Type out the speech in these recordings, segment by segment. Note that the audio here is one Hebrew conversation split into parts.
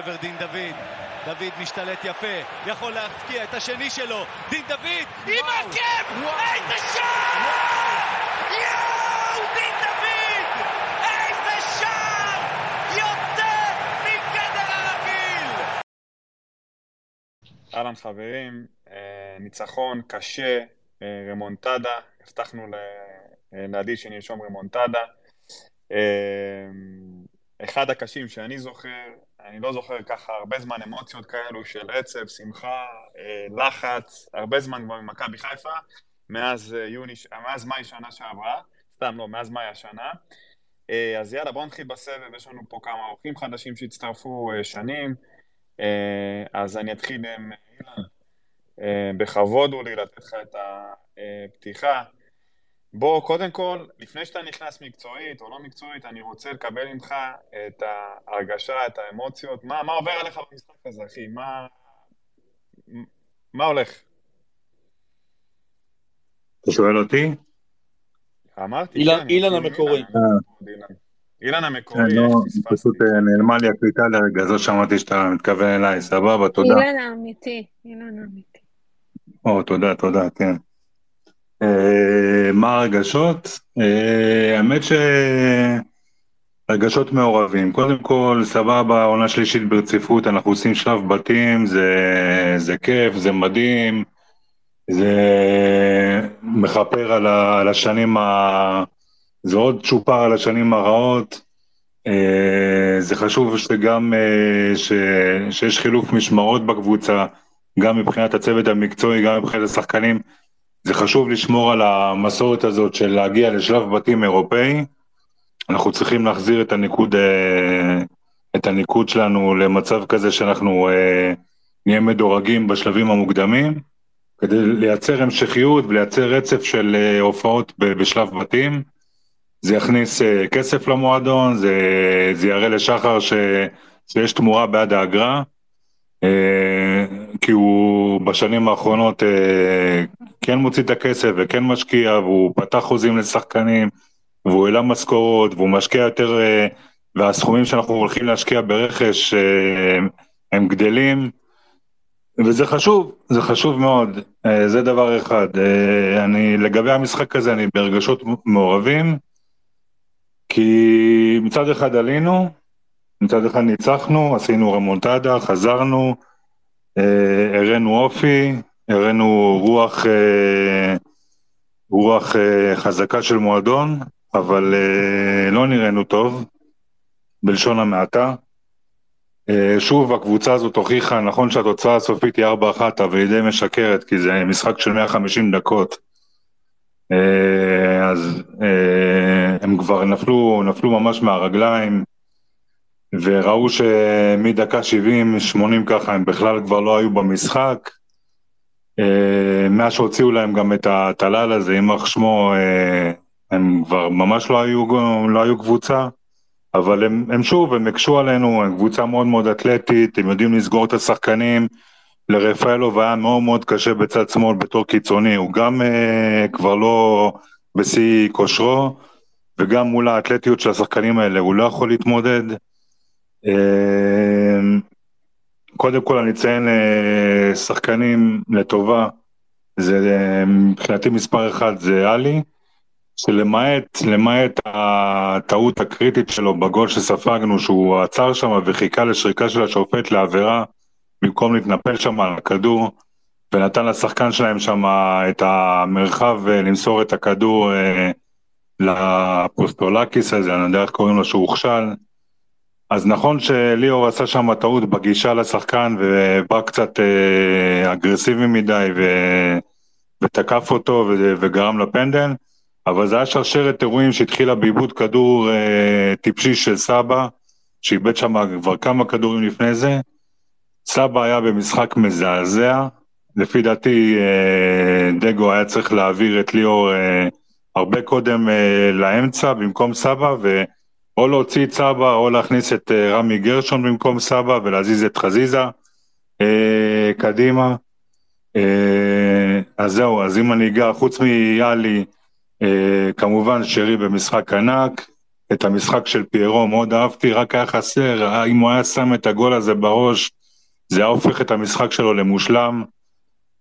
לעבר דין דוד. דוד משתלט יפה, יכול להפקיע את השני שלו. דין דוד, עם עקב! איזה שער! יואו! דין דוד! איזה שער! יוצא מגדר הרגיל! אהלן חברים, אה, ניצחון קשה, אה, רמונטדה, הבטחנו אה, לעדי שנרשום רמונטדה. אחד הקשים שאני זוכר, אני לא זוכר ככה הרבה זמן אמוציות כאלו של עצב, שמחה, לחץ, הרבה זמן כבר ממכבי חיפה, מאז יוני, מאז מאי שנה שעברה, סתם לא, מאז מאי השנה. אז יאללה, בואו נתחיל בסבב, יש לנו פה כמה אורחים חדשים שהצטרפו שנים, אז אני אתחיל עם אילן. בכבוד הוא לי לתת לך את הפתיחה. בוא, קודם כל, לפני שאתה נכנס מקצועית או לא מקצועית, אני רוצה לקבל ממך את ההרגשה, את האמוציות. מה, מה עובר עליך במשחק הזה, אחי? מה, מה הולך? אתה שואל אותי? אמרתי, אילן, כן, אילן אילן, המקורי. אילן. אילן המקורי, כן, לא, פספסתי. פשוט אה, נעלמה לי הקליטה לרגע, אז לא שמעתי שאתה מתכוון אליי, סבבה, תודה. אילן האמיתי, אילן האמיתי. או, תודה, תודה, כן. אה, מה הרגשות? אה, האמת שהרגשות מעורבים. קודם כל, סבבה, עונה שלישית ברציפות, אנחנו עושים שלב בתים, זה, זה כיף, זה מדהים, זה מכפר על, על השנים ה... זה עוד צ'ופר על השנים הרעות. אה, זה חשוב שגם, ש, שיש חילוף משמרות בקבוצה, גם מבחינת הצוות המקצועי, גם מבחינת השחקנים. זה חשוב לשמור על המסורת הזאת של להגיע לשלב בתים אירופאי. אנחנו צריכים להחזיר את הניקוד, אה, את הניקוד שלנו למצב כזה שאנחנו נהיה מדורגים בשלבים המוקדמים, כדי לייצר המשכיות ולייצר רצף של הופעות בשלב בתים. זה יכניס כסף למועדון, זה, זה יראה לשחר ש, שיש תמורה בעד האגרה. כי הוא בשנים האחרונות כן מוציא את הכסף וכן משקיע, והוא פתח חוזים לשחקנים, והוא העלה משכורות, והוא משקיע יותר, והסכומים שאנחנו הולכים להשקיע ברכש הם גדלים, וזה חשוב, זה חשוב מאוד, זה דבר אחד. אני, לגבי המשחק הזה, אני ברגשות מעורבים, כי מצד אחד עלינו, מצד אחד ניצחנו, עשינו רמונטדה, חזרנו, הראינו אופי, הראינו רוח, אה, רוח אה, חזקה של מועדון, אבל אה, לא נראינו טוב, בלשון המעטה. שוב, הקבוצה הזאת הוכיחה, נכון שהתוצאה הסופית היא 4-1, אבל היא די משקרת, כי זה משחק של 150 דקות. אז הם כבר נפלו, נפלו ממש מהרגליים, וראו שמדקה 70-80 ככה הם בכלל כבר לא היו במשחק. מאז שהוציאו להם גם את הטלל הזה, יימח שמו, הם כבר ממש לא היו, לא היו קבוצה, אבל הם, הם שוב, הם הקשו עלינו, הם קבוצה מאוד מאוד אתלטית, הם יודעים לסגור את השחקנים. לרפאלוב היה מאוד מאוד קשה בצד שמאל בתור קיצוני, הוא גם uh, כבר לא בשיא כושרו, וגם מול האתלטיות של השחקנים האלה הוא לא יכול להתמודד. Uh, קודם כל אני אציין uh, שחקנים לטובה, זה מבחינתי מספר אחד זה עלי, שלמעט למעט הטעות הקריטית שלו בגול שספגנו, שהוא עצר שם וחיכה לשריקה של השופט לעבירה, במקום להתנפל שם על הכדור, ונתן לשחקן שלהם שם את המרחב למסור את הכדור אה, לפוסטולקיס הזה, אני יודע איך קוראים לו, שהוא הוכשל. אז נכון שליאור עשה שם טעות בגישה לשחקן ובא קצת אה, אגרסיבי מדי ו... ותקף אותו ו... וגרם לפנדל, אבל זה היה שרשרת אירועים שהתחילה בעיבוד כדור אה, טיפשי של סבא, שאיבד שם כבר כמה כדורים לפני זה. סבא היה במשחק מזעזע, לפי דעתי אה, דגו היה צריך להעביר את ליאור אה, הרבה קודם אה, לאמצע במקום סבא, ואו להוציא את סבא או להכניס את אה, רמי גרשון במקום סבא ולהזיז את חזיזה אה, קדימה. אה, אז זהו, אז אם אני אגע, חוץ מיאלי, אה, כמובן שרי במשחק ענק, את המשחק של פיירו, מאוד אהבתי, רק היה חסר, אם הוא היה שם את הגול הזה בראש, זה היה הופך את המשחק שלו למושלם.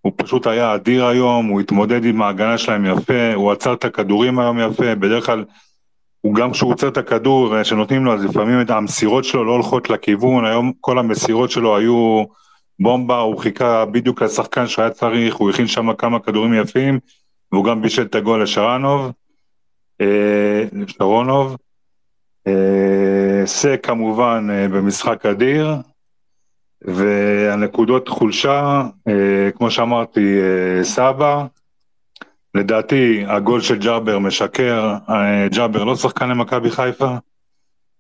הוא פשוט היה אדיר היום, הוא התמודד עם ההגנה שלהם יפה, הוא עצר את הכדורים היום יפה, בדרך כלל הוא גם כשהוא עוצר את הכדור אה, שנותנים לו, אז לפעמים את המסירות שלו לא הולכות לכיוון, היום כל המסירות שלו היו בומבה, הוא חיכה בדיוק לשחקן שהיה צריך, הוא הכין שם כמה כדורים יפים, והוא גם בישל את הגול לשרנוב, אה, שרונוב. אה, סק כמובן במשחק אדיר, והנקודות חולשה, כמו שאמרתי, סבא, לדעתי הגול של ג'אבר משקר, אה, ג'אבר לא שחקן למכבי חיפה,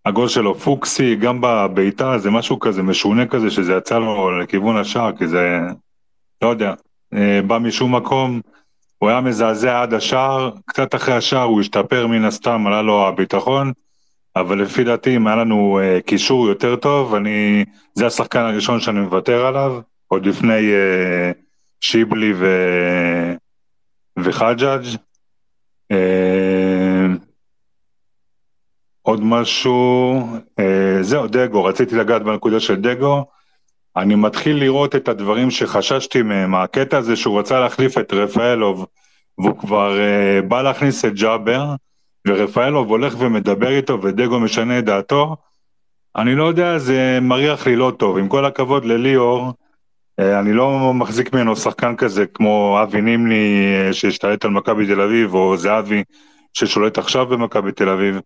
הגול שלו פוקסי, גם בבעיטה זה משהו כזה משונה כזה שזה יצא לו לכיוון השער, כי זה, לא יודע, אה, בא משום מקום, הוא היה מזעזע עד השער, קצת אחרי השער הוא השתפר מן הסתם, עלה לו הביטחון, אבל לפי דעתי אם היה לנו uh, קישור יותר טוב, אני, זה השחקן הראשון שאני מוותר עליו, עוד לפני שיבלי ו... וחג'אג'. אה, עוד משהו, אה, זהו, דגו, רציתי לגעת בנקודה של דגו. אני מתחיל לראות את הדברים שחששתי מהם, הקטע הזה שהוא רצה להחליף את רפאלוב, והוא כבר אה, בא להכניס את ג'אבר, ורפאלוב הולך ומדבר איתו ודגו משנה את דעתו. אני לא יודע, זה מריח לי לא טוב. עם כל הכבוד לליאור, אני לא מחזיק ממנו שחקן כזה כמו אבי נימני אה, שהשתלט על מכבי תל אביב, או זהבי ששולט עכשיו במכבי תל אביב.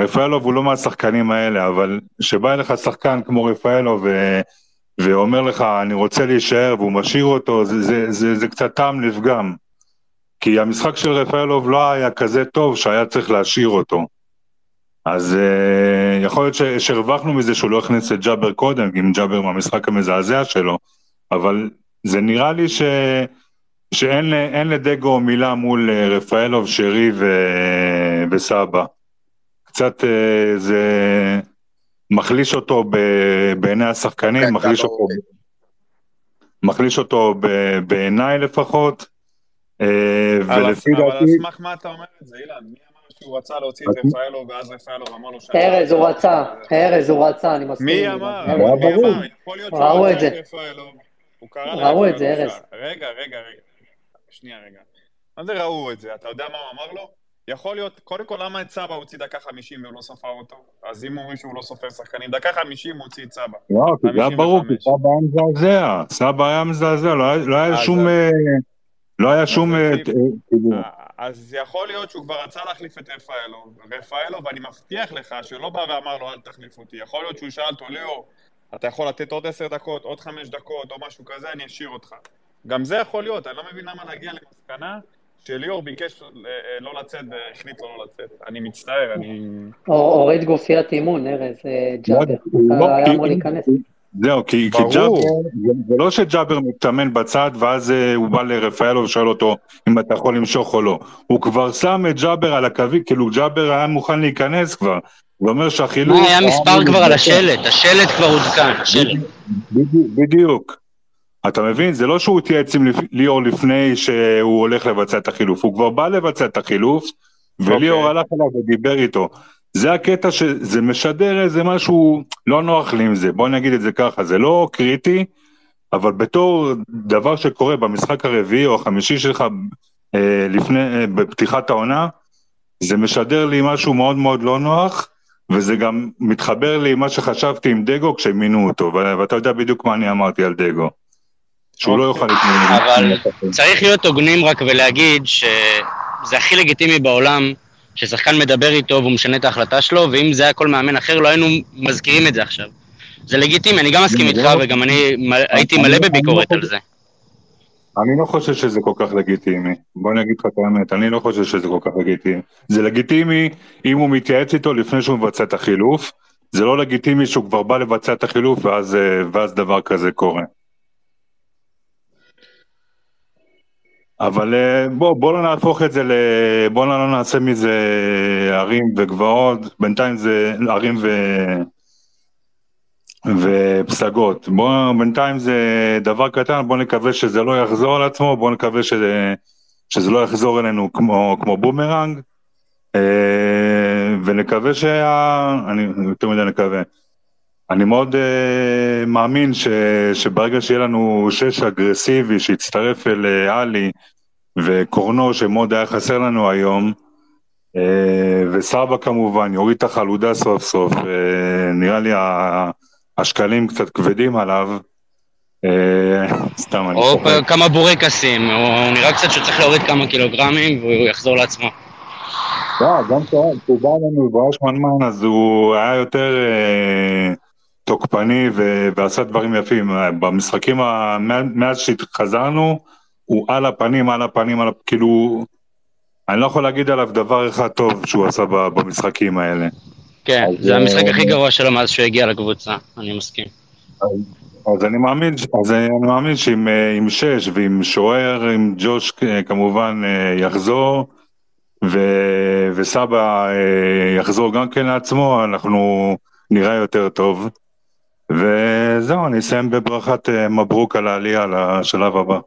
רפאלוב הוא לא מהשחקנים האלה, אבל כשבא אליך שחקן כמו רפאלוב. אה, ואומר לך, אני רוצה להישאר, והוא משאיר אותו, זה, זה, זה, זה קצת טעם לפגם. כי המשחק של רפאלוב לא היה כזה טוב שהיה צריך להשאיר אותו. אז uh, יכול להיות שהרווחנו מזה שהוא לא הכניס את ג'אבר קודם, עם ג'אבר מהמשחק המזעזע שלו, אבל זה נראה לי ש... שאין לדגו מילה מול אה, רפאלוב, שרי ו... וסבא. קצת אה, זה מחליש אותו ב... בעיני השחקנים, כן, מחליש אותו, מחליש אותו ב... בעיניי לפחות. אה, ולפי דעתי... אבל על סמך מה אתה אומר את זה, אילן? מי אמר שהוא רצה להוציא את רפאלוב ואז רפאלוב אמר לו ש... ארז, הוא רצה, ארז, הוא רצה, אני מסכים. מי אמר? מי אמר? יכול להיות שהוא רצה את רפאלוב. הוא קרא להם... ראו את זה, ארז. רגע, רגע, רגע. שנייה, רגע. מה זה ראו את זה? אתה יודע מה הוא אמר לו? יכול להיות, קודם כל, למה את סבא הוציא דקה חמישים והוא לא ספר אותו? אז אם אומרים שהוא לא סופר שחקנים, דקה חמישים הוא הוציא את סבא. לא, כי זה היה ברור, כי סבא היה מזעזע. סבא היה מזעזע, לא היה לא שום... לא היה שום... אז יכול להיות שהוא כבר רצה להחליף את רפאלוב, רפאלוב, ואני מבטיח לך שלא בא ואמר לו אל תחליף אותי, יכול להיות שהוא שאל אותו, ליאור, אתה יכול לתת עוד עשר דקות, עוד חמש דקות, או משהו כזה, אני אשאיר אותך. גם זה יכול להיות, אני לא מבין למה להגיע למסקנה שליאור ביקש אה, אה, לא לצאת והחליט לו לא לצאת. אני מצטער, אני... הוריד גופיית אימון, ארז, אה, ג'אבר. לא, אתה היה אמור להיכנס. זהו, כי, כי ג'אבר, זה לא שג'אבר מתאמן בצד ואז הוא בא לרפאלו ושואל אותו אם אתה יכול למשוך או לא. הוא כבר שם את ג'אבר על הקווי, כאילו ג'אבר היה מוכן להיכנס כבר. הוא אומר שהחילוף... היה מספר כבר על השלט, השלט כבר עודכן, השלט. בדיוק. אתה מבין? זה לא שהוא התייעץ עם ליאור לפני שהוא הולך לבצע את החילוף, הוא כבר בא לבצע את החילוף, וליאור okay. הלך אליו ודיבר איתו. זה הקטע שזה משדר איזה משהו לא נוח לי עם זה, בוא נגיד את זה ככה, זה לא קריטי, אבל בתור דבר שקורה במשחק הרביעי או החמישי שלך אה, לפני, אה, בפתיחת העונה, זה משדר לי משהו מאוד מאוד לא נוח, וזה גם מתחבר לי מה שחשבתי עם דגו כשמינו אותו, ואתה יודע בדיוק מה אני אמרתי על דגו. שהוא לא יוכל להתמודד. אבל צריך להיות הוגנים רק ולהגיד שזה הכי לגיטימי בעולם ששחקן מדבר איתו והוא משנה את ההחלטה שלו, ואם זה היה כל מאמן אחר לא היינו מזכירים את זה עכשיו. זה לגיטימי, אני גם מסכים איתך וגם אני הייתי מלא בביקורת על זה. אני לא חושב שזה כל כך לגיטימי. בוא אני אגיד לך את האמת, אני לא חושב שזה כל כך לגיטימי. זה לגיטימי אם הוא מתייעץ איתו לפני שהוא מבצע את החילוף, זה לא לגיטימי שהוא כבר בא לבצע את החילוף ואז, אה, ואז דבר כזה קורה. אבל אה, בוא, בוא לא נהפוך את זה, ל... בוא לא נעשה מזה ערים וגבעות, בינתיים זה ערים ו... ופסגות. בוא, בינתיים זה דבר קטן, בוא נקווה שזה לא יחזור על עצמו, בוא נקווה שזה, שזה לא יחזור אלינו כמו, כמו בומרנג. אה, ונקווה שה... אני יותר מדי נקווה. אני מאוד uh, מאמין ש, שברגע שיהיה לנו שש אגרסיבי שיצטרף אל uh, עלי וקורנו שמאוד היה חסר לנו היום, uh, וסבא כמובן יוריד את החלודה סוף סוף, uh, נראה לי השקלים קצת כבדים עליו. סתם, אני... או כמה בורקסים, הוא נראה קצת שצריך להוריד כמה קילוגרמים והוא יחזור לעצמו. לא, גם כשהוא בא אלינו והוא היה שמנמן אז הוא היה יותר... תוקפני ו- ועשה דברים יפים. במשחקים, ה- מאז שחזרנו, הוא על הפנים, על הפנים, על כאילו, אני לא יכול להגיד עליו דבר אחד טוב שהוא עשה במשחקים האלה. כן, זה המשחק הכי גרוע שלו מאז שהוא הגיע לקבוצה, אני מסכים. אז אני מאמין, אז אני מאמין שעם עם שש ועם שוער, עם ג'וש כמובן יחזור, ו, וסבא יחזור גם כן לעצמו, אנחנו נראה יותר טוב. וזהו, אני אסיים בברכת אה, מברוק על העלייה לשלב הבא.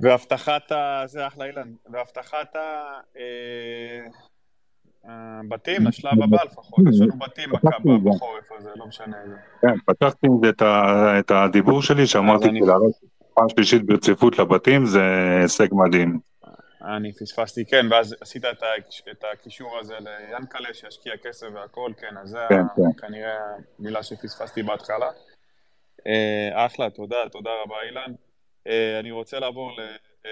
והבטחת ה... זה אחלה אילן. והבטחת ה... אה, הבתים לשלב הבא לפחות, יש לנו בתים בחורף הזה, לא משנה איזה. כן, פתחתי את הדיבור שלי, שאמרתי פעם שלישית ברציפות לבתים, זה הישג מדהים. אני פספסתי, כן, ואז עשית את, את הקישור הזה ליאנקלה שישקיע כסף והכל, כן, אז זה כן, כן. כנראה מילה שפספסתי בהתחלה. אה, אחלה, תודה, תודה רבה אילן. אה, אני רוצה לעבור ל... אה,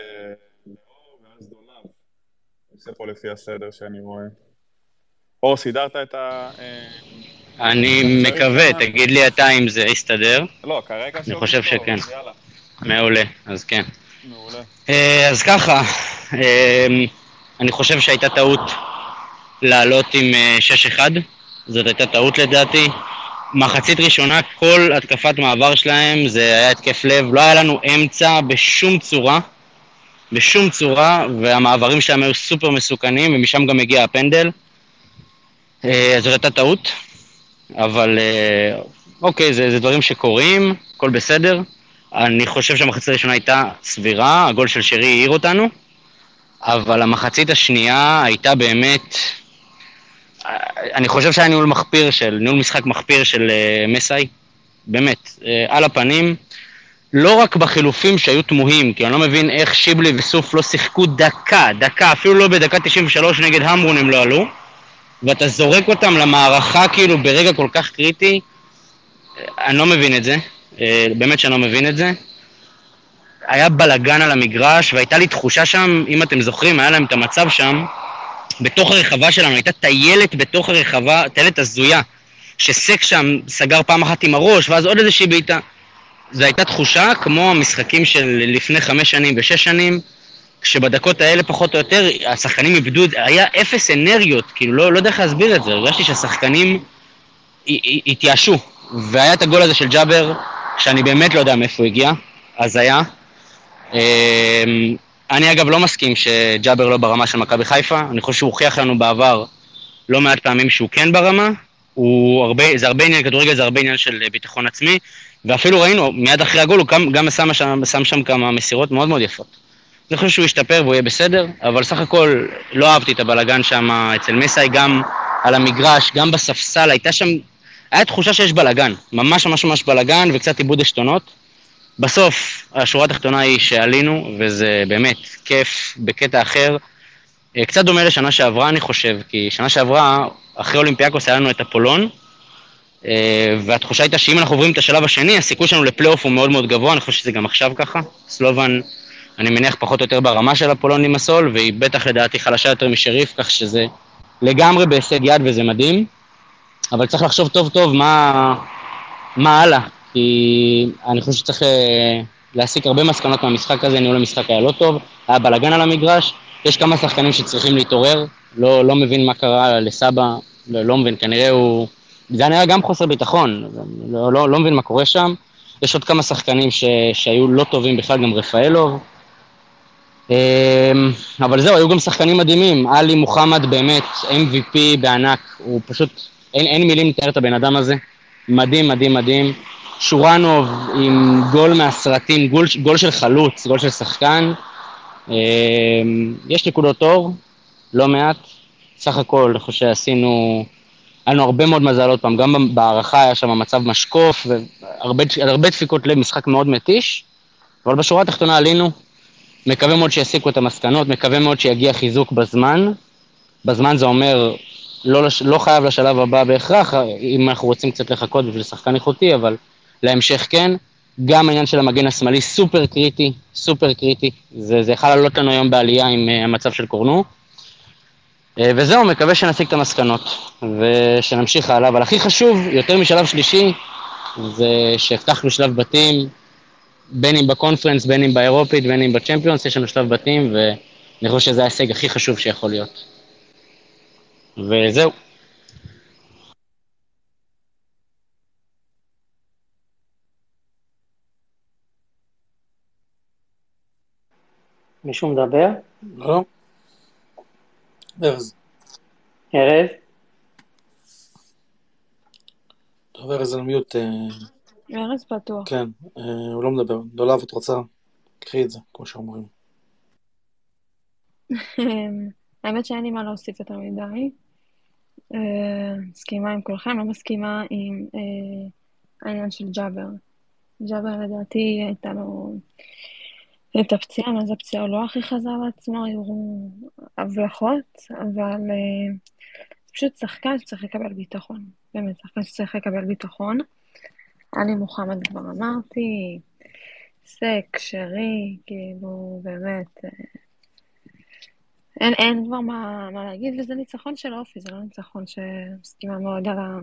לאור ואז דולב. אני עושה פה לפי הסדר שאני רואה. אור, סידרת את ה... אני מקווה, תגיד לי אתה אם זה יסתדר. לא, כרגע אני חושב שכן. מעולה, אז כן. מעולה. אז ככה, אמ, אני חושב שהייתה טעות לעלות עם 6-1, אה, זאת הייתה טעות לדעתי. מחצית ראשונה, כל התקפת מעבר שלהם זה היה התקף לב, לא היה לנו אמצע בשום צורה, בשום צורה, והמעברים שלהם היו סופר מסוכנים, ומשם גם הגיע הפנדל. אה, זאת הייתה טעות, אבל אה, אוקיי, זה, זה דברים שקורים, הכל בסדר. אני חושב שהמחצית הראשונה הייתה סבירה, הגול של שרי העיר אותנו. אבל המחצית השנייה הייתה באמת... אני חושב שהיה ניהול מחפיר של, ניהול משחק מחפיר של uh, מסאי, באמת, uh, על הפנים. לא רק בחילופים שהיו תמוהים, כי אני לא מבין איך שיבלי וסוף לא שיחקו דקה, דקה, אפילו לא בדקה 93 נגד המרון הם לא עלו, ואתה זורק אותם למערכה כאילו ברגע כל כך קריטי, אני לא מבין את זה, באמת שאני לא מבין את זה. היה בלגן על המגרש, והייתה לי תחושה שם, אם אתם זוכרים, היה להם את המצב שם, בתוך הרחבה שלנו, הייתה טיילת בתוך הרחבה, טיילת הזויה, שסק שם סגר פעם אחת עם הראש, ואז עוד איזושהי בעיטה. זו הייתה תחושה כמו המשחקים של לפני חמש שנים ושש שנים, כשבדקות האלה פחות או יותר השחקנים איבדו, היה אפס אנרגיות, כאילו לא, לא יודע איך להסביר את זה, הרגשתי שהשחקנים התייאשו. והיה את הגול הזה של ג'אבר, שאני באמת לא יודע מאיפה הוא הגיע, אז היה. אמ, אני אגב לא מסכים שג'אבר לא ברמה של מכבי חיפה, אני חושב שהוא הוכיח לנו בעבר לא מעט פעמים שהוא כן ברמה, הוא הרבה, זה הרבה עניין, כדורגל זה הרבה עניין של ביטחון עצמי, ואפילו ראינו, מיד אחרי הגול הוא גם, גם שם, שם, שם שם כמה מסירות מאוד מאוד יפות. אני חושב שהוא ישתפר והוא יהיה בסדר, אבל סך הכל לא אהבתי את הבלגן שם אצל מסאי, גם על המגרש, גם בספסל, הייתה שם, היה תחושה שיש בלגן, ממש ממש ממש בלגן וקצת איבוד עשתונות. בסוף, השורה התחתונה היא שעלינו, וזה באמת כיף בקטע אחר. אה, קצת דומה לשנה שעברה, אני חושב, כי שנה שעברה, אחרי אולימפיאקוס היה לנו את אפולון, אה, והתחושה הייתה שאם אנחנו עוברים את השלב השני, הסיכוי שלנו לפלייאוף הוא מאוד מאוד גבוה, אני חושב שזה גם עכשיו ככה. סלובן, אני מניח, פחות או יותר ברמה של אפולון עם הסול, והיא בטח לדעתי חלשה יותר משריף, כך שזה לגמרי בהישג יד וזה מדהים. אבל צריך לחשוב טוב טוב מה, מה הלאה, כי אני חושב שצריך אה, להסיק הרבה מסקנות מהמשחק הזה, ניהול המשחק היה לא טוב, היה בלאגן על המגרש, יש כמה שחקנים שצריכים להתעורר, לא, לא מבין מה קרה לסבא, לא, לא מבין, כנראה הוא... זה היה נראה גם חוסר ביטחון, לא, לא, לא מבין מה קורה שם. יש עוד כמה שחקנים ש, שהיו לא טובים בכלל, גם רפאלוב. אמ, אבל זהו, היו גם שחקנים מדהימים. עלי מוחמד באמת MVP בענק, הוא פשוט, אין, אין מילים לתאר את הבן אדם הזה. מדהים, מדהים, מדהים. שורנוב עם גול מהסרטים, גול, גול של חלוץ, גול של שחקן. אמ, יש נקודות אור, לא מעט. סך הכל, אני חושב שעשינו, היה לנו הרבה מאוד מזל עוד פעם, גם בהערכה היה שם מצב משקוף, והרבה דפיקות לב, משחק מאוד מתיש, אבל בשורה התחתונה עלינו, מקווה מאוד שיסיקו את המסקנות, מקווה מאוד שיגיע חיזוק בזמן, בזמן זה אומר לא, לא חייב לשלב הבא בהכרח, אם אנחנו רוצים קצת לחכות בשביל שחקן איכותי, אבל להמשך כן. גם העניין של המגן השמאלי סופר קריטי, סופר קריטי. זה, זה יכול לעלות לנו היום בעלייה עם uh, המצב של קורנו. Uh, וזהו, מקווה שנסיק את המסקנות ושנמשיך הלאה. אבל הכי חשוב, יותר משלב שלישי, זה שהבטחנו שלב בתים, בין אם בקונפרנס, בין אם באירופית, בין אם בצ'מפיונס, יש לנו שלב בתים, ואני חושב שזה ההישג הכי חשוב שיכול להיות. וזהו. מישהו מדבר? לא. ארז. ארז? טוב, ארז על מיוט. אה, ארז פתוח. כן, אה, הוא לא מדבר. דולב, את רוצה? קחי את זה, כמו שאומרים. האמת שאין לי מה להוסיף יותר מדי. אה, מסכימה עם כולכם, לא מסכימה עם העניין של ג'אבר. ג'אבר לדעתי הייתה לו... את הפציעה, מה זה הפציעה? הוא לא הכי חזר לעצמו, היו הבלחות, אבל uh, פשוט שחקן שצריך לקבל ביטחון. באמת, שחקן שצריך לקבל ביטחון. עלי מוחמד כבר אמרתי, סק, שרי, כאילו, באמת, אין, אין כבר מה, מה להגיד, וזה ניצחון של אופי, זה לא ניצחון שמסכימה מאוד על ה...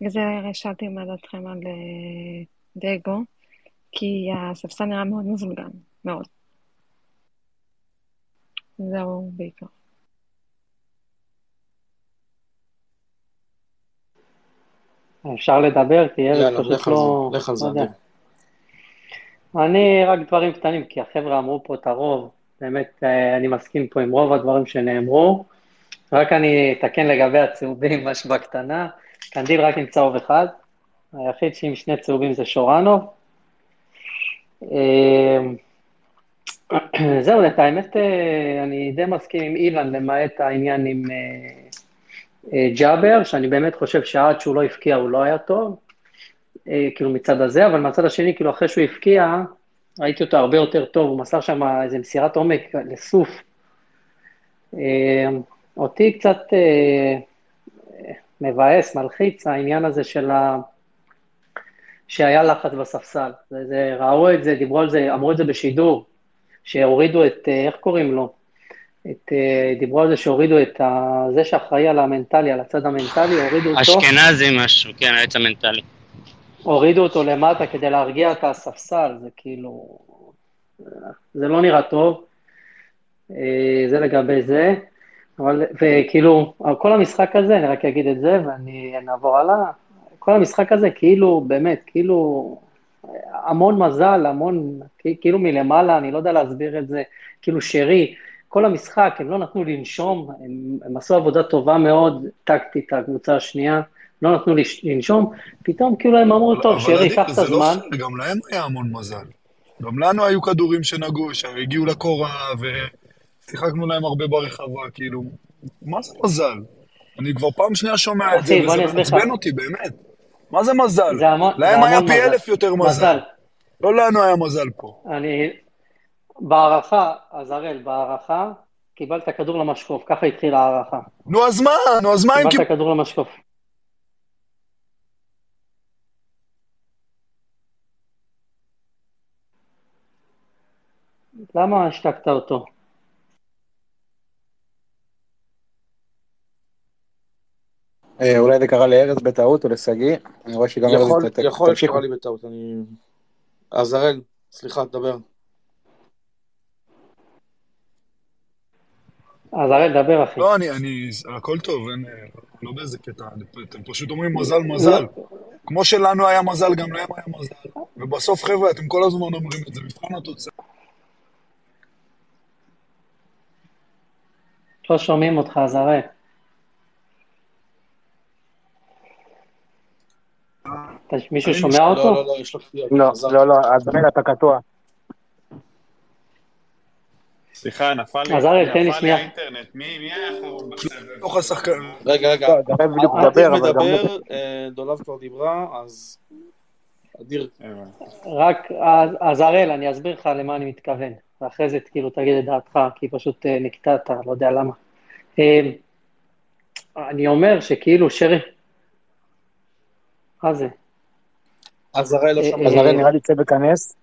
בגלל זה שאלתי מה דעתכם על uh, דגו. כי הספסל נראה מאוד מבולגן, מאוד. זהו בעיקר. אפשר לדבר, כי ארז פשוט לא... לך על זה, לא אני רק דברים קטנים, כי החבר'ה אמרו פה את הרוב, באמת אה, אני מסכים פה עם רוב הדברים שנאמרו, רק אני אתקן לגבי הצהובים, משהו בקטנה, קנדיל רק עם צהוב אחד, היחיד שעם שני צהובים זה שורנוב, אמ, זהו, את האמת, אה, אני די מסכים עם אילן, למעט העניין עם אה, אה, ג'אבר, שאני באמת חושב שעד שהוא לא הבקיע הוא לא היה טוב, כאילו מצד הזה, אבל מהצד השני, כאילו אחרי שהוא הבקיע, ראיתי אותו הרבה יותר טוב, הוא מסר שם איזה מסירת עומק לסוף. אותי קצת מבאס, מלחיץ, העניין הזה של ה... שהיה לחץ בספסל. זה, זה, ראו את זה, דיברו על זה, אמרו את זה בשידור, שהורידו את, אה, איך קוראים לו? את, אה, דיברו על זה שהורידו את ה, זה שאחראי על המנטלי, על הצד המנטלי, הורידו אותו. אשכנזי משהו, כן, העץ המנטלי. הורידו אותו למטה כדי להרגיע את הספסל, זה כאילו, זה לא נראה טוב, אה, זה לגבי זה, אבל, וכאילו, כל המשחק הזה, אני רק אגיד את זה, ואני נעבור הלאה, כל המשחק הזה כאילו, באמת, כאילו, המון מזל, המון, כאילו מלמעלה, אני לא יודע להסביר את זה, כאילו שרי, כל המשחק, הם לא נתנו לנשום, הם, הם עשו עבודה טובה מאוד, טקטית, הקבוצה השנייה, לא נתנו לנשום, פתאום כאילו הם אמרו, טוב, שרי, קח את הזמן. אבל לא, גם להם היה המון מזל. גם לנו היו כדורים שנגעו, שהגיעו לקורה, ושיחקנו להם הרבה ברחבה, כאילו, מה זה מזל? אני כבר פעם שנייה שומע את זה, וזה מעצבן אותי, באמת. מה זה מזל? זה המון, להם זה היה פי מזל. אלף יותר מזל. מזל. לא לנו היה מזל פה. אני... בהערכה, אז הראל, בהערכה, קיבלת כדור למשקוף, ככה התחילה ההערכה. נו, אז מה? נו, אז מה אם... קיבלת כדור למשקוף. למה השתקת אותו? אה, אולי זה קרה לארז בטעות או לשגיא, אני רואה שגם ארז... יכול להיות שקרה לי בטעות, אני... אז הראל, סליחה, תדבר. אז הראל, דבר אחי. לא, אני, אני, הכל טוב, אין, לא באיזה קטע, אתם פשוט אומרים מזל, מזל. כמו שלנו היה מזל, גם להם היה מזל. ובסוף, חבר'ה, אתם כל הזמן אומרים את זה, מבחן התוצאה. לא שומעים אותך, אז הראל. מישהו שומע לא, אותו? לא, לא, יש לו לא, לא, לא, אז באמת אתה קטוע. סליחה, נפל לי אז אריאל, תן לי נפל לי שנייה. האינטרנט. מי מי היה האחרון בסבב? תוך השחקן. רגע, רגע. לא, אדיר מדבר, אבל גם... מדבר, אה, דולב כבר דיברה, אז... אדיר. רק, אז- אז הראל, אני אסביר לך למה אני מתכוון, ואחרי זה כאילו תגיד את דעתך, כי פשוט אה, נקטעת, לא יודע למה. אה, אני אומר שכאילו שרי... מה זה? אז הראל לא אה, שמע. אז הרי נראה לי צא וכנס.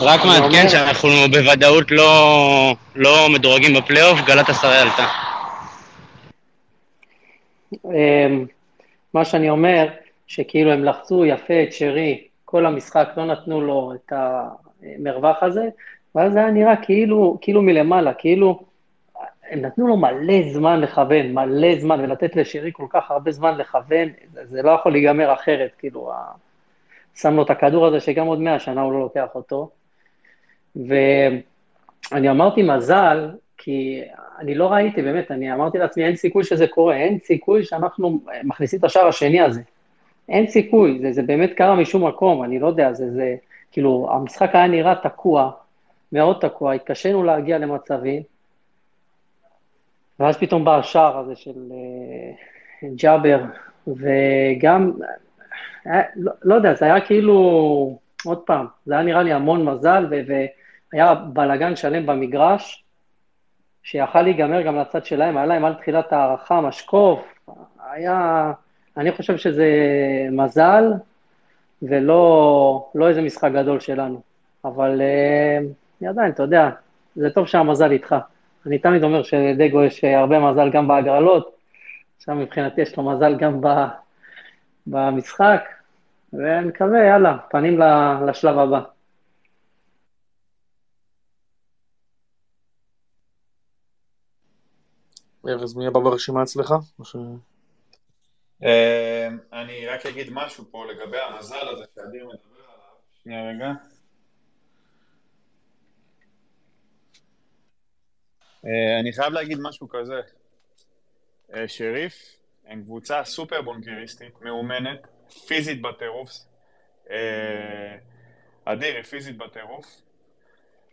רק מעדכן שאנחנו בוודאות לא, לא מדורגים בפלייאוף, גלת עשרה עלתה. אמ, מה שאני אומר, שכאילו הם לחצו יפה את שרי, כל המשחק לא נתנו לו את המרווח הזה, ואז זה היה נראה כאילו, כאילו מלמעלה, כאילו הם נתנו לו מלא זמן לכוון, מלא זמן, ולתת לשרי כל כך הרבה זמן לכוון, זה, לא יכול להיגמר אחרת, כאילו, ה... שם לו את הכדור הזה שגם עוד מאה שנה הוא לא לוקח אותו. ואני אמרתי מזל, כי אני לא ראיתי, באמת, אני אמרתי לעצמי, אין סיכוי שזה קורה, אין סיכוי שאנחנו מכניסים את השער השני הזה. אין סיכוי, זה, זה באמת קרה משום מקום, אני לא יודע, זה, זה, כאילו, המשחק היה נראה תקוע, מאוד תקוע, התקשינו להגיע למצבים, ואז פתאום בא השער הזה של אה, ג'אבר, וגם, היה, לא, לא יודע, זה היה כאילו, עוד פעם, זה היה נראה לי המון מזל, והיה בלאגן שלם במגרש, שיכל להיגמר גם לצד שלהם, היה להם על תחילת ההערכה, משקוף, היה, אני חושב שזה מזל, ולא לא איזה משחק גדול שלנו. אבל אה, עדיין, אתה יודע, זה טוב שהמזל איתך. אני תמיד אומר שלדגו יש הרבה מזל גם בהגרלות, עכשיו מבחינתי יש לו מזל גם ב, במשחק, ואני מקווה, יאללה, פנים לשלב הבא. ארז, מי הבא ברשימה אצלך? ש- אה, אני רק אגיד משהו פה לגבי המזל הזה שאדיר מדבר עליו. שנייה רגע. אה, אני חייב להגיד משהו כזה. אה, שריף הם קבוצה סופר בונקריסטית, מאומנת, פיזית בטירוף. אה, אדיר פיזית בטירוף.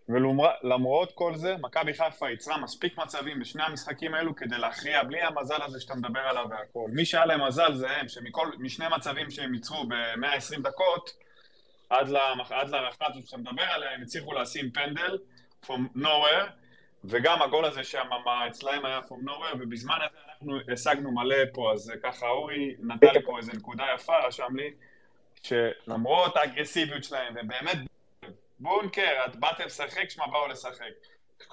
ולמרות כל זה, מכבי חיפה יצרה מספיק מצבים בשני המשחקים האלו כדי להכריע בלי המזל הזה שאתה מדבר עליו והכל. מי שהיה להם מזל זה הם, שמשני מצבים שהם ייצרו ב-120 דקות, עד, למח... עד להערכה הזאת שאתה מדבר עליה, הם הצליחו לשים פנדל from nowhere, וגם הגול הזה שם אצלהם היה from nowhere, ובזמן הזה אנחנו השגנו מלא פה, אז ככה אורי נתן לי פה איזה נקודה יפה, רשם לי, שלמרות האגרסיביות שלהם, ובאמת בונקר, את באתם לשחק, שמע באו לשחק.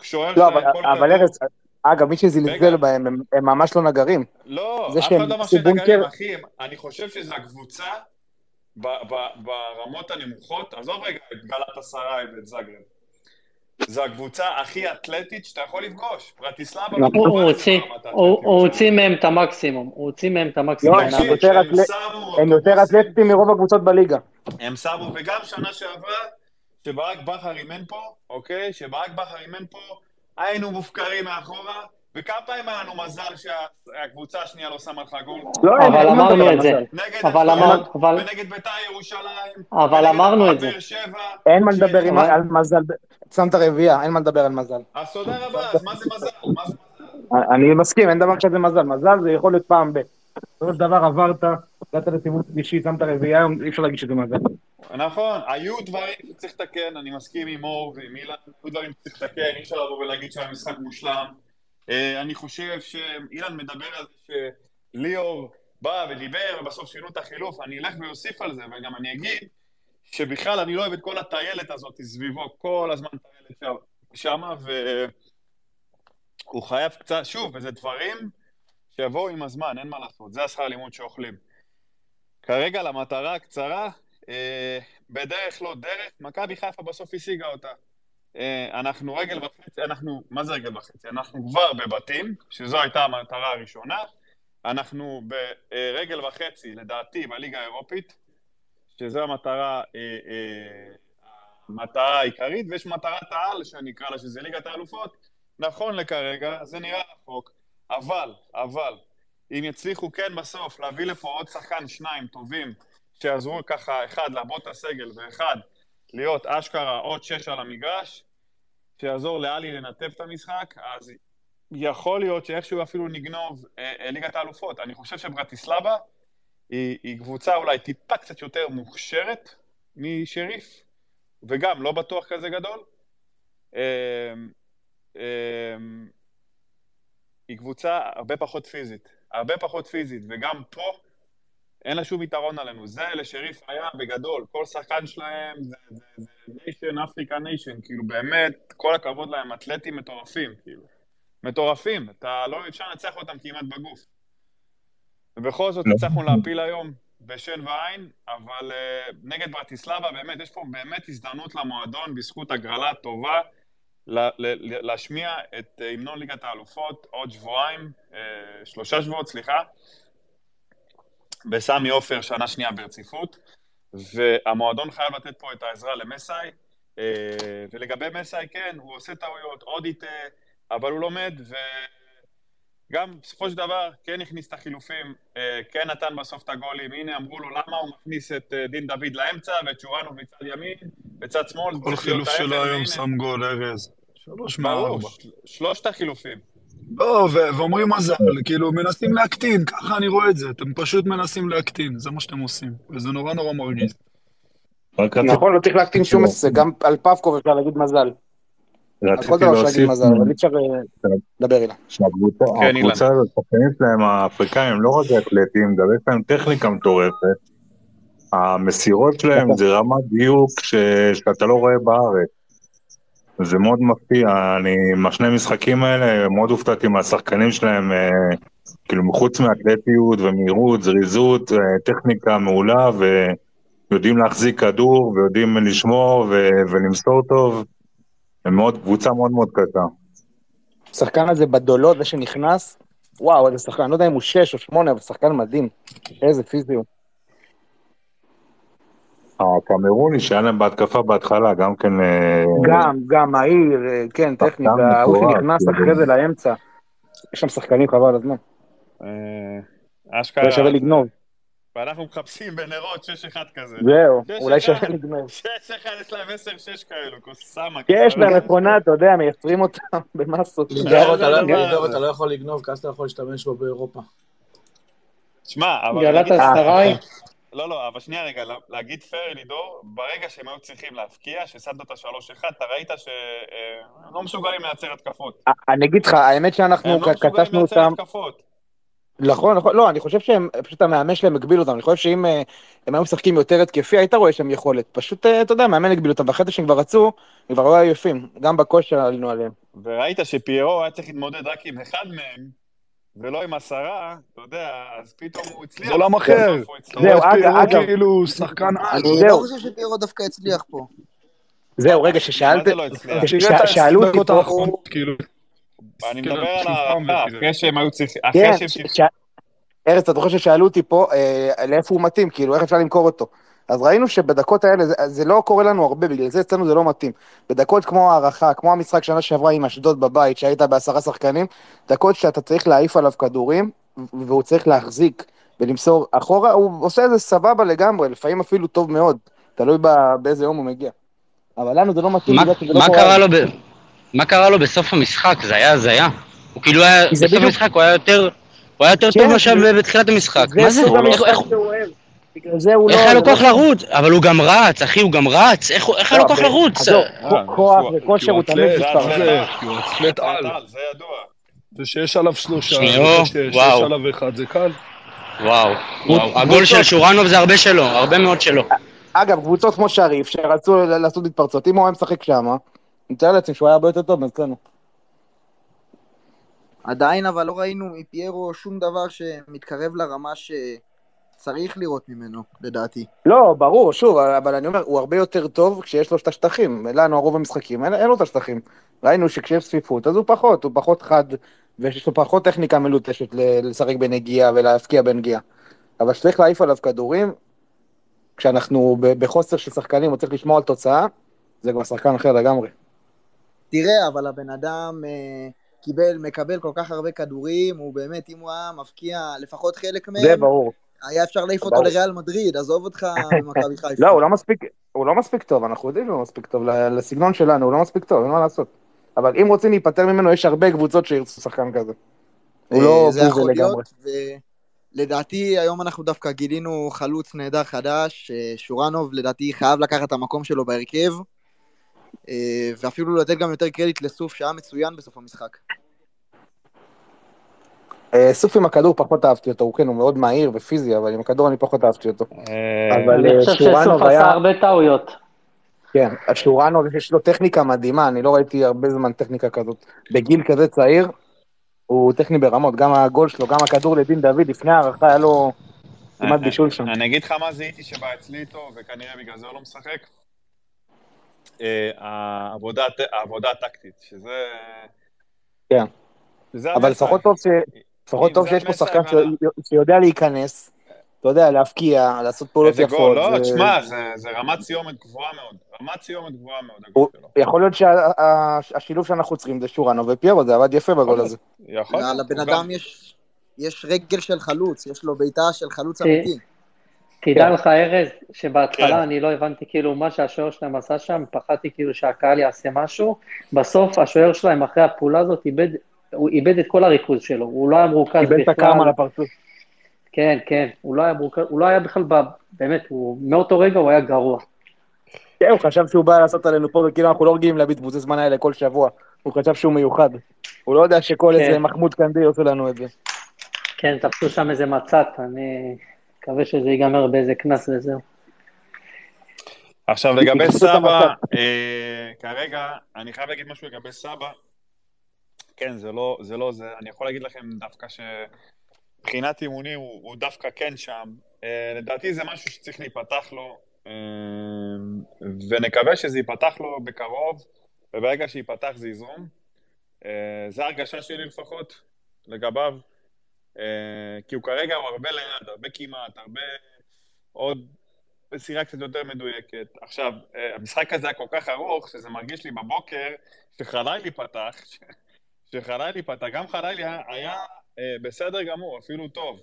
שוער לא, אבל- ארז, אגב, מי. שזלזל בהם, הם- הם ממש לא נגרים. לא, זה אף אחד לא אמר שהם נגרים, אחי. אני חושב שזו הקבוצה ב- ב- ברמות הנמוכות, עזוב רגע את גלת עשרה ואת זאגרב. זו הקבוצה הכי אתלטית שאתה יכול לפגוש. ברטיסלבה לא הוא הוציא, מהם את המקסימום, הוא הוציא מהם את המקסימום. לא, הם יותר אתלטים מרוב הקבוצות בליגה. הם שמו, וגם שנה שעברה, שברק בכר אימן פה, אוקיי? שברק בכר אימן פה, היינו מופקרים מאחורה, וכמה פעמים היה לנו מזל שהקבוצה השנייה לא שמה לך גול? לא, אבל אמרנו את זה. אבל אשדוד, אמר- אבל- ונגד בית"ר ירושלים, אבל אמרנו את זה. אין מה לדבר על מזל. שמת רביעייה, אין מה לדבר על מזל. אז תודה רבה, אז מה זה מזל? אני מסכים, אין דבר כזה מזל. מזל זה יכול להיות פעם ב... בסופו של דבר עברת, הגעת לסיבוב שלישי, שמת רביעייה, אי אפשר להגיד שזה מזל. נכון, היו דברים שצריך לתקן, אני מסכים עם אור ועם אילן, היו דברים שצריך לתקן, אי אפשר לבוא ולהגיד שהיה משחק מושלם. אה, אני חושב שאילן מדבר על זה שליאור בא ודיבר ובסוף שינו את החילוף, אני אלך ואוסיף על זה, וגם אני אגיד שבכלל אני לא אוהב את כל הטיילת הזאת סביבו, כל הזמן טיילת שמה, והוא חייב קצת, שוב, וזה דברים שיבואו עם הזמן, אין מה לעשות, זה השכר לימוד שאוכלים. כרגע למטרה הקצרה, אה, בדרך לא דרך, מכבי חיפה בסוף השיגה אותה. אה, אנחנו רגל וחצי, אנחנו, מה זה רגל וחצי? אנחנו כבר בבתים, שזו הייתה המטרה הראשונה. אנחנו ברגל וחצי, לדעתי, בליגה האירופית, שזו המטרה, אה, אה, המטרה העיקרית, ויש מטרת העל, שאני אקרא לה, שזה ליגת האלופות. נכון לכרגע, זה נראה רחוק, אבל, אבל, אם יצליחו כן בסוף להביא לפה עוד שחקן, שניים טובים, שיעזרו ככה, אחד, לעבוד את הסגל, ואחד, להיות אשכרה עוד שש על המגרש, שיעזור לאלי לנתב את המשחק, אז יכול להיות שאיכשהו אפילו נגנוב אה, אה, ליגת האלופות. אני חושב שברטיסלבה היא, היא קבוצה אולי טיפה קצת יותר מוכשרת משריף, וגם לא בטוח כזה גדול. אה, אה, היא קבוצה הרבה פחות פיזית, הרבה פחות פיזית, וגם פה אין לה שום יתרון עלינו. זה לשריף היה בגדול, כל שחקן שלהם זה nation, Africa nation, כאילו באמת, כל הכבוד להם, אתלטים מטורפים, כאילו. מטורפים, אתה לא, אפשר לנצח אותם כמעט בגוף. ובכל זאת הצלחנו להפיל היום בשן ועין, אבל uh, נגד ברטיסלבה, באמת, יש פה באמת הזדמנות למועדון בזכות הגרלה טובה. להשמיע את אה, המנון ליגת האלופות עוד שבועיים, אה, שלושה שבועות, סליחה, בסמי עופר שנה שנייה ברציפות, והמועדון חייב לתת פה את העזרה למסאי, אה, ולגבי מסאי, כן, הוא עושה טעויות, עוד יטעה, אבל הוא לומד, וגם בסופו של דבר כן הכניס את החילופים, כן נתן בסוף את הגולים, הנה אמרו לו למה הוא מכניס את דין דוד לאמצע ואת שורנו מצד ימין, בצד שמאל, כל חילוף שלו היום שם גול, ארז. שלוש מארבע. שלושת החילופים. לא, ואומרים מזל, כאילו, מנסים להקטין, ככה אני רואה את זה. אתם פשוט מנסים להקטין, זה מה שאתם עושים. וזה נורא נורא מרגיז. נכון, לא צריך להקטין שום הישג, גם על פאבקוב אפשר להגיד מזל. רציתי להוסיף... אבל אי אפשר אה, לדבר אילה. שהקבוצה כן, הזאת, השחקנים שלהם, האפריקאים, לא רק אתלטים, גם יש להם טכניקה מטורפת. המסירות שלהם זה רמת דיוק שאתה לא רואה בארץ. זה מאוד מפתיע, אני, מהשני משחקים האלה, מאוד הופתעתי מהשחקנים שלהם, אה, כאילו מחוץ מאתלטיות ומהירות, זריזות, אה, טכניקה מעולה, ויודעים להחזיק כדור, ויודעים לשמור ו- ולמסור טוב, הם מאוד, קבוצה מאוד מאוד קטה. השחקן הזה בדולות, זה שנכנס, וואו, איזה שחקן, אני לא יודע אם הוא שש או שמונה, אבל שחקן מדהים, איזה פיזי הוא. הקמרוני שהיה להם בהתקפה בהתחלה, גם כן... אה, גם, גם מהיר, אה, כן, טכניקה, הוא שנכנס כאילו. אחרי זה לאמצע. יש שם שחקנים חבל על הזמן. אה, זה אשכרה. שווה לגנוב. ואנחנו מחפשים בנרות 6-1 כזה. זהו, אולי. שווה לגנוב. 6-1 יש להם 10-6 כאלו, קוסאמה. יש להם מכונה, אתה יודע, מייצרים אותם במסות. אתה לא- זה. אתה לא יכול לגנוב, כי אז אתה יכול להשתמש בו באירופה. שמע, אבל... גלת אסתראי, לא, לא, אבל שנייה רגע, לה- להגיד פייר לידור, ברגע שהם היו צריכים להבקיע, ששמת את ה-3-1, אתה ראית שהם לא מסוגלים לייצר התקפות. אני אגיד לך, האמת שאנחנו הם לא מסוגלים קטשנו לייצר אותם, התקפות. נכון, נכון, לא, אני חושב שהם, פשוט המאמן שלהם הגביל אותם, אני חושב שאם אה, הם היו משחקים יותר התקפי, היית רואה שהם יכולת, פשוט, אה, אתה יודע, המאמן הגביל אותם, ואחרי זה שהם כבר רצו, הם כבר לא היו יפים, גם בכושר עלינו עליהם. וראית שפיירו היה צריך להתמודד רק עם אחד מהם, ולא עם עשרה, אתה יודע, אז פתאום הוא הצליח. זה עולם אחר. הוא. זהו, אגב, פיירו אגב. כאילו שחקן על. אני. לא חושב שפיירו דווקא הצליח פה. זהו, רגע, מה ששאלת, זה לא שאלו אותי פה, כאילו. אני כאילו, מדבר על ההערכה, וכאילו. אחרי שהם היו צריכים, כן, ארז, אתה זוכר ששאלו אותי פה אה, לאיפה הוא מתאים, כאילו, איך אפשר למכור אותו. אז ראינו שבדקות האלה, זה, זה לא קורה לנו הרבה, בגלל זה אצלנו זה לא מתאים. בדקות כמו הערכה, כמו המשחק שנה שעברה עם אשדוד בבית, שהיית בעשרה שחקנים, דקות שאתה צריך להעיף עליו כדורים, והוא צריך להחזיק ולמסור אחורה, הוא עושה את זה סבבה לגמרי, לפעמים אפילו טוב מאוד, תלוי ב- באיזה יום הוא מגיע. אבל לנו זה לא מתאים, מה- לא מה קורה. קרה לו ב- מה קרה לו בסוף המשחק? זה היה הזיה. הוא כאילו היה, זה בסוף בדיוק- המשחק הוא היה יותר, הוא היה יותר כן, טוב זה- בתחילת המשחק. זה מה זה? סוג איך- המשחק שהוא אוהב. בגלל זה הוא לא... איך היה לו זה לא- כוח לרוץ? אבל הוא גם רץ, אחי, הוא גם רץ. איך היה לו לא, כוח לרוץ? אה, כוח וכושר הוא תמיד מספר. זה- זה, זה- כי הוא אתלט על. זה ידוע. ושיש עליו שלושה, וואו. עליו אחד, זה קל. וואו. הגול של שורנוב זה הרבה שלו, הרבה מאוד שלו. אגב, קבוצות כמו שריף, שרצו לעשות התפרצות, אם הוא היה משחק שם, אני מתאר לעצמי שהוא היה הרבה יותר טוב מאצלנו. עדיין אבל לא ראינו מפיירו שום דבר שמתקרב לרמה שצריך לראות ממנו, לדעתי. לא, ברור, שוב, אבל אני אומר, הוא הרבה יותר טוב כשיש לו את השטחים. לנו, הרוב המשחקים, אין, אין לו את השטחים. ראינו שכשיש צפיפות, אז הוא פחות, הוא פחות חד, ויש לו פחות טכניקה מלוטשת לשחק בנגיעה ולהפקיע בנגיעה. אבל כשצריך להעיף עליו כדורים, כשאנחנו בחוסר של שחקנים, הוא צריך לשמור על תוצאה, זה כבר שחקן אחר לגמרי. תראה, אבל הבן אדם אה, קיבל, מקבל כל כך הרבה כדורים, הוא באמת, אם הוא היה מבקיע לפחות חלק מהם, זה ברור. היה אפשר להעיף אותו. לריאל מדריד, עזוב אותך ממכבי חיפה. לא, הוא לא מספיק, הוא לא מספיק טוב, אנחנו יודעים שהוא לא מספיק טוב, לסגנון שלנו, הוא לא מספיק טוב, אין מה לעשות. אבל אם רוצים להיפטר ממנו, יש הרבה קבוצות שירצו שחקן כזה. הוא אה, לא זה בוזה לגמרי. ולדעתי היום אנחנו דווקא גילינו חלוץ נהדר חדש, אה, שורנוב לדעתי חייב לקחת את המקום שלו בהרכב, אה, ואפילו לתת גם יותר קרדיט לסוף שהיה מצוין בסוף המשחק. אה, סוף עם הכדור פחות אהבתי אותו, הוא כן, הוא מאוד מהיר ופיזי, אבל עם הכדור אני פחות אהבתי אותו. אה, אבל אני אה, חושב שורנוב שסוף היה- עשה הרבה טעויות. כן, שורנוב יש לו טכניקה מדהימה, אני לא ראיתי הרבה זמן טכניקה כזאת. בגיל כזה צעיר, הוא טכני ברמות, גם הגול שלו, גם הכדור לדין דוד, לפני ההערכה היה לו כמעט בישול שם. אני אגיד לך מה זיהיתי שבא אצלי איתו, וכנראה בגלל זה הוא לא משחק. העבודה הט- העבודה הטקטית, שזה... כן. אבל. לפחות טוב ש- לפחות טוב שיש פה שחקן שיודע להיכנס, אתה יודע, להבקיע, לעשות פעולות איזה יפות. גול, לא, זה- תשמע, זה- רמת סיומת גבוהה מאוד. רמת סיומת גבוהה מאוד, הגול הוא- שלו. יכול להיות שהשילוב שאנחנו צריכים זה שורנו ופיירו, זה עבד יפה בגול הזה. יכול. לבן אדם יש, יש רגל של חלוץ, יש לו בעיטה של חלוץ אמיתי. תדע לך, ארז, שבהתחלה כן. אני לא הבנתי כאילו מה שהשוער שלהם עשה שם, פחדתי כאילו שהקהל יעשה משהו. בסוף השוער שלהם אחרי הפעולה הזאת איבד, הוא איבד את כל הריכוז שלו, הוא לא היה מרוכז קיבל את הקרם על בכלל. הפרצוף. כן, כן, הוא לא היה מרוכז, הוא לא היה בכלל, ב- באמת, הוא, מאותו רגע הוא היה גרוע. כן, הוא חשב שהוא בא לעשות עלינו פה, וכאילו אנחנו לא רגילים להביא בזבוזי זמן האלה כל שבוע. הוא חשב שהוא מיוחד. הוא לא יודע שכל כן. איזה מחמוד קנדי עושה לנו את זה. כן, תפסו שם איזה מצת, אני מקווה שזה ייגמר באיזה קנס וזהו. עכשיו לגבי את סבא. אה, כרגע, אני חייב להגיד משהו לגבי סבא. כן, זה לא זה, לא זה. אני יכול להגיד לכם דווקא שמבחינת אימונים הוא, הוא דווקא כן שם. אה, לדעתי זה משהו שצריך להיפתח לו, אה, ונקווה שזה ייפתח לו בקרוב, וברגע שייפתח זה יזרום. אה, זה ההרגשה שלי לפחות לגביו. אה, כי הוא כרגע הוא הרבה ליד, הרבה כמעט, הרבה עוד מסירה קצת יותר מדויקת. עכשיו, אה, המשחק הזה היה כל כך ארוך, שזה מרגיש לי בבוקר שחלילי פתח, ש- שחלילי פתח, גם חלילי היה, אה, בסדר גמור, אפילו טוב.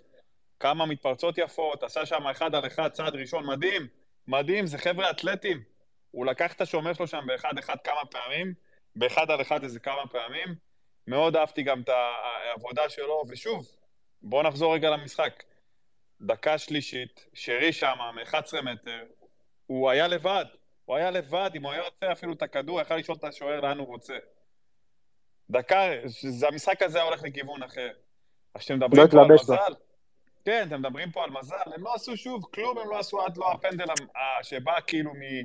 כמה מתפרצות יפות, עשה שם אחד על אחד, צעד ראשון, מדהים, מדהים, זה חבר'ה אתלטים. הוא לקח את השומר שלו שם באחד אחד כמה פעמים, באחד על אחד איזה כמה פעמים. מאוד אהבתי גם את העבודה שלו, ושוב, בואו נחזור רגע למשחק. דקה שלישית, שרי שם, מ-11 מטר, הוא היה לבד. הוא היה לבד, אם הוא היה יוצא אפילו את הכדור, יכל לשאול את השוער לאן הוא רוצה. דקה, המשחק הזה הולך לכיוון אחר. אז כשאתם מדברים לא פה על. מזל, כן, אתם מדברים פה על מזל, הם לא עשו שוב כלום, הם לא עשו עד לא הפנדל שבא כאילו מ-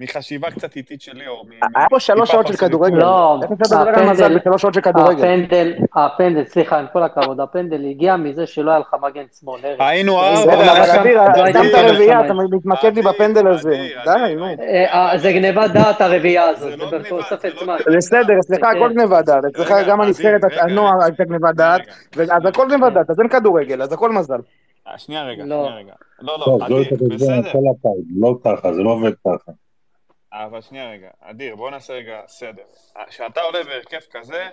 מחשיבה קצת איטית של ליאור. היה פה שלוש טיפה שעות של כדורגל. לא, הפנדל? הפנדל, סליחה, עם כל הכבוד, הפנדל הגיע מזה שלא היה לך מגן שמאל. היינו לא ארבע, לא הייתי את הרביעייה. אתה מתמקד לי בפנדל הזה. די, נו. אה, אה, זה גניבת דעת הרביעייה הזאת, לא לא. בסדר, אצלך כן. הכל גניבת דעת, אצלך גם הנבחרת, הנוער. הייתה גניבת דעת. אז הכל גניבת דעת, אז אין כדורגל, אז הכל מזל. אה, שנייה רגע, לא. שנייה רגע. לא, לא, לא בסדר. לא ככה, זה לא עובד ככה. אבל שנייה רגע, אדיר, בוא נעשה רגע סדר. כשאתה עולה בהרכב כזה,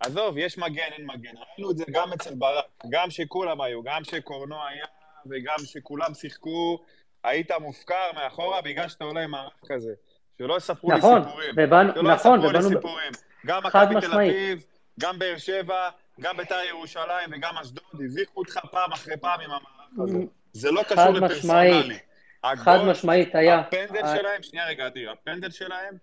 עזוב, יש מגן, אין מגן. ראינו את זה גם אצל ברק, גם שכולם היו, גם שקורנו היה וגם שכולם שיחקו, היית מופקר מאחורה בגלל שאתה עולה עם מערך כזה. שלא יספרו לי נכון, סיפורים. ובאנו, שלא נכון, יספרו לי ובאנו, סיפורים. גם מכבי תל. אביב, גם באר שבע, גם בית"ר ירושלים וגם אשדוד, הביכו אותך פעם אחרי פעם עם המערך הזה. זה לא קשור משמעית. חד משמעית היה. הפנדל ה- שלהם, שנייה רגע, אדיר, הפנדל שלהם,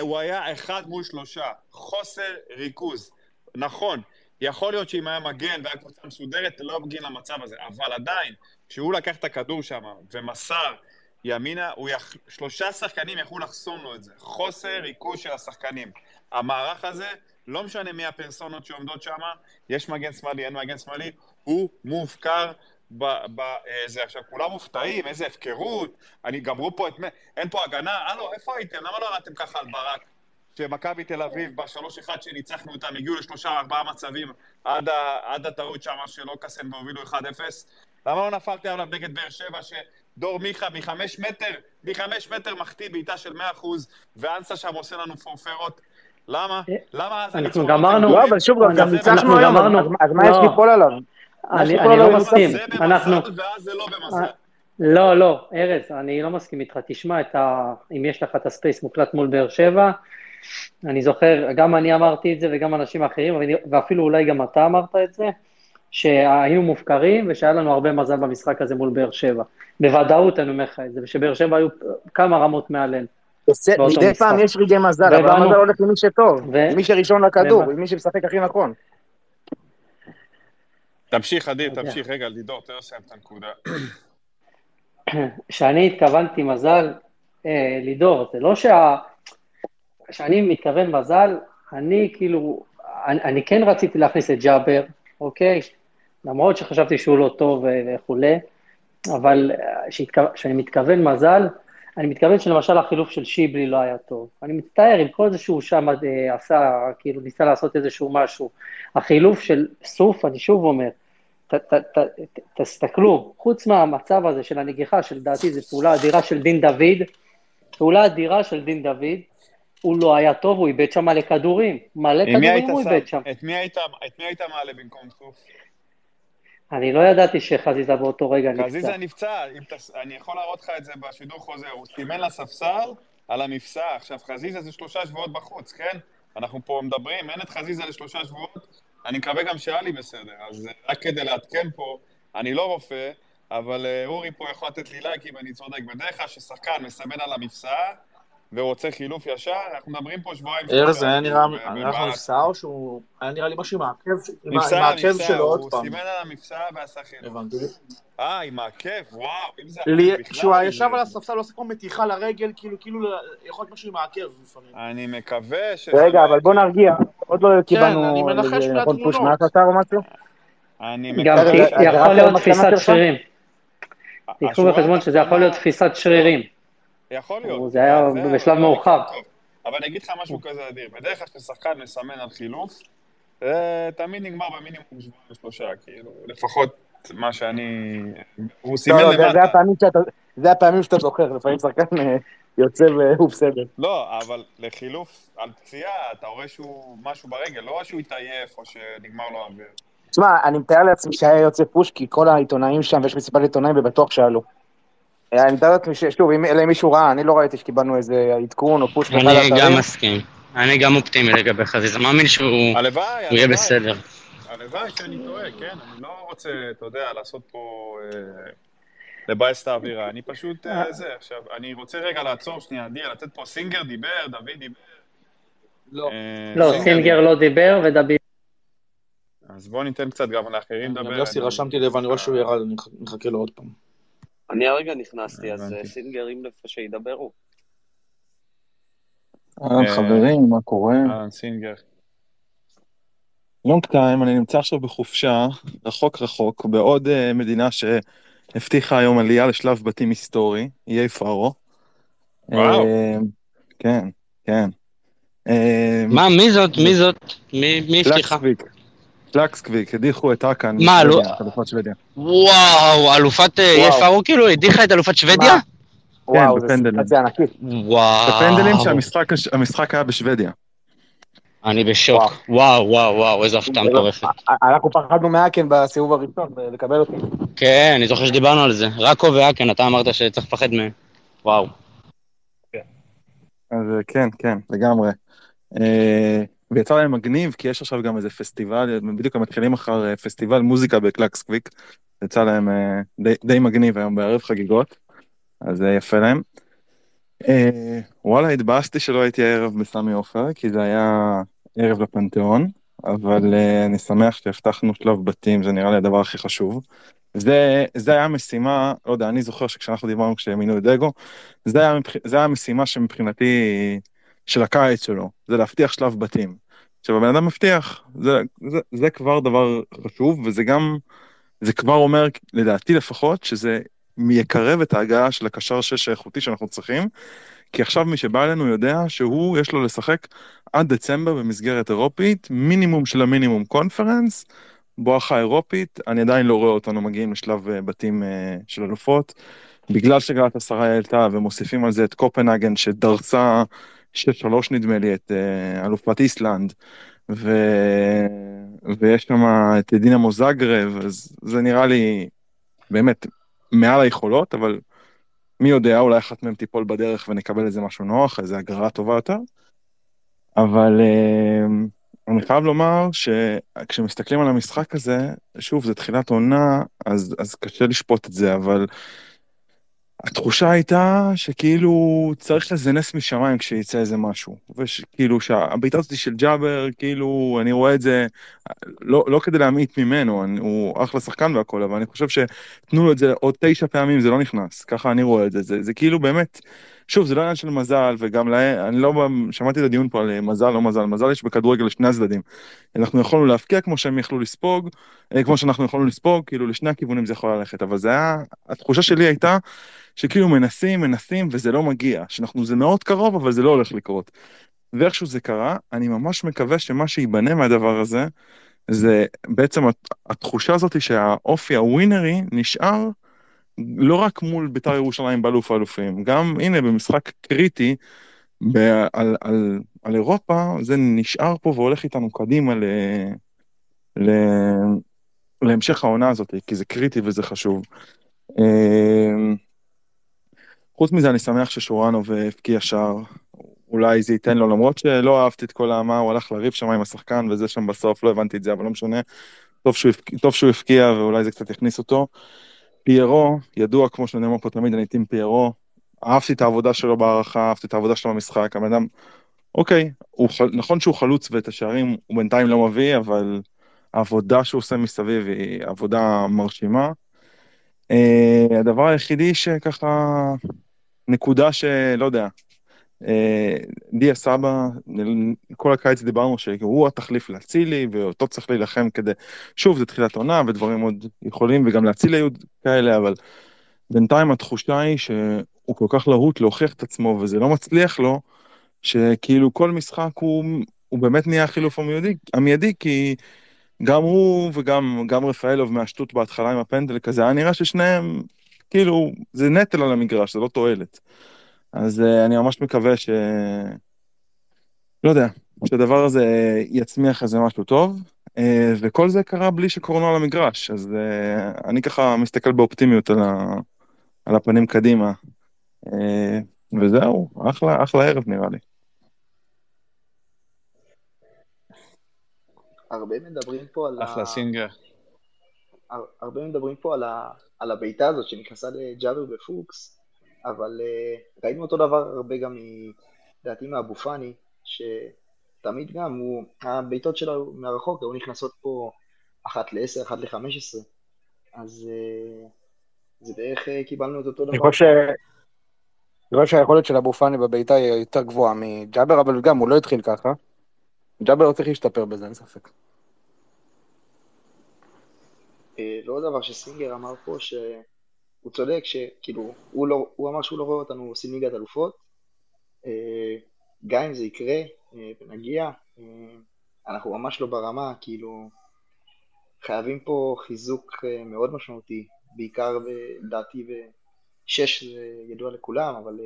הוא היה אחד מול שלושה. חוסר ריכוז. נכון, יכול להיות שאם היה מגן והיה קבוצה מסודרת, לא מגיעים למצב הזה, אבל עדיין, כשהוא לקח את הכדור שם ומסר ימינה, יח... שלושה שחקנים יכלו לחסום לו את זה. חוסר ריכוז של השחקנים. המערך הזה, לא משנה מי הפרסונות שעומדות שם, יש מגן שמאלי, אין מגן שמאלי, הוא מופקר בזה. עכשיו, כולם מופתעים, איזה הפקרות, אני גמרו פה את... מ- אין פה הגנה, הלו, איפה הייתם? למה לא ירדתם ככה על ברק? שמכבי תל אביב, בשלוש אחד שניצחנו אותם, הגיעו לשלושה ארבעה מצבים עד, ה... עד הטעות שם של אוקאסן והובילו 1-0. למה לא נפלתם עליו נגד באר שבע, שדור מיכה מחמש מטר, מחמש מטר מחטיא בעיטה של 100% ואנסה שם עושה לנו פורפרות? למה? למה אז אנחנו גמרנו- לא? אבל שוב, גם אנחנו ניצחנו היום, גמרנו. אז- מה יש לא. ליפול עליו? אני אני לא לא מסכים, זה במזל אנחנו... ואז זה לא במזל. לא, לא, ארז, אני לא מסכים איתך. תשמע, את ה... אם יש לך את הספייס מוקלט מול באר שבע, אני זוכר, גם אני אמרתי את זה וגם אנשים אחרים, ואני- ואפילו אולי גם אתה אמרת את זה, שהיינו מופקרים ושהיה לנו הרבה מזל במשחק הזה מול באר שבע. בוודאות אני אומר לך את זה, ושבאר שבע היו כמה רמות מעלינו. באותו מדי. פעם יש רגעי מזל, אבל המזל הולך למי שטוב, ו- עם מי שראשון לכדור, ומה- עם מי שמשחק הכי נכון. תמשיך, יודע. תמשיך. רגע, לידור, תן לסיים את הנקודה. כשאני התכוונתי מזל, אה, לידור, זה לא שה... כשאני מתכוון מזל, אני כאילו, אני, אני כן רציתי להכניס את ג'אבר, אוקיי? למרות שחשבתי שהוא לא טוב ו- וכולי, אבל אה, כשאני מתכוון מזל, אני מתכוון שלמשל החילוף של שיבלי לא היה טוב. אני מצטער עם כל זה שהוא שם אה, עשה, כאילו ניסה לעשות איזשהו משהו. החילוף של סוף, אני שוב אומר, ת, ת, ת, ת, תסתכלו, חוץ מהמצב הזה של הנגיחה, שלדעתי זו פעולה אדירה של דין דוד, פעולה אדירה של דין דוד, הוא לא היה טוב, הוא איבד שם מלא כדורים, מלא כדורים הוא? איבד שם. את מי היית- את מי היית מעלה במקום סוף? אני לא ידעתי שחזיזה באותו רגע נפצע. חזיזה נפצע, תס- אני יכול להראות לך את זה בשידור חוזר, הוא סימן לספסל על המפסע. עכשיו, חזיזה זה שלושה שבועות בחוץ, כן? אנחנו פה מדברים, אין את חזיזה לשלושה שבועות, אני מקווה גם שאלי בסדר. אז אה, רק כדי לעדכן פה, אני לא רופא, אבל אה, אורי פה יכול לתת לי לייק אם אני צודק. בדרך כלל כששחקן מסמן על המפסע ורוצה חילוף ישר, אנחנו מדברים פה שבועיים. ארז, היה נראה לך ב- מבצע או שהוא... היה נראה לי משהו עם העקב שלו עוד הוא פעם. סימן על המבצע ועשה חילוף. הבנתי. אה, עם העקב, וואו, אם זה כשהוא ישב על הספסל הוא עשה כמו מתיחה לרגל, כאילו, כאילו, יכול להיות משהו עם העקב לפעמים. אני מקווה ש... רגע, אבל בוא נרגיע, עוד לא כן, אני קיבלנו נכון פוש. מהקטר או משהו? אני גם מקווה... רק יכול להיות המסקנה תפיסת? שרירים. תיקחו בחשבון שזה יכול להיות תפיסת שרירים. יכול להיות. זה היה זה- בשלב מאוחר. אבל אני אגיד לך משהו כזה אדיר, בדרך כלל כששחקן מסמן על חילוף, זה תמיד נגמר במינימום שבועיים שלושה, כאילו, לפחות מה שאני... הוא לא, סימן לא, זה למטה. זה הפעמים שאתה זוכר, לפעמים שחקן אה, יוצא והוא בסדר. לא, אבל לחילוף על פציעה, אתה רואה שהוא משהו ברגל, לא שהוא התעייף או שנגמר לו האוויר. תשמע, אני מתאר לעצמי שהיה יוצא פוש, כי כל העיתונאים שם, ויש מסיבת עיתונאים, ובטוח שאלו. אני מתאר לעצמי ששוב, אם אלא אם מישהו ראה, אני לא ראיתי שקיבלנו איזה עדכון או פוש באחד אני. גם מסכים. אני גם אופטימי לגבי חזיזה, מאמין שהוא יהיה. בסדר. הלוואי שאני טועה, כן, אני לא רוצה, אתה יודע, לעשות פה... אה, לבאס את האווירה, אני פשוט אה, זה, עכשיו, אני רוצה רגע לעצור שנייה, דיה, לתת פה סינגר דיבר, דוד דיבר. לא. אה, לא, סינגר לא דיבר ודוד... אז בואו ניתן קצת גם לאחרים גם לדבר. יוסי רשמתי לב, אני רואה שהוא ירד, אני מח- מחכה לו עוד פעם. אני הרגע נכנסתי, אז. אה, סינגרים לפני שידברו. אהלן אה, חברים, מה קורה? אהלן, סינגר. לונג טיים, אני נמצא עכשיו בחופשה, רחוק רחוק, בעוד אה, מדינה שהבטיחה היום עלייה לשלב בתים היסטורי, איי פארו. וואו. אה, כן, כן. אה, מה, מי זאת? מי זאת? מי הבטיחה? קלקסקוויק, הדיחו את האקן מה, לא- אלופת שוודיה. וואו, אלופת אה, איי וואו. פארו כאילו הדיחה את אלופת שוודיה? זו בפנדלים. וואו. בפנדלים שהמשחק היה בשוודיה. אני בשוק. וואו, וואו, וואו, איזו הפתעה מטורפת. אנחנו פחדנו מהאקן בסיבוב הראשון, לקבל אותי. כן, אני זוכר שדיברנו על זה. ראקו ואקן, אתה אמרת שצריך לפחד מהם. וואו. אז אה, כן, כן, לגמרי. אה, ויצא להם מגניב, כי יש עכשיו גם איזה פסטיבל, בדיוק הם מתחילים אחר אה, פסטיבל מוזיקה בקלקסקוויק. יצא להם אה, די, די מגניב היום בערב חגיגות, אז זה יפה להם. אה, וואלה, התבאסתי שלא הייתי הערב בסמי עופר, כי זה היה ערב לפנתיאון, אבל אה, אני שמח שהבטחנו שלב בתים, זה נראה לי הדבר הכי חשוב. זה, זה היה משימה, לא יודע, אני זוכר שכשאנחנו דיברנו כשמינו את דגו, זה היה. זה היה המשימה שמבחינתי של הקיץ שלו, זה להבטיח שלב בתים. עכשיו הבן אדם מבטיח, זה, זה, זה כבר דבר חשוב, וזה גם, זה כבר אומר, לדעתי לפחות, שזה יקרב את ההגעה של הקשר שש האיכותי שאנחנו צריכים, כי עכשיו מי שבא אלינו יודע שהוא, יש לו לשחק עד דצמבר במסגרת אירופית, מינימום של המינימום קונפרנס, בואכה אירופית, אני עדיין לא רואה אותנו מגיעים לשלב אה, בתים אה, של אלופות. בגלל שגלת עשרה העלתה ומוסיפים על זה את קופנהגן שדרסה 6-3 נדמה לי את אה, אלופת איסלנד ו... ויש שם את דינמו זגרב אז זה נראה לי באמת מעל היכולות אבל מי יודע אולי אחת מהם תיפול בדרך ונקבל איזה משהו נוח איזה הגררה טובה יותר. אבל אה, אני חייב לומר שכשמסתכלים על המשחק הזה, שוב, זה תחילת עונה, אז, אז קשה לשפוט את זה, אבל התחושה הייתה שכאילו צריך איזה נס משמיים כשיצא איזה משהו. וכאילו שהבעיטה הזאת של ג'אבר, כאילו, אני רואה את זה, לא, לא כדי להמעיט ממנו, אני, הוא אחלה שחקן והכל, אבל אני חושב שתנו לו את זה עוד תשע פעמים, זה לא נכנס. ככה אני רואה את זה. זה, זה כאילו באמת, שוב, זה לא עניין של מזל, וגם לה, אני לא, שמעתי את הדיון פה על מזל, לא מזל, מזל יש בכדורגל לשני הצדדים. אנחנו יכולנו להפקיע כמו שהם יכלו לספוג, אה, כמו שאנחנו יכולנו לספוג, כאילו לשני הכיוונים זה יכול ללכת, אבל זה היה, התחושה שלי הייתה שכאילו מנסים, מנסים, וזה לא מגיע, שאנחנו, זה מאוד קרוב, אבל זה לא הולך לקרות. ואיכשהו זה קרה, אני ממש מקווה שמה שייבנה מהדבר הזה, זה בעצם התחושה הזאת שהאופי הווינרי נשאר לא רק מול בית"ר ירושלים באלוף האלופים, גם הנה במשחק קריטי ב- על, על, על אירופה, זה נשאר פה והולך איתנו קדימה ל, ל, להמשך העונה הזאת, כי זה קריטי וזה חשוב. אמ, חוץ מזה אני שמח ששורנוב הבקיע שער, אולי זה ייתן לו, למרות שלא אהבתי את כל האמה, הוא הלך לריב שם עם השחקן וזה שם בסוף, לא הבנתי את זה, אבל לא משנה. טוב שהוא, טוב הבקיע ואולי זה קצת יכניס אותו. פיירו, ידוע כמו שאני אומר פה תמיד, אני טים פיירו, אהבתי את העבודה שלו בהערכה, אהבתי את העבודה שלו במשחק, הבן אדם, אוקיי, הוא, נכון שהוא חלוץ ואת השערים הוא בינתיים לא מביא, אבל העבודה שהוא עושה מסביב היא עבודה מרשימה. Uh, הדבר היחידי שככה, נקודה שלא יודע, דיה סבא, כל הקיץ דיברנו שהוא התחליף לאצילי ואותו צריך להילחם כדי, שוב זה תחילת עונה ודברים עוד יכולים וגם לאצילי היו כאלה, אבל בינתיים התחושה היא שהוא כל כך להוט להוכיח את עצמו וזה לא מצליח לו, שכאילו כל משחק הוא, הוא באמת נהיה החילוף המיידי, המיידי כי גם הוא וגם גם רפאלוב מהשטות בהתחלה עם הפנדל כזה, היה נראה ששניהם, כאילו, זה נטל על המגרש, זה לא תועלת. אז uh, אני ממש מקווה ש... לא יודע, שהדבר הזה יצמיח איזה משהו טוב, uh, וכל זה קרה בלי שקורנו על המגרש, אז uh, אני ככה מסתכל באופטימיות על, ה... על הפנים קדימה. Uh, וזהו, אחלה, אחלה ערב נראה לי. הרבה מדברים פה על אחלה ה... סינגר. הר- הרבה מדברים פה על, ה... על הבעיטה הזאת שנכנסה לג'אבר ופוקס, אבל uh, ראינו אותו דבר הרבה גם, לדעתי, מאבו פאני, שתמיד גם, הוא, הבעיטות שלו מהרחוק היו נכנסות פה אחת לעשר, אחת לחמש עשרה, אז uh, זה בערך uh, קיבלנו את אותו אני דבר. חושב ש... אני חושב שהיכולת של אבו פאני בבעיטה היא יותר גבוהה מג'אבר, אבל גם הוא לא התחיל ככה. ג'אבר צריך להשתפר בזה, אין ספק. אה, ועוד דבר שסינגר אמר פה, שהוא צודק, שכאילו, הוא, לא, הוא אמר שהוא לא רואה אותנו עושים ליגת אלופות, אה, גם אם זה יקרה אה, ונגיע, אה, אנחנו ממש לא ברמה, כאילו, חייבים פה חיזוק מאוד משמעותי, בעיקר לדעתי בשש זה ידוע לכולם, אבל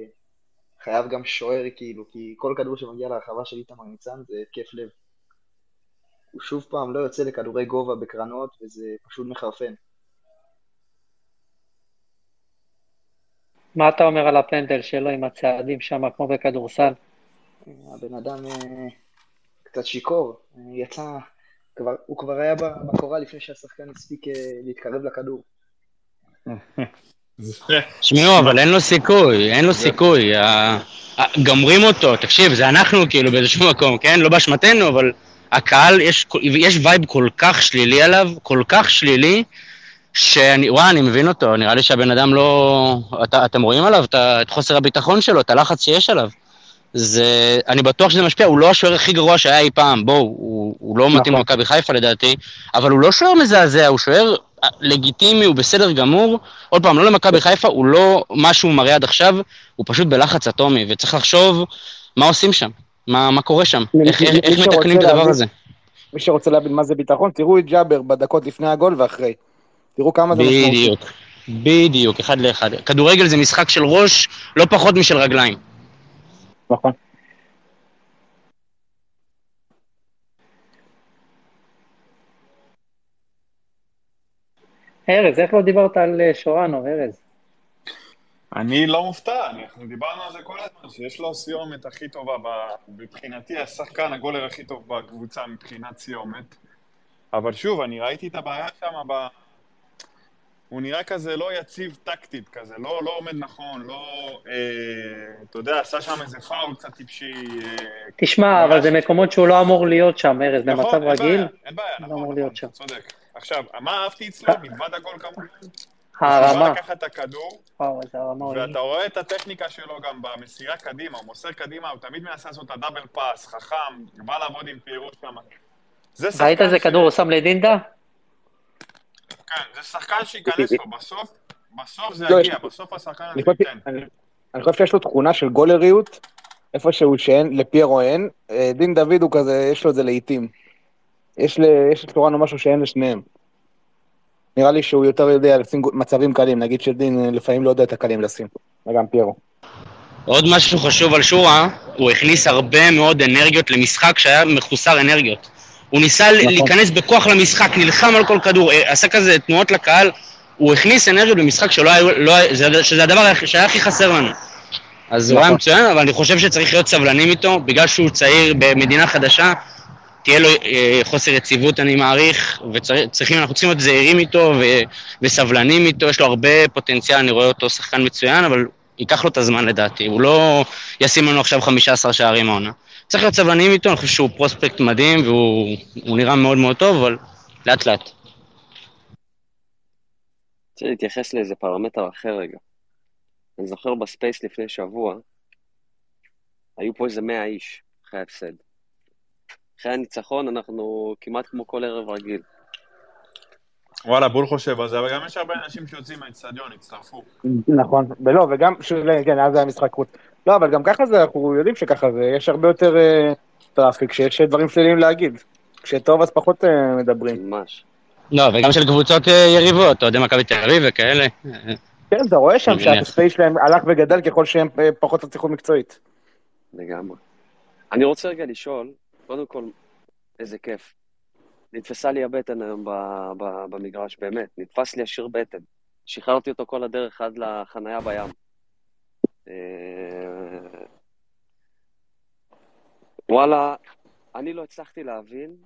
חייב גם שוער, כאילו, כי כל כדור שמגיע להרחבה של איתמר ניצן זה התקף לב. הוא שוב פעם לא יוצא לכדורי גובה בקרנות, וזה פשוט מחרפן. מה אתה אומר על הפנדל שלו עם הצעדים שם, כמו בכדורסל? הבן אדם אה, קצת שיכור, אה, יצא, כבר, הוא כבר היה בקורה לפני שהשחקן הספיק אה, להתקרב לכדור. תשמעו, אבל אין לו סיכוי, אין לו סיכוי. גומרים אותו, תקשיב, זה אנחנו כאילו באיזשהו מקום, כן? לא באשמתנו, אבל הקהל, יש, יש vibe כל כך שלילי עליו, כל כך שלילי, שאני, וואי, אני מבין אותו, נראה לי שהבן אדם לא... אתה, אתם רואים עליו את, ה- את חוסר הביטחון שלו, את הלחץ שיש עליו. זה, אני בטוח שזה משפיע, הוא לא השוער הכי גרוע שהיה אי פעם, בואו, הוא, הוא לא מתאים נכון. למכבי חיפה לדעתי, אבל הוא לא שוער מזעזע, הוא שוער אה, לגיטימי, הוא בסדר גמור. עוד פעם, לא למכבי חיפה, הוא לא מה שהוא מראה עד עכשיו, הוא פשוט בלחץ אטומי, וצריך לחשוב מה עושים שם, מה, מה קורה שם, איך, איך, איך מתקנים את הדבר להבין- הזה. מי שרוצה להבין מה זה ביטחון, תראו את ג'אבר בדקות לפני הגול ואחרי. תראו כמה זה משמעותי. בדיוק, בדיוק, אחד לאחד. כדורגל זה משחק של ראש, לא פחות משל רגליים. נכון. ארז, איך לא דיברת על אה, שורנוב, ארז? אני לא מופתע, אנחנו דיברנו על זה כל הזמן, שיש לו סיומת הכי טובה, מבחינתי השחקן הגולר הכי טוב בקבוצה מבחינת סיומת. אבל שוב, אני ראיתי את הבעיה שם. הוא נראה כזה לא יציב טקטית כזה, לא, לא עומד נכון, לא... אה, אתה יודע, עשה שם איזה פאול קצת טיפשי. אה, תשמע, אבל זה מקומות שהוא לא אמור להיות שם, ארז, נכון, במצב אין רגיל, בעיה, אין בעיה, לא נכון, אמור להיות שם. צודק. עכשיו, מה אהבתי אצלו, מלבד הגול כמובן? הרמה. שהוא בא לקחת את הכדור, וואו, איזה הרמה. ואתה רואה את הטכניקה שלו גם במסירה קדימה, הוא מוסר קדימה, הוא תמיד מנסה לעשות את הדאבל פאס, חכם, בא לעבוד עם פירוש שם. ראית איזה כדור הוא שם לדינדה? כן, זה שחקן שייכנס לו, בסוף, בסוף זה לא, יגיע, בסוף השחקן הזה ייתן. אני- חושב שיש לו תכונה של גולריות, איפשהו שאין, לפיירו אין. אה, דין דוד הוא כזה, יש לו את זה לעיתים. יש ל- יש לשורנו משהו שאין לשניהם. נראה לי שהוא יותר יודע לשים מצבים קלים, נגיד שדין אה, לפעמים לא יודע את הקלים לשים, וגם פיירו. עוד משהו חשוב על שורה, הוא הכניס הרבה מאוד אנרגיות למשחק שהיה מחוסר אנרגיות. הוא ניסה נכון. להיכנס בכוח למשחק, נלחם על כל כדור, אה, עשה כזה תנועות לקהל, הוא הכניס אנרגיות במשחק שלא היה, לא, היה- זה- שזה הדבר שהיה הכי חסר לנו. אז הוא היה נכון. מצוין, אבל אני חושב שצריך להיות סבלנים איתו, בגלל שהוא צעיר במדינה חדשה, תהיה לו אה, חוסר יציבות אני מעריך, וצריכים, אנחנו צריכים להיות זהירים איתו ו- וסבלנים איתו, יש לו הרבה פוטנציאל, אני רואה אותו שחקן מצוין, אבל ייקח לו את הזמן לדעתי, הוא לא ישים לנו עכשיו 15 שערים העונה. צריך להיות סבלנים איתו, אני חושב שהוא prospect מדהים והוא הוא נראה מאוד מאוד טוב, אבל לאט לאט. רוצה להתייחס לאיזה פרמטר אחר רגע. אני זוכר ב space לפני שבוע, היו פה איזה 100 איש אחרי ההפסד. אחרי הניצחון אנחנו כמעט כמו כל ערב רגיל. וואלה, בול חושב על זה, אבל גם יש הרבה אנשים שיוצאים מהאצטדיון, הצטרפו. נכון, ולא, וגם, כן, אז זה היה משחק חוץ. לא, אבל גם ככה זה, אנחנו יודעים שככה זה, יש הרבה יותר אה, traffic, שיש דברים שליליים להגיד. כשטוב אז פחות אה, מדברים. ממש. לא, וגם של קבוצות אה, יריבות, אוהדי מכבי תל אביב וכאלה. כן, אתה רואה שם. שהתספי שלהם הלך וגדל ככל שהם פחות הצליחו מקצועית. לגמרי. אני רוצה רגע לשאול, קודם כל, איזה כיף. נתפסה לי הבטן היום ב- ב- במגרש, באמת, נתפס לי השריר בטן. שחררתי אותו כל הדרך עד לחנייה בים. אה, וואלה, אני לא הצלחתי להבין,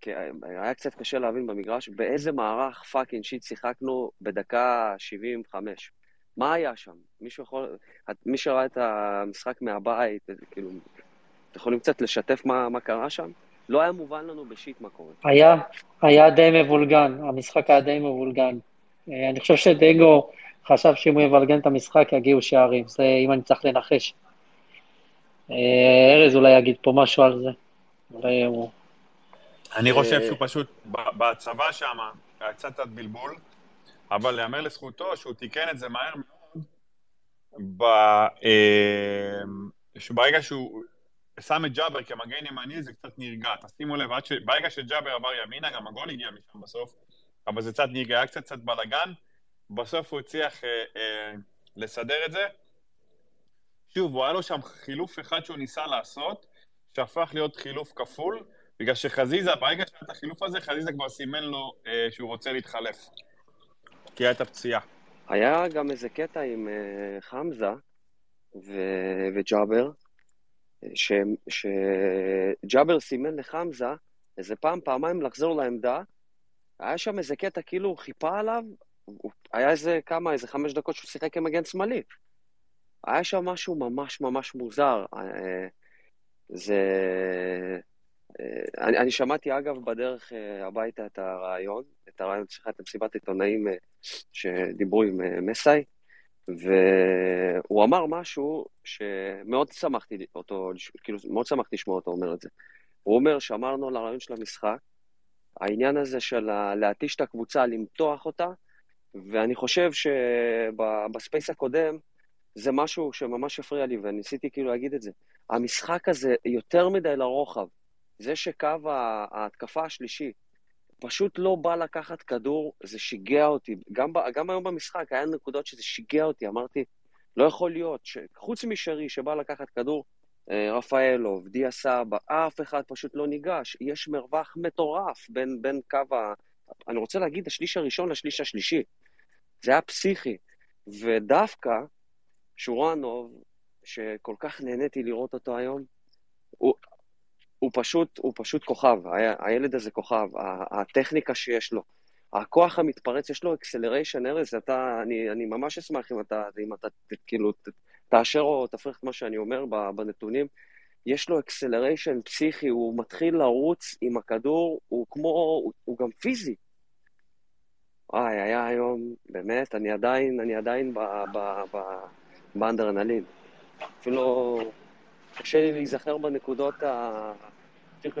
כי היה קצת קשה להבין במגרש, באיזה מערך fucking shit שיחקנו בדקה 75. מה היה שם? מישהו יכול... מי שראה את המשחק מהבית, כאילו, אתם יכולים קצת לשתף מה, מה קרה שם? לא היה מובן לנו בשיט מה קורה. היה, היה די מבולגן, המשחק היה די מבולגן. אה, אני חושב שדגו חשב שאם הוא יבלגן את המשחק יגיעו שערים, זה אם אני צריך לנחש. אה, ארז אולי יגיד פה משהו על זה. אולי הוא... אני חושב אה, שהוא פשוט, ב- בהצבה שם, היה קצת בלבול, אבל להיאמר לזכותו שהוא תיקן את זה מהר מאוד, ב- שברגע שהוא שם את ג'אבר כמגן ימני זה קצת נרגע, תשימו לב, ש... ברגע שג'אבר עבר ימינה, גם הגול הגיע משם בסוף, אבל זה קצת נרגע, היה קצת קצת בלאגן, בסוף הוא הצליח אה, אה, לסדר את זה. שוב, הוא היה לו שם חילוף אחד שהוא ניסה לעשות, שהפך להיות חילוף כפול, בגלל שחזיזה, ברגע שהיה את החילוף הזה, חזיזה כבר סימן לו אה, שהוא רוצה להתחלף. כי הייתה פציעה. היה גם איזה קטע עם אה, חמזה ו- וג'אבר, שג'אבר סימן לחמזה איזה פעם, פעמיים לחזור לעמדה, היה שם איזה קטע כאילו הוא חיפה עליו, היה איזה כמה, איזה חמש דקות שהוא שיחק כמגן שמאלי. היה שם משהו ממש ממש מוזר. אה, זה... אה, אני, אני שמעתי אגב בדרך אה, הביתה את הרעיון, את הרעיון, סליחה, את המסיבת עיתונאים שדיברו עם מסאי, והוא אמר משהו שמאוד שמחתי אותו, כאילו מאוד שמחתי לשמוע אותו אומר את זה. הוא אומר, שמרנו על הרעיון של המשחק, העניין הזה של להתיש את הקבוצה, למתוח אותה, ואני חושב שבספייס הקודם, זה משהו שממש הפריע לי, וניסיתי כאילו להגיד את זה. המשחק הזה יותר מדי לרוחב. זה שקו ההתקפה השלישי פשוט לא בא לקחת כדור, זה שיגע אותי. גם, גם היום במשחק היה נקודות שזה שיגע אותי, אמרתי, לא יכול להיות, ש... חוץ משרי שבא לקחת כדור, אה, רפאלוב, דיה סבא, אף אחד פשוט לא ניגש. יש מרווח מטורף בין, בין קו ה... אני רוצה להגיד, השליש הראשון לשליש השלישי. זה היה פסיכי. ודווקא שורנוב, שכל כך נהניתי לראות אותו היום, הוא, פשוט, הוא פשוט כוכב, הילד הזה כוכב, הטכניקה שיש לו, הכוח המתפרץ, יש לו acceleration, ארז, אתה, אני, אני ממש אשמח אם אתה, אם אתה כאילו תאשר או תפריך את מה שאני אומר בנתונים. יש לו acceleration פסיכי, הוא מתחיל לרוץ עם הכדור, הוא כמו, הוא, הוא גם פיזי. וואי, היה היום, באמת, אני עדיין, אני עדיין באנדרנלין. אפילו קשה לי להיזכר בנקודות ה...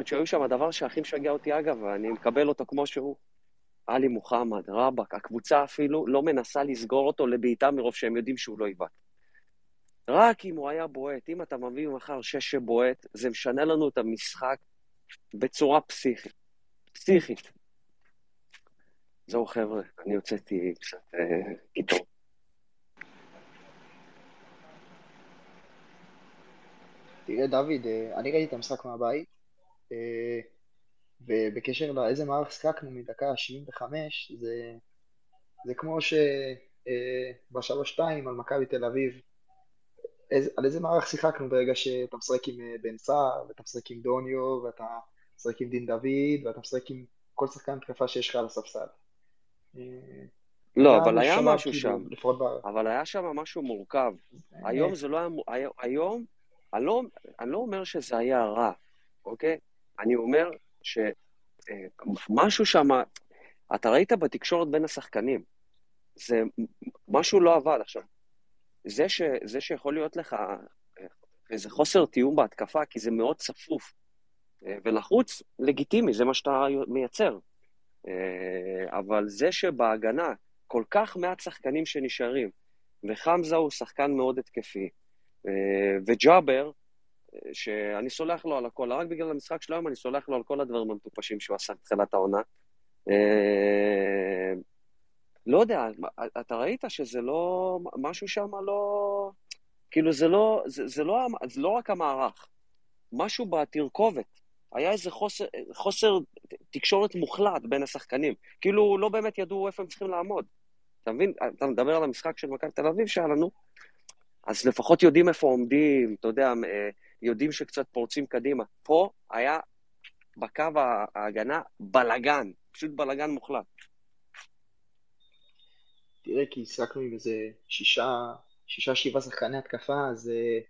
שהיו שם. הדבר שהכי משגע אותי, אגב, ואני מקבל אותו כמו שהוא, עלי מוחמד, רבאק, הקבוצה אפילו לא מנסה לסגור אותו לבעיטה מרוב שהם יודעים שהוא לא יבעט. רק אם הוא היה בועט, אם אתה מביא מחר שש שבועט, זה משנה לנו את המשחק בצורה פסיכית. פסיכית. זהו חבר'ה, אני הוצאתי קצת אה, קיטור. תראה, דוד, אה, אני ראיתי את המשחק מהבית, אה, ובקשר לאיזה מערך שחקנו מדקה 75, זה, זה כמו שבשלוש-שתיים על מכבי תל אביב, על איזה מערך שיחקנו ברגע שאתה משחק עם אה, בן סער, ואתה משחק עם דוניו, ואתה משחק עם דין דוד, ואתה משחק עם כל שחקן התקפה שיש לך על הספסל. אה, לא, אבל היה משהו כאילו, שם. אבל היה שם משהו מורכב. היום זה לא היה... היום אני, לא, אני לא אומר שזה היה רע, אוקיי? אני אומר שמשהו שם... אתה ראית בתקשורת בין השחקנים. זה... משהו לא עבד עכשיו. זה, ש, זה שיכול להיות לך אה, איזה חוסר תיאום בהתקפה, כי זה מאוד צפוף אה, ולחוץ, לגיטימי, זה מה שאתה מייצר. אה, אבל זה שבהגנה כל כך מעט שחקנים שנשארים, וחמזה הוא שחקן מאוד התקפי, אה, וג'אבר, אה, שאני סולח לו על הכל, רק בגלל המשחק של היום אני סולח לו על כל הדברים המטופשים שהוא עשה בתחילת העונה. אה, לא יודע, אתה ראית שזה לא, משהו שם לא, כאילו זה לא, זה, זה לא, זה לא רק המערך, משהו בתרכובת. היה איזה חוסר, חוסר תקשורת מוחלט בין השחקנים. כאילו לא באמת ידעו איפה הם צריכים לעמוד. אתה מבין? אתה מדבר על המשחק של מכבי תל אביב שהיה לנו, אז לפחות יודעים איפה עומדים, אתה יודע, אה, יודעים שקצת פורצים קדימה. פה היה בקו ההגנה בלגן, פשוט בלגן מוחלט. תראה, כי שיחקנו עם איזה שישה, שישה, שבעה שחקני התקפה, אז uh,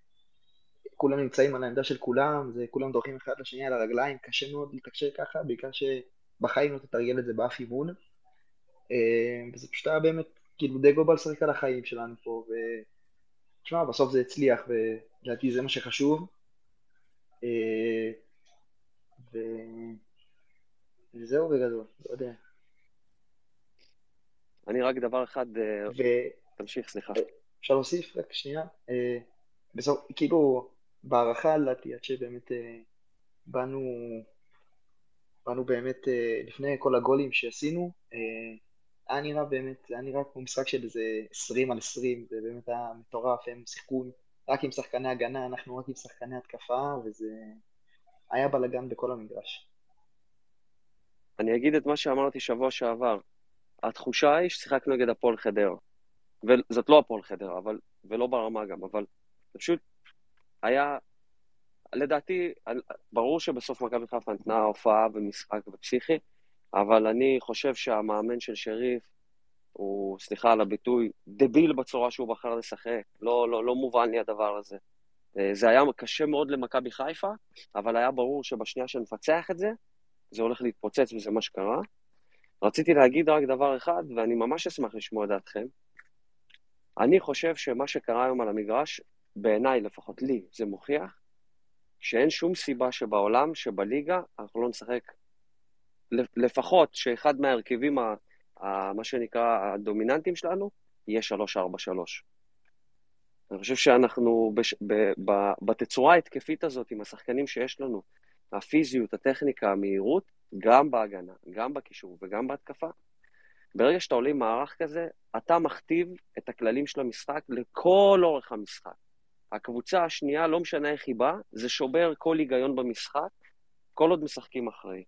כולם נמצאים על העמדה של כולם, זה כולם דורכים אחד לשני על הרגליים, קשה מאוד לתקשר ככה, בעיקר שבחיים לא תתרגל את זה באף אימון. Uh, וזה פשוט היה באמת, כאילו דגו בא לשחק על החיים שלנו פה, ותשמע, בסוף זה הצליח, ולדעתי זה מה שחשוב. Uh, ו... וזהו בגדול, לא יודע. אני רק דבר אחד... ו... תמשיך, סליחה. אפשר להוסיף רק שנייה? בסוף, כאילו, בהערכה לדעתי, עד שבאמת באנו, באנו באמת, לפני כל הגולים שעשינו, היה נראה באמת, זה היה נראה כמו משחק של איזה 20 על 20, זה באמת היה מטורף, הם שיחקו רק עם שחקני הגנה, אנחנו רק עם שחקני התקפה, וזה היה בלאגן בכל המגרש. אני אגיד את מה שאמרתי שבוע שעבר. התחושה היא ששיחקנו נגד הפועל חדרה. וזאת לא הפועל חדרה, אבל, ולא ברמה גם, אבל פשוט היה, לדעתי, ברור שבסוף מכבי חיפה נתנה הופעה ומשחק ופסיכי, אבל אני חושב שהמאמן של שריף הוא, סליחה על הביטוי, דביל בצורה שהוא בחר לשחק. לא, לא, לא מובן לי הדבר הזה. זה היה קשה מאוד למכבי חיפה, אבל היה ברור שבשנייה שנפצח את זה, זה הולך להתפוצץ וזה מה שקרה. רציתי להגיד רק דבר אחד, ואני ממש אשמח לשמוע דעתכם. אני חושב שמה שקרה היום על המגרש, בעיניי, לפחות לי, זה מוכיח שאין שום סיבה שבעולם, שבליגה, אנחנו לא נשחק, לפחות שאחד מההרכבים, ה, ה, מה שנקרא, הדומיננטיים שלנו, יהיה 3-4-3. אני חושב שאנחנו בש, ב, ב, בתצורה ההתקפית הזאת, עם השחקנים שיש לנו, הפיזיות, הטכניקה, המהירות, גם בהגנה, גם בקישור וגם בהתקפה. ברגע שאתה עולה עם מערך כזה, אתה מכתיב את הכללים של המשחק לכל אורך המשחק. הקבוצה השנייה, לא משנה איך היא באה, זה שובר כל היגיון במשחק, כל עוד משחקים אחראי.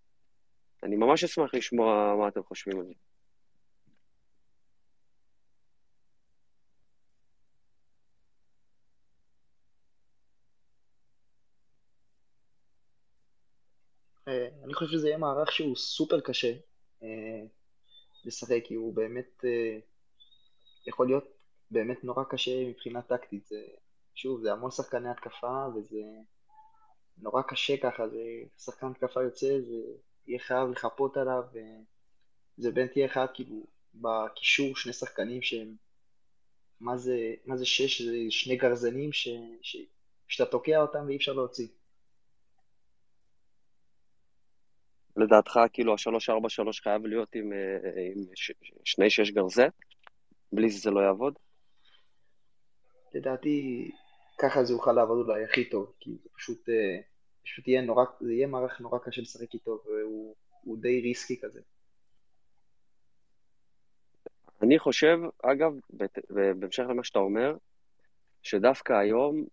אני ממש אשמח לשמוע מה אתם חושבים על זה. אה, אני חושב שזה יהיה מערך שהוא סופר קשה אה, לשחק, כי הוא באמת אה, יכול להיות באמת נורא קשה מבחינה טקטית. זה, שוב, זה המון שחקני התקפה, וזה נורא קשה ככה, זה שחקן התקפה יוצא, זה יהיה חייב לחפות עליו, וזה באמת יהיה חייב כאילו בקישור שני שחקנים שהם, מה זה, מה זה שש? זה שני גרזנים ש, ש, שאתה תוקע אותם ואי אפשר להוציא. לדעתך, כאילו, ה-3-4-3 חייב להיות עם, אה, עם ש- שני שש גרזן? בלי זה זה לא יעבוד? לדעתי, ככה זה יוכל לעבוד אולי הכי טוב, כי זה פשוט, אה, פשוט יהיה נורא, זה יהיה מערך נורא קשה לשחק איתו, והוא הוא די ריסקי כזה. אני חושב, אגב, בהמשך למה שאתה אומר, שדווקא היום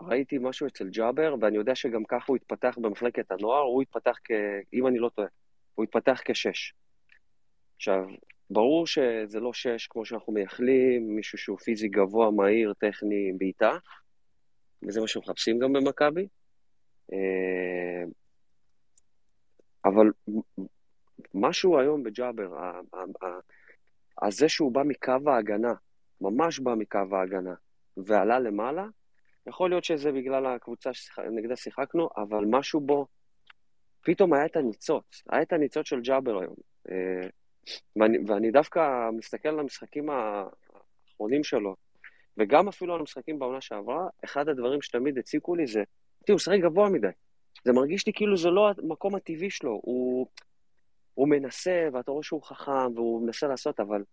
ראיתי משהו אצל ג'אבר, ואני יודע שגם ככה הוא התפתח במחלקת הנוער, הוא התפתח כ... אם אני לא טועה, הוא התפתח כשש. עכשיו, ברור שזה לא שש כמו שאנחנו מייחלים, מישהו שהוא פיזי גבוה, מהיר, טכני, בעיטה, וזה מה שמחפשים גם במכבי. אה, אבל משהו היום בג'אבר, ה- ה- ה- ה- זה שהוא בא מקו ההגנה, ממש בא מקו ההגנה, ועלה למעלה, יכול להיות שזה בגלל הקבוצה שנגדה שיחקנו, אבל משהו בו, פתאום היה את הניצוץ, היה את הניצוץ של ג'אבר היום. אה, ואני, ואני דווקא מסתכל על המשחקים האחרונים שלו, וגם אפילו על המשחקים בעונה שעברה, אחד הדברים שתמיד הציקו לי זה, תראו, הוא משחק גבוה מדי. זה מרגיש לי כאילו זה לא המקום הטבעי שלו, הוא, הוא מנסה, ואתה רואה שהוא חכם, והוא מנסה לעשות, אבל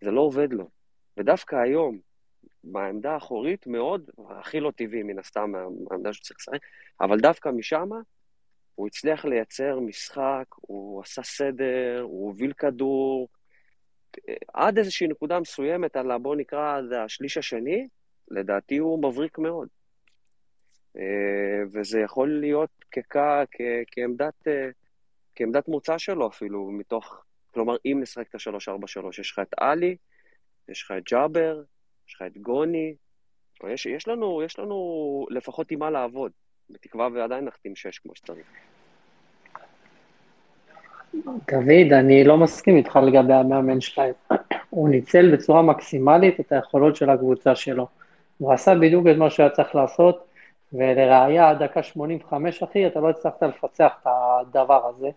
זה לא עובד לו. ודווקא היום, בעמדה האחורית מאוד, הכי לא טבעי מן הסתם, מהעמדה שהוא צריך לשחק, אבל דווקא משם הוא הצליח לייצר משחק, הוא עשה סדר, הוא הוביל כדור, עד איזושהי נקודה מסוימת, על בוא נקרא השליש השני, לדעתי הוא מבריק מאוד. אה, וזה יכול להיות ככ... כ... כעמדת, אה, כעמדת מוצא שלו אפילו, מתוך, כלומר, אם נשחק את ה-3-4-3, יש לך את עלי, יש לך את ג'אבר, יש לך את גוני, יש, יש, לנו, יש לנו לפחות עם מה לעבוד, בתקווה ועדיין נחתים שש כמו שצריך. דוד, אני לא מסכים איתך לגבי המאמן שלהם. הוא ניצל בצורה מקסימלית את היכולות של הקבוצה שלו. הוא עשה בדיוק את מה שהוא היה צריך לעשות, ולראיה, עד דקה 85, אחי, אתה לא הצלחת לפצח את הדבר הזה.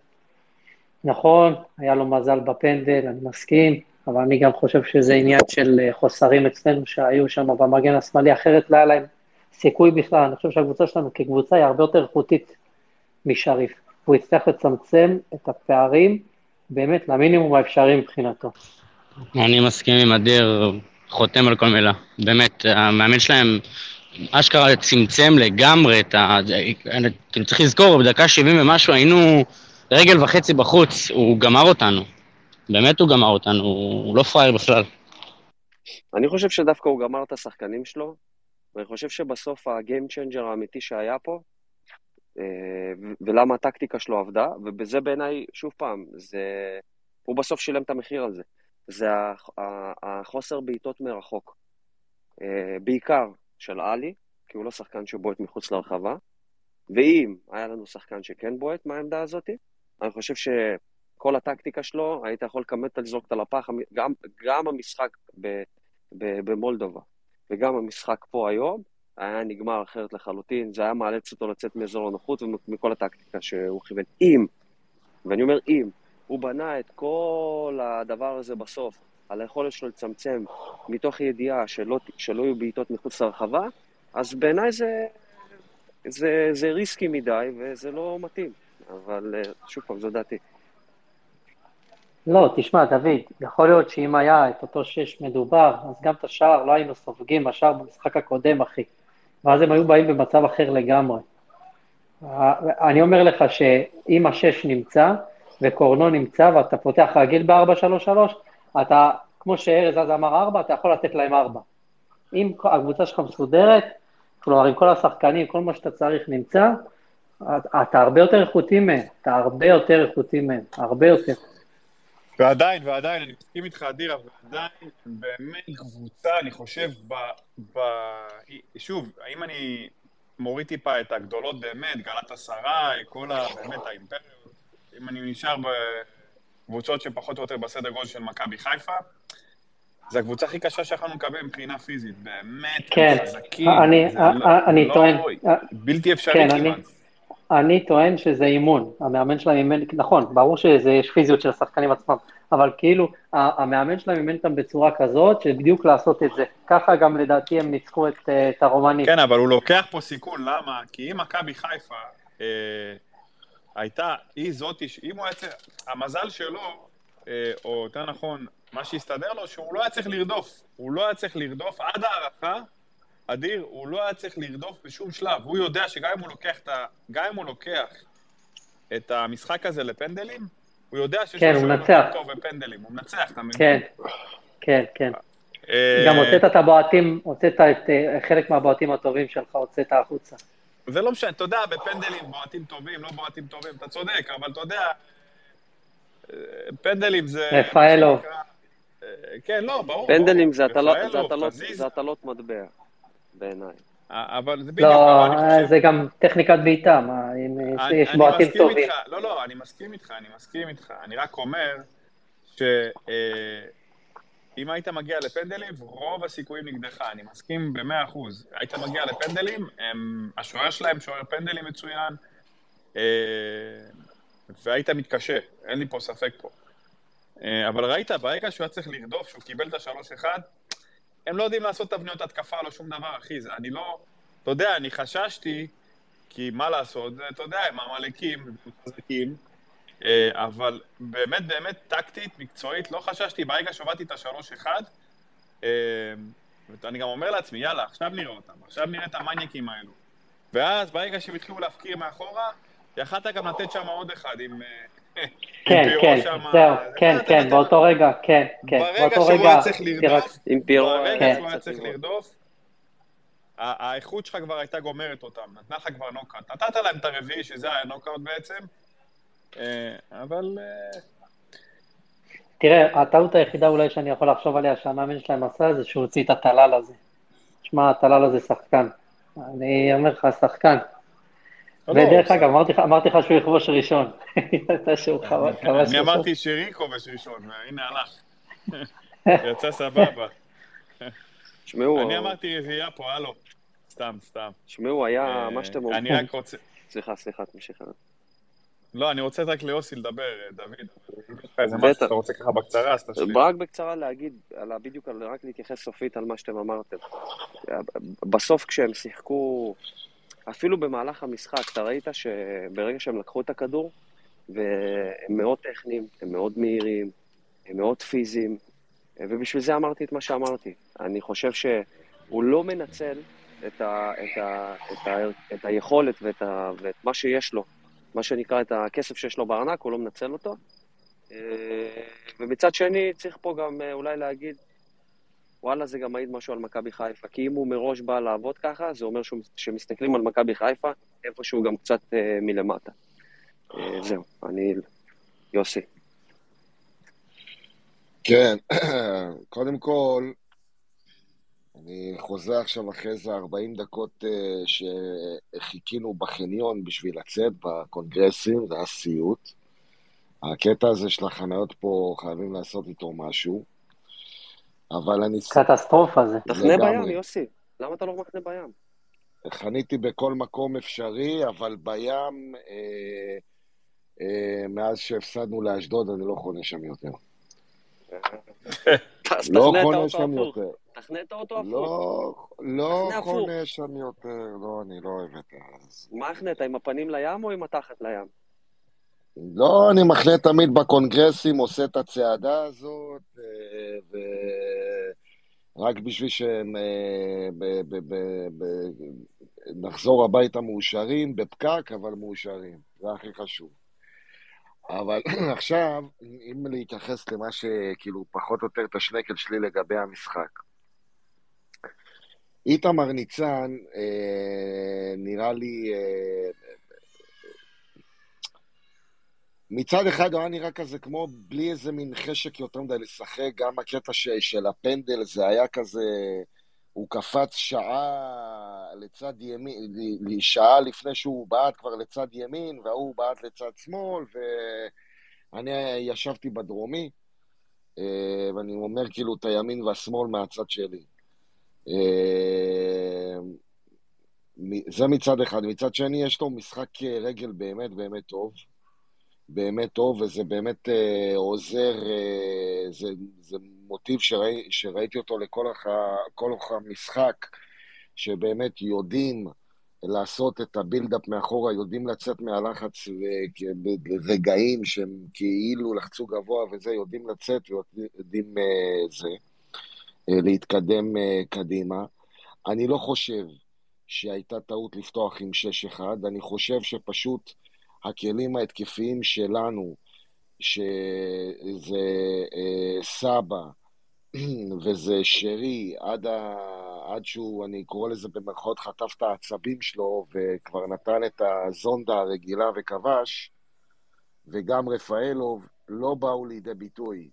נכון, היה לו מזל בפנדל, אני מסכים, אבל אני גם חושב שזה עניין של אה, חוסרים אצלנו שהיו שם במגן השמאלי, אחרת לא היה להם סיכוי בכלל. אני חושב שהקבוצה שלנו כקבוצה היא הרבה יותר איכותית משריף. הוא הצליח לצמצם את הפערים באמת למינימום האפשרי מבחינתו. אני מסכים עם אדיר, חותם על כל מילה. באמת, המאמן שלהם אשכרה צמצם לגמרי את ה... כאילו צריך לזכור, בדקה 70 ומשהו היינו רגל וחצי בחוץ, הוא גמר אותנו. באמת הוא גמר אותנו, הוא לא פראייר בכלל. אני חושב שדווקא הוא גמר את השחקנים שלו, ואני חושב שבסוף ה game changer האמיתי שהיה פה, אה, ולמה הטקטיקה שלו עבדה, ובזה בעיניי, שוב פעם, זה... הוא בסוף שילם את המחיר על זה. זה החוסר בעיטות מרחוק. אה, בעיקר של עלי, כי הוא לא שחקן שבועט מחוץ לרחבה, ואם היה לנו שחקן שכן בועט מהעמדה הזאת, אני חושב שכל הטקטיקה שלו, היית יכול לכמת לזרוק אותה לפח, גם, גם המשחק ב, ב, במולדובה וגם המשחק פה היום, היה נגמר אחרת לחלוטין, זה היה מאלץ אותו לצאת מאזור הנוחות ומכל הטקטיקה שהוא כיוון. אם, ואני אומר אם, הוא בנה את כל הדבר הזה בסוף, על היכולת שלו לצמצם מתוך ידיעה שלא, שלא יהיו בעיטות מחוץ לרחבה, אז בעיניי זה, זה, זה ריסקי מדי וזה לא מתאים. אבל אה, שוב פעם, זו דעתי. לא, תשמע, דוד, יכול להיות שאם היה את אותו שש מדובר, אז גם את השער לא היינו סופגים, השער במשחק הקודם, אחי. ואז הם היו באים במצב אחר לגמרי. אני אומר לך שאם השש נמצא, וקורנו נמצא, ואתה פותח רגיל ב-4-3-3, אתה, כמו שארז אז אמר 4, אתה יכול לתת להם 4. אם הקבוצה שלך מסודרת, כלומר, עם כל השחקנים, כל מה שאתה צריך נמצא, אתה הרבה יותר איכותי מהם, אתה הרבה יותר איכותי מהם, הרבה יותר. ועדיין, ועדיין, אני מסכים איתך, אדיר, אבל עדיין, באמת קבוצה, אני חושב, ב, ב... שוב, האם אני מוריד טיפה את הגדולות באמת, גלת עשרה, כל ה... באמת האימפריות, אם אני נשאר בקבוצות שפחות או יותר בסדר גודל של מכבי חיפה, זה הקבוצה הכי קשה שיכולנו לקבל מבחינה פיזית. באמת, כן, חזקים. אני- זה לא- אני לא- טוען- בלתי אפשרי כן, אני- כמעט. אני טוען שזה אימון. המאמן שלהם אימן, נכון, ברור שיש פיזיות של השחקנים עצמם, אבל כאילו, המאמן שלהם אימן אותם בצורה כזאת, שבדיוק לעשות את זה. ככה גם לדעתי הם ניצחו את, אה, את הרומנים. כן, אבל הוא לוקח פה סיכון, למה? כי אם מכבי חיפה אה, הייתה, היא זאתי, אם הוא היה צריך, המזל שלו, אה, או יותר נכון, מה שהסתדר לו, שהוא לא היה צריך לרדוף. הוא לא היה צריך לרדוף עד ההערכה, אדיר, הוא לא היה צריך לרדוף בשום שלב. הוא יודע שגם אם הוא לוקח את, ה, גם אם הוא לוקח את המשחק הזה לפנדלים, הוא יודע שיש כן. יותר טוב בפנדלים, הוא מנצח, אתה מבין? כן, כן, כן. אה, גם הוצאת את הבועטים, הוצאת את אה, חלק מהבועטים הטובים שלך, הוצאת החוצה. זה לא משנה, אתה יודע, בפנדלים, בועטים טובים, לא בועטים טובים, אתה צודק, אבל אתה יודע, אה, פנדלים זה... רפאלוב. שנקרא, אה, כן, לא, ברור. פנדלים. זה הטלות- חזיזה, זה הטלות מטבע, בעיניי. אה, אבל זה בדיוק, לא, אני חושב... זה גם טכניקת בעיטה, מה, אם אה, אני- יש בועטים מסכים טובים. לא, לא, אני מסכים איתך, אני מסכים איתך. אני רק אומר שאם היית מגיע לפנדלים, רוב הסיכויים נגדך, אני מסכים במאה אחוז. היית מגיע לפנדלים, הם, השוער שלהם שוער פנדלים מצוין, אה, והיית מתקשה, אין לי פה ספק פה. אה, אבל ראית, ברגע שהוא היה צריך לרדוף, שהוא קיבל את השלוש אחד, הם לא יודעים לעשות תבניות התקפה, לא שום דבר, אחי. זה, אני לא... אתה יודע, אני חששתי, כי מה לעשות, אתה יודע, הם עמלקים, הם חזקים, אבל באמת, באמת, טקטית, מקצועית, לא חששתי, ברגע שהובלתי את השלוש אחד, אה, ואני גם אומר לעצמי, יאללה, עכשיו נראה אותם, עכשיו נראה את המניאקים האלו. ואז, ברגע שהם התחילו להפקיר מאחורה, יכלת גם לתת שם עוד אחד עם... אה, כן, כן. זהו, זה, כן, כן, באותו רגע, כן, כן, ברגע באותו שהוא רגע, היה צריך לרדוף, ברגע כן. שהוא היה קצת צריך. לרדוף, האיכות שלך כבר הייתה גומרת אותם, נתנה לך כבר נוקאוט. נתת להם את הרביעי, שזה היה נוקאוט בעצם, אה, אבל אה, תראה, הטעות היחידה אולי שאני יכול לחשוב עליה שהמאמן שלהם עשה זה שהוא הוציא את הטלל הזה. שמע, הטלל הזה שחקן. אני אומר לך, שחקן. לא, לא, ודרך בסדר. אגב, אמרתי לך- שהוא יכבוש ראשון. אני. אמרתי שריקו כובש ראשון, והנה הלך. יצא סבבה. תשמעו, אני אמרתי רביעייה פה, הלו. סתם, סתם. תשמעו, היה אה, מה שאתם אני אומרים. רק רוצה... סליחה, סליחה, תמשיך. לא, אני רוצה רק ליוסי לדבר, אה, דוד. איזה משהו בטח. שאתה רוצה ככה בקצרה, אז תשלים. רק בקצרה להגיד, ה- בדיוק, רק להתייחס סופית על מה שאתם אמרתם. בסוף כשהם שיחקו, אפילו במהלך המשחק, אתה ראית שברגע שהם לקחו את הכדור, והם מאוד טכניים, הם מאוד מהירים, הם מאוד פיזיים, ובשביל זה אמרתי את מה שאמרתי. אני חושב שהוא לא מנצל את, ה, את, ה, את, ה, את היכולת ואת, ה, ואת מה שיש לו, מה שנקרא את הכסף שיש לו בארנק, הוא לא מנצל אותו. אה, ומצד שני, צריך פה גם אה, אולי להגיד, וואלה, זה גם מעיד משהו על מכבי חיפה. כי אם הוא מראש בא לעבוד ככה, זה אומר שמסתכלים על מכבי חיפה איפשהו גם קצת אה, מלמטה. זהו, אני... יוסי. כן, קודם כל, אני חוזר עכשיו אחרי איזה 40 דקות אה, שחיכינו בחניון בשביל לצאת בקונגרסים, זה היה סיוט. הקטע הזה של החניות פה, חייבים לעשות איתו משהו. אבל אני... קטסטרופה זה. תחנה בים. יוסי. למה אתה לא מחנה בים? חניתי בכל מקום אפשרי, אבל בים, אה, אה, מאז שהפסדנו לאשדוד, אני לא חונה שם יותר. לא חונה שם. יותר. תחנה את האוטו הפוך. לא, לא. חונה שם יותר, לא, אני לא אוהב את זה. מה החנית, עם הפנים לים או עם התחת לים? לא, אני מחנה תמיד בקונגרסים, עושה את הצעדה הזאת, אה, ורק בשביל שנחזור הביתה מאושרים, בפקק, אבל מאושרים. זה הכי חשוב. אבל עכשיו, אם להתייחס למה שכאילו פחות או יותר את השנקל שלי לגבי המשחק. איתמר ניצן, אה, נראה לי, אה, מצד אחד הוא היה נראה כזה כמו בלי איזה מין חשק יותר מדי לשחק, גם הקטע ש, של הפנדל זה היה כזה, הוא קפץ שעה לצד ימין, שעה לפני שהוא בעט כבר לצד ימין, וההוא בעט לצד שמאל, ואני ישבתי בדרומי, אה, ואני אומר כאילו את הימין והשמאל מהצד שלי. אה, זה מצד אחד. מצד שני, יש לו משחק רגל באמת באמת טוב. באמת טוב, וזה באמת אה, עוזר, אה, זה, זה מוטיב שראי, שראיתי אותו לכל אורך המשחק, שבאמת יודעים לעשות את הבילדאפ מאחורה, יודעים לצאת מהלחץ ברגעים שהם כאילו לחצו גבוה וזה, יודעים לצאת ויודעים אה, זה, אה, להתקדם אה, קדימה. אני לא חושב שהייתה טעות לפתוח עם 6-1, אני חושב שפשוט הכלים ההתקפיים שלנו, שזה אה, סבא וזה שרי, עד, ה... עד שהוא, אני קורא לזה במרכאות, חטף את העצבים שלו וכבר נתן את הזונדה הרגילה וכבש, וגם רפאלוב לא באו לידי ביטוי.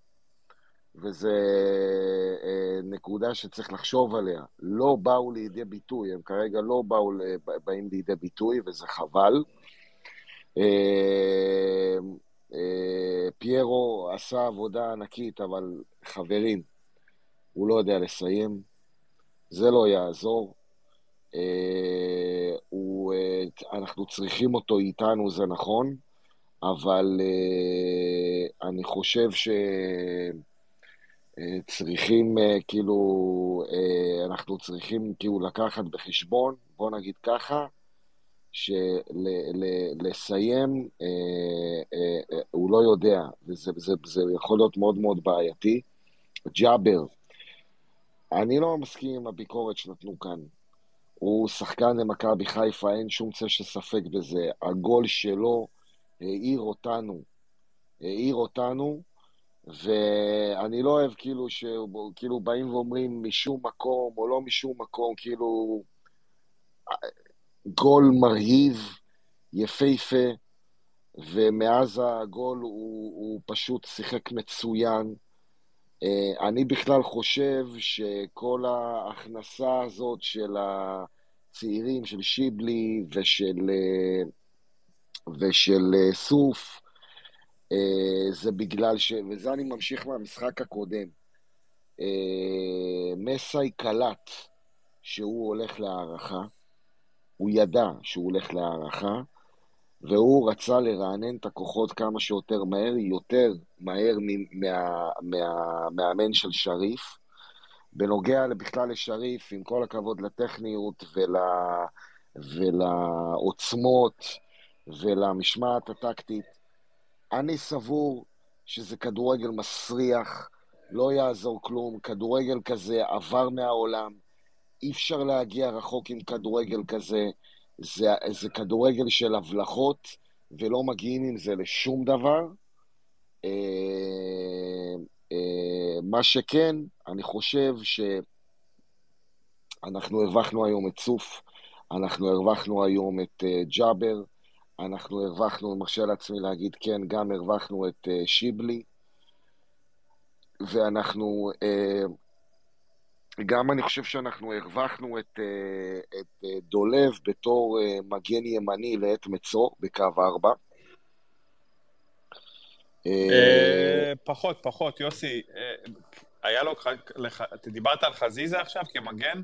וזו אה, נקודה שצריך לחשוב עליה. לא באו לידי ביטוי, הם כרגע לא באו, באים לידי ביטוי, וזה חבל. אה, אה, פיירו עשה עבודה ענקית, אבל חברים, הוא לא יודע לסיים, זה לא יעזור. אה, אנחנו צריכים אותו איתנו, זה נכון, אבל אני חושב שצריכים, כאילו, אנחנו צריכים כאילו לקחת בחשבון, בוא נגיד ככה, שלסיים אה, אה, אה, הוא לא יודע, וזה זה, זה יכול להיות מאוד מאוד בעייתי. ג'אבר, אני לא מסכים עם הביקורת שנתנו כאן. הוא שחקן למכבי חיפה, אין שום צל של ספק בזה. הגול שלו העיר אותנו, העיר אותנו, ואני לא אוהב כאילו שכאילו באים ואומרים משום מקום או לא משום מקום, כאילו... גול מרהיב, יפהפה, ומאז הגול הוא, הוא פשוט שיחק מצוין. אה, אני בכלל חושב שכל ההכנסה הזאת של הצעירים, של שיבלי ושל, אה, ושל אה, סוף, זה בגלל ש... וזה אני ממשיך מהמשחק הקודם. מסאי קלט שהוא הולך להערכה. הוא ידע שהוא הולך להערכה, והוא רצה לרענן את הכוחות כמה שיותר מהר, יותר מהר מהמאמן מה, של שריף. בנוגע בכלל לשריף, עם כל הכבוד לטכניות ול, ולעוצמות ולמשמעת הטקטית, אני סבור שזה כדורגל מסריח, לא יעזור כלום, כדורגל כזה עבר מהעולם. אי אפשר להגיע רחוק עם כדורגל כזה. זה, זה כדורגל של הבלחות, ולא מגיעים עם זה לשום דבר. אה, אה, מה שכן, אני חושב שאנחנו הרווחנו היום את צוף, אנחנו הרווחנו היום את אה, ג'אבר, אנחנו הרווחנו, אני מרשה לעצמי להגיד כן, גם הרווחנו את שיבלי, ואנחנו גם אני חושב שאנחנו הרווחנו את, אה, את אה, דולב בתור אה, מגן ימני לעת מצוא בקו 4. פחות, פחות, יוסי, היה לו, אתה דיברת על חזיזה עכשיו כמגן?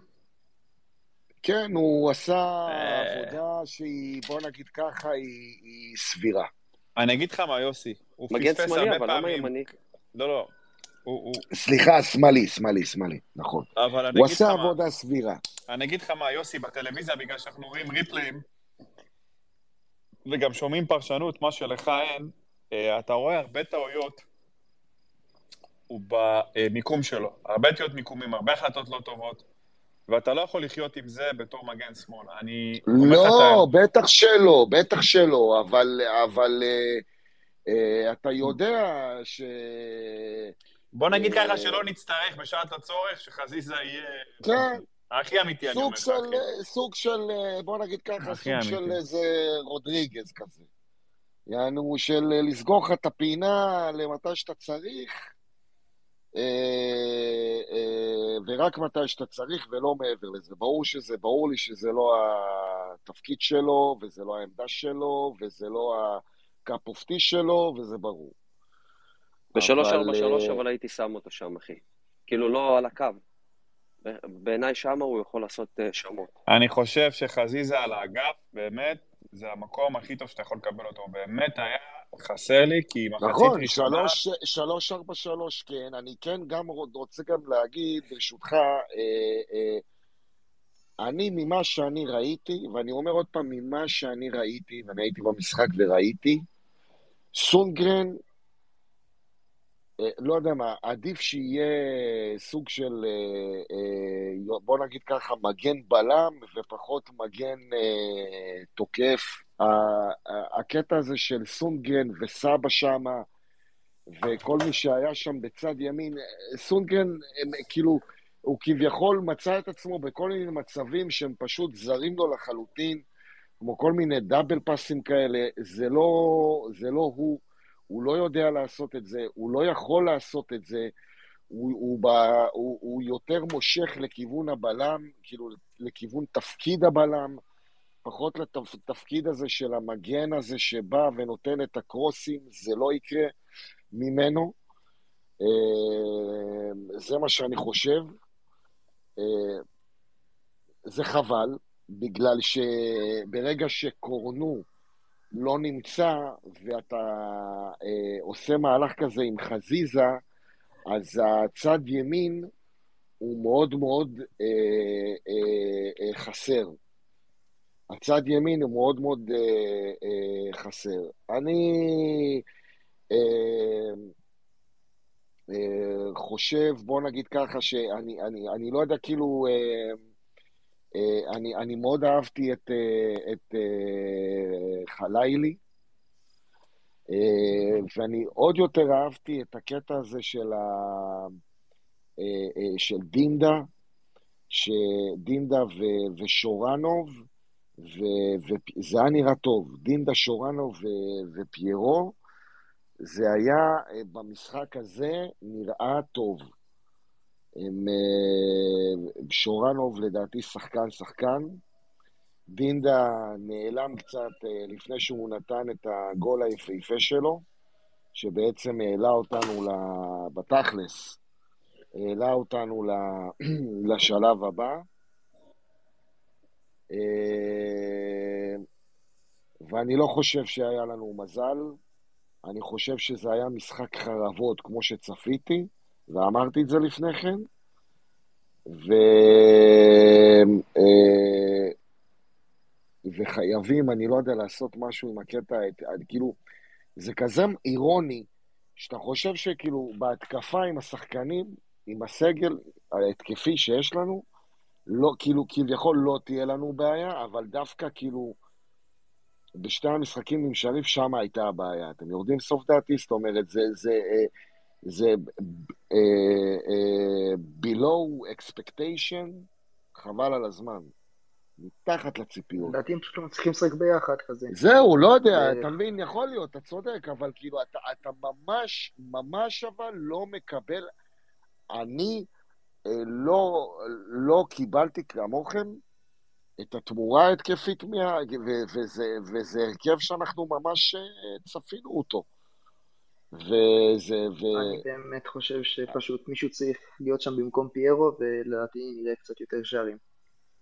כן, הוא עשה עבודה שהיא, בוא נגיד ככה, היא, היא סבירה. אני אגיד לך מה, יוסי, הוא פספס הרבה פעמים... מגן שמאלי, אבל למה ימני? לא, לא, הוא... סליחה, שמאלי, שמאלי, שמאלי, נכון. אבל אני הוא עשה לך עבודה מה, סבירה. אני אגיד לך מה, יוסי, בטלוויזיה, בגלל שאנחנו רואים ריפלים, וגם שומעים פרשנות, מה שלך אין, אה, אתה רואה הרבה טעויות, הוא במיקום שלו. הרבה טעויות מיקומים, הרבה החלטות לא טובות, ואתה לא יכול לחיות עם זה בתור מגן שמאל. אני... לא, בטח שלא, בטח שלא, אבל, אבל אה, אה, אתה יודע ש... בוא נגיד ככה שלא נצטרך בשעת הצורך, שחזיזה יהיה... כן, הכי אמיתי, אני סוג אומר לך, של, אחי. סוג של, בוא נגיד ככה, סוג של אמיתי. איזה רודריגז כזה. יענו, של אה, לסגור לך את הפינה למתי שאתה צריך, אה, אה, ורק מתי שאתה צריך ולא מעבר לזה. ברור שזה, ברור לי שזה לא התפקיד שלו, וזה לא העמדה שלו, וזה לא הקאפ אופטי שלו, וזה ברור. בשלוש אבל, ארבע שלוש, אה, אבל הייתי שם אותו שם, אחי. כאילו, לא על הקו. בעיניי שמה הוא יכול לעשות אה, שמות. אני חושב שחזיזה על האגף, באמת, זה המקום הכי טוב שאתה יכול לקבל אותו. באמת היה חסר לי, כי מחצית נכון, ראשונה... שלוש, שלוש, ארבע, שלוש, כן. אני כן גם רוצה גם להגיד, ברשותך, אה, אה, אני ממה שאני ראיתי, ואני אומר עוד פעם, ממה שאני ראיתי, ואני הייתי במשחק וראיתי, סונגרן, לא יודע מה, עדיף שיהיה סוג של, אה, אה, בוא נגיד ככה, מגן בלם ופחות מגן אה, תוקף. הקטע הזה של סונגרן וסבא שמה, וכל מי שהיה שם בצד ימין, סונגרן, הם, כאילו, הוא כביכול מצא את עצמו בכל מיני מצבים שהם פשוט זרים לו לחלוטין, כמו כל מיני דאבל פאסים כאלה, זה לא, זה לא הוא, הוא לא יודע לעשות את זה, הוא לא יכול לעשות את זה, הוא, הוא, ב, הוא, הוא יותר מושך לכיוון הבלם, כאילו לכיוון תפקיד הבלם, פחות לתפקיד הזה של המגן הזה שבא ונותן את הקרוסים, זה לא יקרה ממנו. אה, זה מה שאני חושב. אה, זה חבל, בגלל שברגע שקורנו לא נמצא ואתה אה, עושה מהלך כזה עם חזיזה, אז הצד ימין הוא מאוד מאוד אה, אה, אה, חסר. הצד ימין הוא מאוד מאוד אה, אה, חסר. אני אה, אה, חושב, בוא נגיד ככה, שאני אני, אני לא יודע, כאילו, אה, אני, אני מאוד אהבתי את, אה, את אה, חלילי, אה, ואני עוד יותר אהבתי את הקטע הזה של, ה, אה, אה, של דינדה, שדינדה ו, ושורנוב, וזה היה נראה טוב. דינדה, שורנוב ו- ופיירו, זה היה, אה, במשחק הזה, נראה טוב. הם, אה, שורנוב לדעתי שחקן שחקן. דינדה נעלם קצת אה, לפני שהוא נתן את הגול היפהפה שלו, שבעצם העלה אותנו בתכלס, העלה אותנו לשלב הבא. אה, ואני לא חושב שהיה לנו מזל, אני חושב שזה היה משחק חרבות כמו שצפיתי, ואמרתי את זה לפני כן, ו... אה, וחייבים, אני לא יודע, לעשות משהו עם הקטע, כאילו, זה כזה אירוני, שאתה חושב שכאילו בהתקפה עם השחקנים, עם הסגל ההתקפי שיש לנו, לא, כאילו, כביכול לא תהיה לנו בעיה, אבל דווקא כאילו, בשתי המשחקים עם שריף, שם הייתה הבעיה. אתם יורדים סוף דעתי, זאת אומרת, זה, זה, אה, זה אה, אה, below expectation, חבל על הזמן. מתחת לציפיות. לדעתי הם פשוט לא מצליחים לשחק ביחד כזה. זהו, לא יודע, אתה מבין, יכול להיות, אתה צודק, אבל כאילו, אתה, אתה ממש, ממש אבל לא מקבל, אני אה, לא, לא קיבלתי כמוכם את התמורה ההתקפית, מה, ו, וזה, וזה הרכב שאנחנו ממש אה, צפינו אותו. וזה, ו... אני באמת חושב שפשוט מישהו צריך להיות שם במקום פיירו, ולדעתי נראה קצת יותר שערים.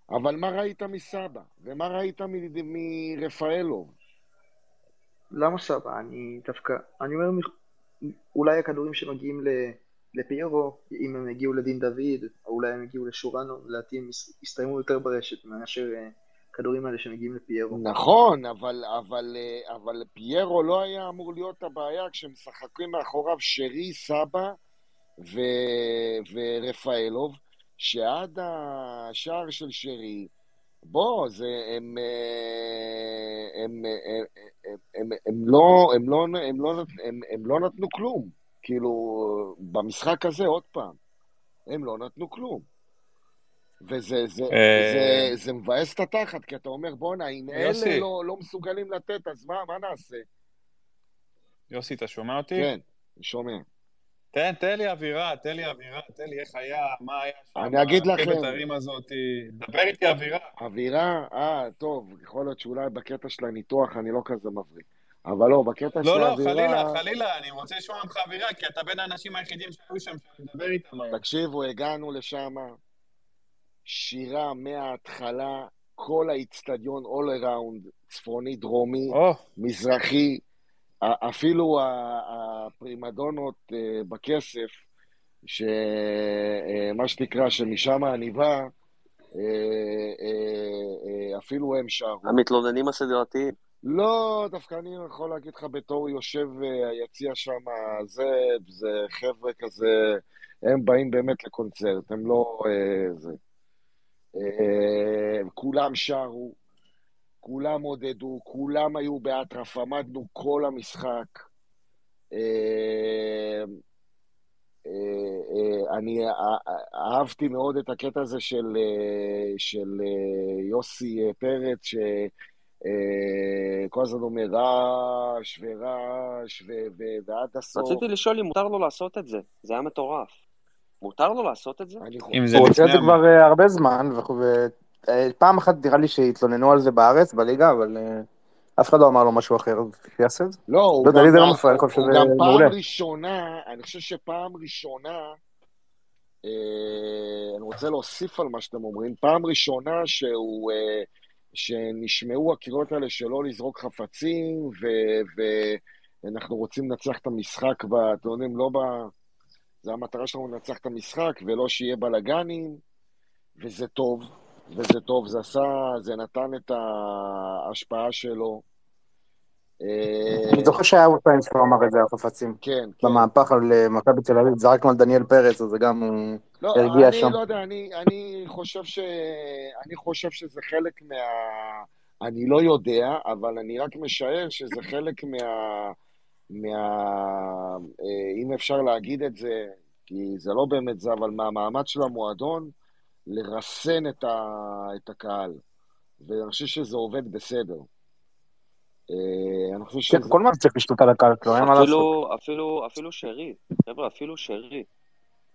אבל מה ראית מסבא? ומה ראית מ- מרפאלוב? למה סבא? אני דווקא, אני אומר, אולי הכדורים שמגיעים ל- לפיירו, אם הם הגיעו לדין דוד, או אולי הם הגיעו לשורנו, לדעתי הם יס- יסתיימו יותר ברשת מאשר אה, הכדורים האלה שמגיעים לפיירו. נכון, אבל, אבל, אה, אבל פיירו לא היה אמור להיות הבעיה כשמשחקים מאחוריו שרי, סבא ו... ורפאלוב, שעד השער של שרי, בוא, זה, הם, אה, הם, הם, הם, הם, הם, לא, הם, לא, הם, לא, הם, הם לא נתנו כלום. כאילו, במשחק הזה, עוד פעם, הם לא נתנו כלום. וזה זה, אה, זה, זה מבאס את התחת, כי אתה אומר, בואנה, אם יוסי. אלה לא, לא מסוגלים לתת, אז מה, מה נעשה? יוסי, אתה שומע אותי? כן, אני שומע. תן, תן לי אווירה, תן לי אווירה, תן לי איך היה, מה היה שם, אני אגיד לכם. הרים הזאת, דבר איתי אווירה. אווירה? אה, טוב, יכול להיות שאולי בקטע של הניתוח אני לא כזה מבריק. אבל לא, בקטע של לא, לא, האווירה... חלילה, חלילה, אני רוצה לשמוע ממך אווירה, כי אתה בין האנשים היחידים שהיו שם, שאני מדבר איתם. תקשיבו, הגענו לשם, שירה מההתחלה, כל האיצטדיון all around, צפוני, דרומי, או, מזרחי, אפילו הפרימדונות אה, בכסף, שמה שנקרא, שמשם אני בא, אה, אה, אה, אפילו הם שרו. המתלוננים הסדרתיים. לא, דווקא אני יכול להגיד לך בתור יושב אה, היציע שם, זה, זה חבר'ה כזה, הם באים באמת לקונצרט, הם לא... אה, זה. אה, כולם שרו, כולם עודדו, כולם היו באטרף, עמדנו כל המשחק. אה, אה, אני אה, אה, אהבתי מאוד את הקטע הזה של, של יוסי פרץ, ש... אה, כל הזמן אומר רעש ורעש ועד הסוף. רציתי לשאול אם מותר לו לעשות את זה. זה היה מטורף. מותר לו לעשות את זה? אם זה הוא עושה את. זה כבר אה, הרבה זמן, ופעם אחת נראה לי שהתלוננו על זה בארץ, בליגה, אבל אה, אף אחד לא אמר לו משהו אחר, שיעשה את זה. לא, הוא לא גם, לא פעם-. ראשונה, אני חושב שפעם ראשונה, אה, אני רוצה להוסיף על מה שאתם אומרים, פעם ראשונה שהוא, אה, שנשמעו הקריאות האלה שלא לזרוק חפצים, ו- ואנחנו רוצים לנצח את המשחק, אתם יודעים, לא ב... זה המטרה שלנו לנצח את המשחק, ולא שיהיה בלאגנים, וזה טוב, וזה טוב, זה עשה, זה נתן את ההשפעה שלו. אני זוכר שהיה עוד פעם שהוא אמר את זה על חפצים. כן, כן. במהפך על אה, מכבי תל אביב, זרקנו על דניאל פרץ, אז זה גם אה, לא, הרגיע אני שם. לא יודע, אני, אני חושב ש... אני חושב שזה חלק מה... אני לא יודע, אבל אני רק משער שזה חלק מה... מה... אה, אם אפשר להגיד את זה, כי זה לא באמת זה, אבל מהמאמץ של המועדון לרסן את, ה... את הקהל. ואני חושב שזה עובד בסדר. אה, אני חושב כן, שזה... כל מה צריך לשתות על הקהל שלו, אין מה לעשות. אפילו, אפילו, אפילו שרי. חבר'ה, אפילו שרי.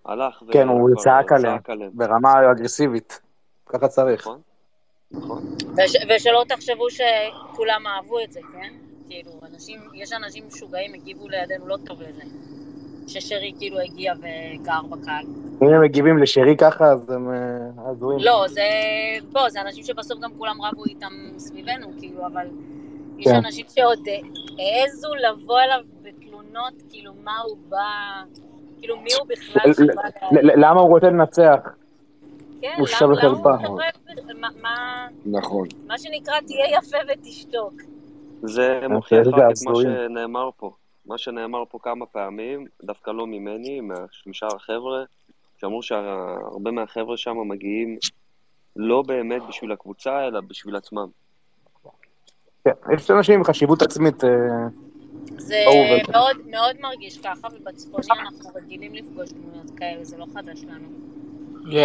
הלך ו... כן, הוא צעק עליהם. ברמה אגרסיבית. ככה צריך. נכון, נכון. וש, ושלא תחשבו שכולם אהבו את זה, כן? כאילו, אנשים, יש אנשים משוגעים, הגיבו לידינו לא טוב לזה. ששרי כאילו הגיע וגר בקהל. אם הם מגיבים לשרי ככה, אז הם אה, הזויים. לא, זה... בוא, זה אנשים שבסוף גם כולם רבו איתם סביבנו, כאילו, אבל יש כן. אנשים שעוד העזו לבוא אליו בתלונות, כאילו, מה הוא בא... כאילו, מי הוא בכלל שבא ל- ל- למה הוא רוצה לנצח? כן, למה. הוא. מה- מה... נכון. מה שנקרא, תהיה יפה ותשתוק. זה מוכיח איזה רק את מה. שנאמר פה. מה שנאמר פה כמה פעמים, דווקא לא ממני, מה- משאר החבר'ה, שאמרו שהרבה מהחבר'ה שם מגיעים לא באמת בשביל הקבוצה, אלא בשביל עצמם. כן, יש אנשים עם חשיבות עצמית. אה, זה ברור. מאוד, מאוד מרגיש ככה, ובצפוני אנחנו רגילים לפגוש דמויות כאלה, זה לא חדש לנו.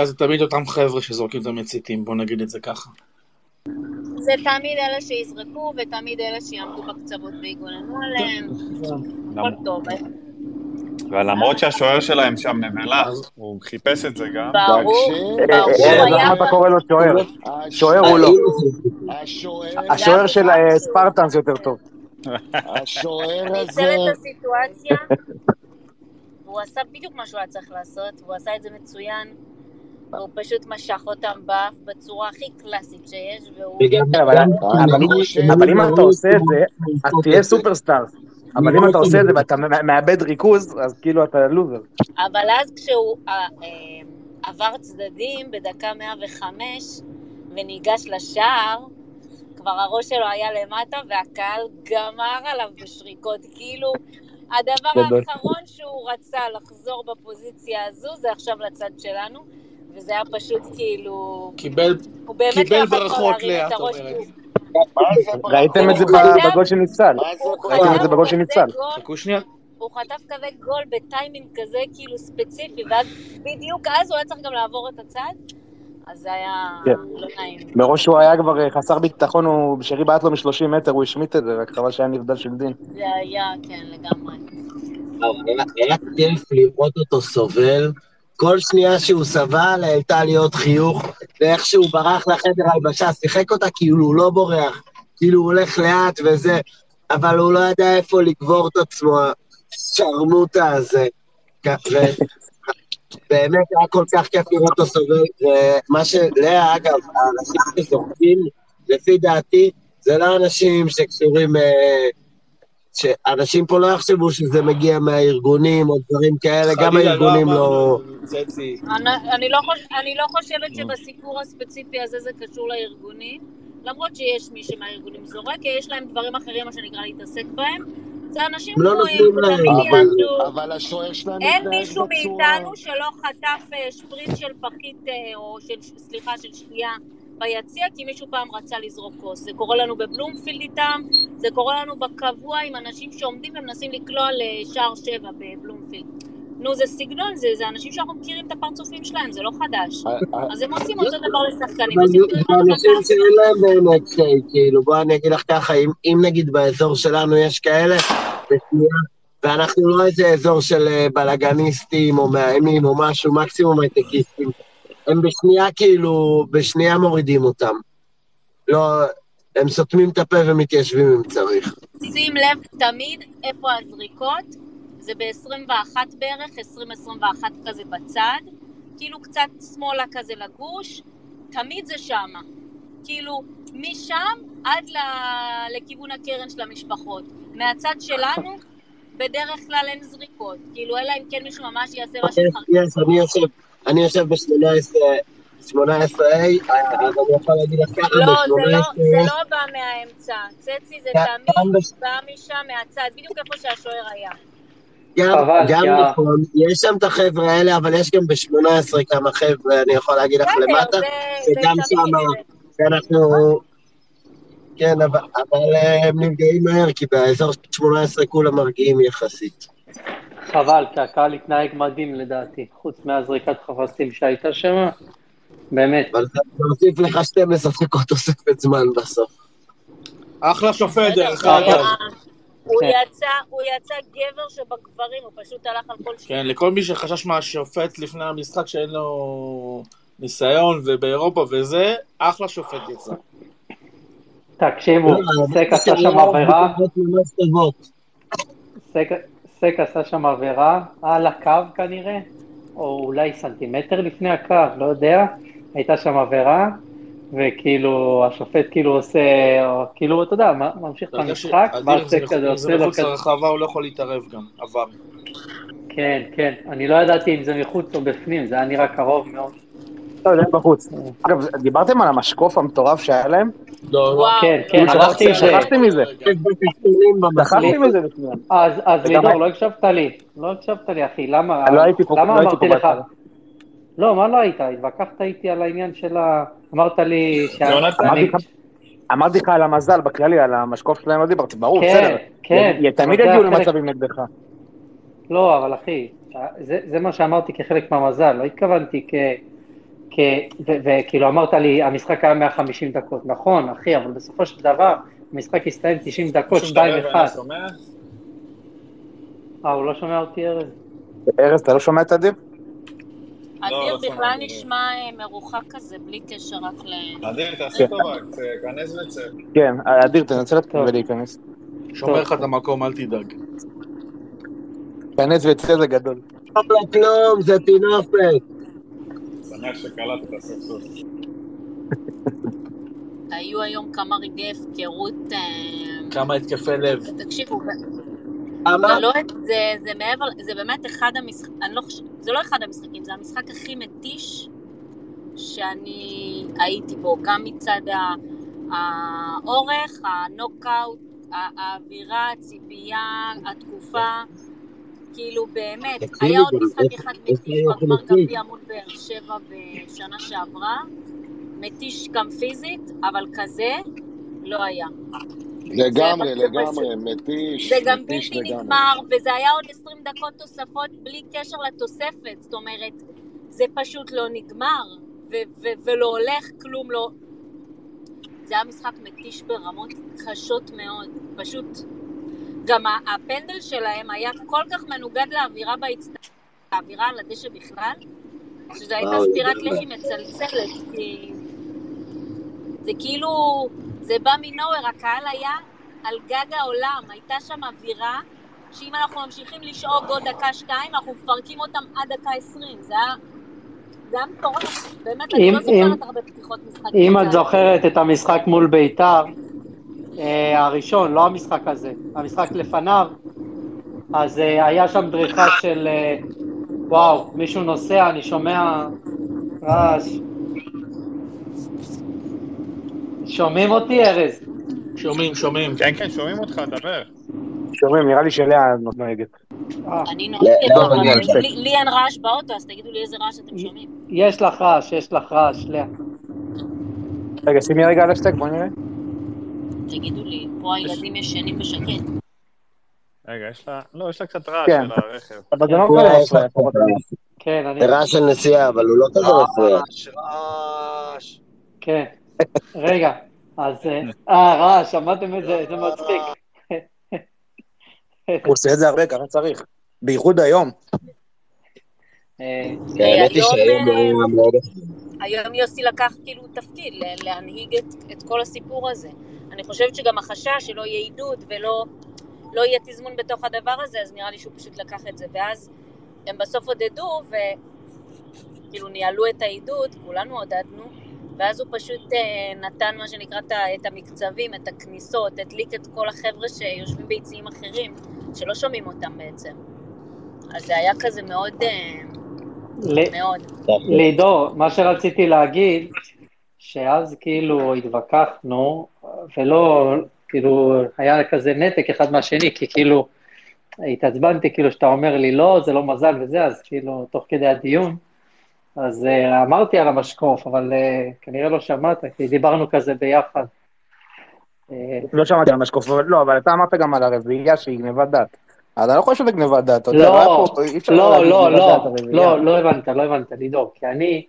זה תמיד אותם חבר'ה שזורקים את המציתים, בוא נגיד את זה ככה. זה תמיד אלה שיזרקו, ותמיד אלה שיעמדו בקצוות ויגוננו עליהם. הכל טוב. ולמרות שהשוער שלהם שם נבלה, הוא חיפש את זה גם. ברור, אה, ברור, אה, היה... למה אתה קורא לו שוער? שוער הוא לא. השוער, של אה, ספרטנס יותר טוב. השוער ניצל הזה, את הסיטואציה, והוא עשה בדיוק מה שהוא היה צריך לעשות, והוא עשה את זה מצוין, והוא פשוט משך אותם באף בצורה הכי קלאסית שיש, והוא... אבל- אם אתה עושה את זה, אז תהיה סופרסטאר. אבל אם אתה עושה את זה ואתה מאבד ריכוז, אז כאילו אתה לוזר. אבל אז כשהוא אה, אה, עבר צדדים בדקה 105 וניגש לשער, כבר הראש שלו היה למטה והקהל גמר עליו בשריקות. כאילו, הדבר. האחרון שהוא רצה לחזור בפוזיציה הזו זה עכשיו לצד שלנו, וזה היה פשוט כאילו... קיבל, קיבל לא ברכות, לאה, את אומרת. הוא- ראיתם את זה בגול של ניצל. ראיתם את זה בגול של ניצל. חכו שנייה. הוא חטף כזה גול בטיימינג כזה כאילו ספציפי, ואז בדיוק אז הוא היה צריך גם לעבור את הצד, אז זה היה כן. לא נעים. מראש הוא היה כבר אה, חסר ביטחון, הוא שרי בעט לו מ-30 מטר, הוא השמיט את זה, רק חבל שהיה נבדל של דין. זה היה, כן, לגמרי. היה- היה כיף לראות אותו סובל. כל שנייה שהוא סבל העלתה לי עוד חיוך, ואיך שהוא ברח לחדר הלבשה, שיחק אותה כאילו הוא לא בורח, כאילו הוא הולך לאט וזה, אבל הוא לא ידע איפה לקבור את עצמו, השרמוטה הזה. באמת היה כל כך כיף לראות אותו סובל, ומה שלאה, אגב, האנשים שזורקים, לפי דעתי, זה לא אנשים שקשורים... אה, שאנשים פה לא יחשבו שזה מגיע מהארגונים או דברים כאלה, גם חלילה, הארגונים לא... צצי. אני, אני, לא חוש, אני לא חושבת שבסיפור הספציפי הזה זה קשור לארגונים, למרות שיש מי שמהארגונים זורק, כי יש להם דברים אחרים, מה שנקרא, להתעסק בהם. זה אנשים לא גרועים, נותנים להם, תמיד אבל- השוער שלהם אין מישהו. מאיתנו שלא חטף אה, שפריץ של פחית, אה, או של, סליחה, של שתייה ביציע, כי מישהו פעם רצה לזרוק כוס. זה קורה לנו בבלומפילד איתם, זה קורה לנו בקבוע עם אנשים שעומדים ומנסים לקלוע לשער שבע בבלומפילד. נו, זה סגנון, זה, זה אנשים שאנחנו מכירים את הפרצופים שלהם, זה לא חדש. אז הם עושים אותו דבר לשחקנים, אבל עושים זה להם באמת כאילו, בוא אני אגיד לך ככה, אם, נגיד באזור שלנו יש כאלה, בשנייה, ואנחנו לא איזה אזור של אה, בלאגניסטים או מאיימים או משהו, מקסימום הייטקיסטים, הם בשנייה כאילו, בשנייה מורידים אותם. לא, הם סותמים את הפה ומתיישבים אם צריך. שים לב תמיד איפה הזריקות, זה ב-21 בערך, 20-21 כזה בצד, כאילו קצת שמאלה כזה לגוש, תמיד זה שמה. כאילו, משם עד ל- לכיוון הקרן של המשפחות. מהצד שלנו, בדרך כלל אין זריקות. כאילו, אלא אם כן מישהו ממש יעשה משהו חריג. אני יושב, אני יושב ב-18, 18A, אז אני יכול להגיד לך ככה, לא, זה לא, ב-18 זה לא בא מהאמצע. צצי זה תמיד בא משם, מהצד, בדיוק איפה שהשוער היה. גם, גם נכון, יש שם את החבר'ה האלה, אבל יש גם ב-18 כמה חבר'ה, אני יכול להגיד לך למטה, שגם שם, שאנחנו, כן, אבל, אבל אה, הם נפגעים מהר, כי באזור 18 כולם מרגיעים יחסית. חבל, כי הקהל התנהג מדהים לדעתי, חוץ מהזריקת חפצים שהייתה שם, באמת. אבל זה מוסיף לך 12 דקות תוספת זמן בסוף. אחלה שופט, דרך אגב. הוא כן. יצא, הוא יצא גבר שבגברים, הוא פשוט הלך על כל שנייה. כן, לכל מי שחשש מהשופט לפני המשחק שאין לו ניסיון ובאירופה וזה, אחלה שופט יצא. תקשיבו, לא, סק עשה זה שם לא עבירה. סק, סק עשה שם עבירה על הקו כנראה, או אולי סנטימטר לפני הקו, לא יודע, הייתה שם עבירה, וכאילו השופט כאילו עושה, או, כאילו אתה יודע, ממשיך את המשחק, אדיר, ואז אם סק זה כזה זה עושה לו מחוץ כזה, לרחבה הוא לא יכול להתערב גם, עבר. כן, כן, אני לא ידעתי אם זה מחוץ או בפנים, זה היה נראה קרוב מאוד. לא, זה היה בחוץ. אגב, דיברתם על המשקוף המטורף שהיה להם? לא, וואו, כן, כן, כאילו, הלכתי עם זה. שכחתי מזה. שכחתי מזה לפני. אז, לידור, לא הקשבת לי, לא הקשבת לי, אחי, למה, לא הייתי פה- למה לא הייתי אמרתי לך? לא, מה לא היית? התווכחת איתי על העניין של ה... אמרת לי... שה- אמרתי לך- על המזל בכללי, על המשקוף שלהם לא דיברתי, ברור, כן, בסדר. כן, י- תמיד יגיעו למצבים נגדך. לא, אבל אחי, זה, זה מה שאמרתי כחלק מהמזל, לא התכוונתי כ... וכאילו אמרת לי, המשחק היה 150 דקות, נכון, אחי, אבל בסופו של דבר, המשחק הסתיים 90 דקות, 2-1. אה, הוא לא שומע אותי, ארז? ארז, אתה לא שומע את אדיר? אדיר בכלל נשמע אה, מרוחק כזה, בלי קשר רק ל... אדיר, תעשה כן. טובה, כנס וצא. כן, אדיר, תנצל את ולהיכנס. שומר לך את המקום, אל תדאג. כנס וצא זה גדול. לא כלום, זה טינופת. שמח שקלטת סוף סוף. היו היום כמה רגעי הפקרות... אה, כמה התקפי לב. תקשיבו? זה, לא, זה, זה מעבר, זה באמת אחד המשחקים, לא זה לא אחד המשחקים, זה המשחק הכי מתיש שאני הייתי בו, גם מצד האורך, הנוקאוט, האווירה, הציפייה, התקופה, כאילו באמת, היה עוד גם משחק אחד מתיש בגמר? גביע מול באר שבע בשנה שעברה, מתיש גם פיזית, אבל כזה לא היה. לגמרי, לגמרי, מתיש, זה גם בלתי. נגמר, וזה היה עוד 20 דקות תוספות בלי קשר לתוספת, זאת אומרת, זה פשוט לא נגמר, ו- ו- ולא הולך, כלום לא... זה היה משחק מתיש ברמות קשות מאוד, פשוט... גם ה- הפנדל שלהם היה כל כך מנוגד לאווירה באצטדיון, האווירה על הדשא בכלל, שזו הייתה סטירת. לחי מצלצלת, כי זה כאילו, זה בא מנוהר, הקהל היה על גג העולם, הייתה שם אווירה שאם אנחנו ממשיכים לשאוג עוד דקה-שתיים, אנחנו מפרקים אותם עד דקה עשרים, זה היה... זה היה מטורף, באמת, אני אם- לא אם- זוכרת הרבה פתיחות משחקים. אם את. זוכרת את המשחק מול ביתר, אה, הראשון, לא המשחק הזה, המשחק לפניו, אז אה, היה שם דריכה של, אה, וואו, מישהו נוסע, אני שומע רעש. שומעים אותי, ארז? שומעים, שומעים. כן, כן, שומעים אותך, דבר. שומעים, נראה לי שלאה נוהגת. אני לא, נוהגת, לא, אבל לי- אין רעש באוטו, אז תגידו לי איזה רעש אתם שומעים. יש לך רעש, יש לך רעש, לאה. רגע, שימי רגע על השטק, בוא נראה. תגידו לי, פה הילדים ישנים בשקט. רגע, יש לה... לא, יש לה קצת רעש כן. של הרכב. אבל זה לא. קצת רעש. כן, אני... זה רעש של נסיעה, אבל הוא לא כזה מפריע. רעש. כן. רגע, אז... אה, אה, רעש, שמעתם את זה? זה מצחיק. הוא עושה את זה הרבה, ככה צריך. בייחוד היום. אה, כן, שהיום היום, יוסי לקח כאילו תפקיד להנהיג את, את כל הסיפור הזה. אני חושבת שגם החשש שלא יהיה עידוד ולא לא יהיה תזמון בתוך הדבר הזה, אז נראה לי שהוא פשוט לקח את זה. ואז הם בסוף עודדו וכאילו ניהלו את העידוד, כולנו עודדנו, ואז הוא פשוט אה, נתן מה שנקרא את המקצבים, את הכניסות, הדליק את כל החבר'ה שיושבים ביציעים אחרים, שלא שומעים אותם בעצם. אז זה היה כזה מאוד, אה, ל- מאוד. לידור, מה שרציתי להגיד, שאז כאילו התווכחנו, ולא, כאילו, היה כזה נתק אחד מהשני, כי כאילו, התעצבנתי, כאילו, שאתה אומר לי, לא, זה לא מזל וזה, אז כאילו, תוך כדי הדיון, אז uh, אמרתי על המשקוף, אבל uh, כנראה לא שמעת, כי דיברנו כזה ביחד. אה, לא שמעתי על משקוף, אבל לא, אבל אתה אמרת גם על הרביעייה שהיא גנבת דעת. אז אני לא חושב שזה גנבת דעת, אתה יודע, לא, לא, לא, לא. לא, לא הבנת, לא הבנת, לידור, כי אני,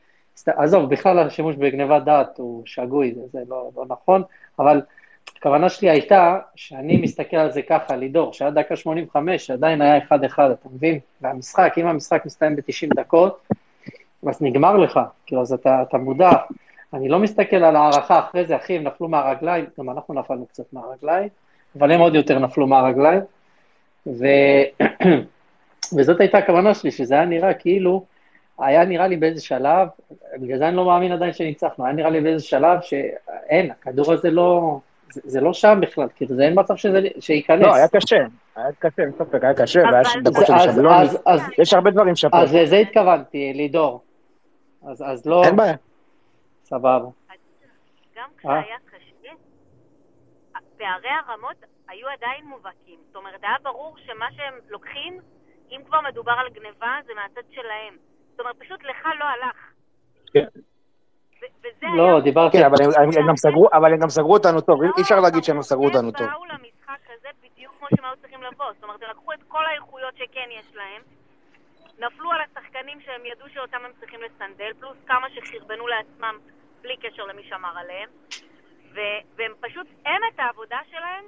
עזוב, בכלל השימוש בגנבת דעת הוא שגוי, זה, זה לא, לא נכון, אבל הכוונה שלי הייתה שאני מסתכל על זה ככה, לידור, שעד דקה 85 עדיין היה 1-1, אתה מבין? והמשחק, אם המשחק מסתיים ב-90 דקות, אז נגמר לך, כאילו, אז אתה, אתה מודע. אני לא מסתכל על הערכה אחרי זה, אחי, הם נפלו מהרגליים, גם אנחנו נפלנו קצת מהרגליים, אבל הם עוד יותר נפלו מהרגליים, ו... וזאת הייתה הכוונה שלי, שזה היה נראה כאילו, היה נראה לי באיזה שלב, בגלל זה אני לא מאמין עדיין שניצחנו, היה נראה לי באיזה שלב שאין, הכדור הזה לא, זה, זה לא שם בכלל, כאילו, זה אין מצב שזה, שייכנס. לא, היה קשה, היה קשה, אין ספק, היה קשה, והיה שם דקות של אז- יש הרבה דברים לשפר. אז לזה התכוונתי, לידור. אז, אז לא... אין בעיה. סבבה. גם אה? כשהיה קשה, פערי הרמות היו עדיין מובהקים. זאת אומרת, היה ברור שמה שהם לוקחים, אם כבר מדובר על גניבה, זה מהצד שלהם. זאת אומרת, פשוט לך לא הלך. כן. לא, דיברתי... כן, אבל הם- הם הם גם סגרו, הם אותנו טוב, אי אפשר להגיד שהם לא סגרו אותנו טוב. באו למשחק הזה בדיוק כמו שהם היו צריכים לבוא. זאת אומרת, הם לקחו את כל האיכויות שכן יש להם, נפלו על השחקנים שהם ידעו שאותם הם צריכים לסנדל, פלוס כמה שחרבנו לעצמם בלי קשר למי שאמר עליהם. ו- והם פשוט, הם את העבודה שלהם,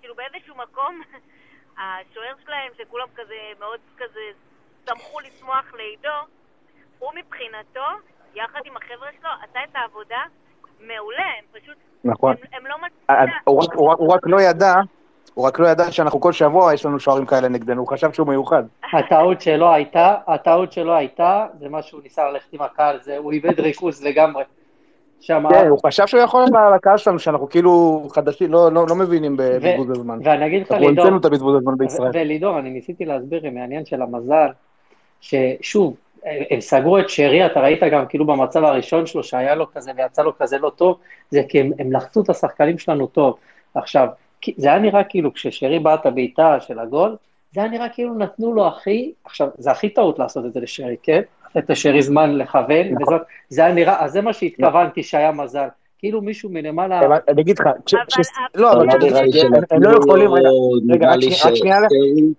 כאילו באיזשהו מקום, השוער שלהם, שכולם כזה מאוד כזה שמחו לשמוח לעידו, הוא מבחינתו, יחד עם החבר'ה שלו, עשה את העבודה מעולה, הם פשוט, נכון. הם, הם לא מצליחים... הוא רק- הוא רק- הוא רק לא ידע, הוא רק לא ידע שאנחנו כל שבוע יש לנו שוערים כאלה נגדנו, הוא חשב שהוא מיוחד. הטעות שלו הייתה, הטעות שלו הייתה, זה מה שהוא ניסה ללכת עם הקהל, זה, הוא איבד ריכוז לגמרי. שם, כן, הוא חשב שהוא יכול על הקהל שלנו, שאנחנו כאילו חדשים, לא- לא לא מבינים בבזבוז הזמן. ואני אגיד לך, אנחנו לידור, המצאנו את הבזבוז הזמן בישראל. ולידור, אני ניסיתי להסביר עם העניין של המזל, ששוב, הם סגרו את שרי, אתה ראית גם כאילו במצב הראשון שלו, שהיה לו כזה ויצא לו כזה לא טוב, זה כי הם, הם לחצו את השחקנים שלנו טוב. עכשיו, זה היה נראה כאילו כששרי בעט את הבעיטה של הגול, זה היה נראה כאילו נתנו לו הכי, עכשיו, זה הכי טעות לעשות את זה לשרי, כן? לתת לשרי זמן לכוון, נכון. וזאת, זה היה נראה, אז זה מה שהתכוונתי שהיה מזל. כאילו מישהו מלמעלה... אבל אני אגיד לך, לא, אבל לא הם- לא יכולים, רגע, לא- רק שנייה,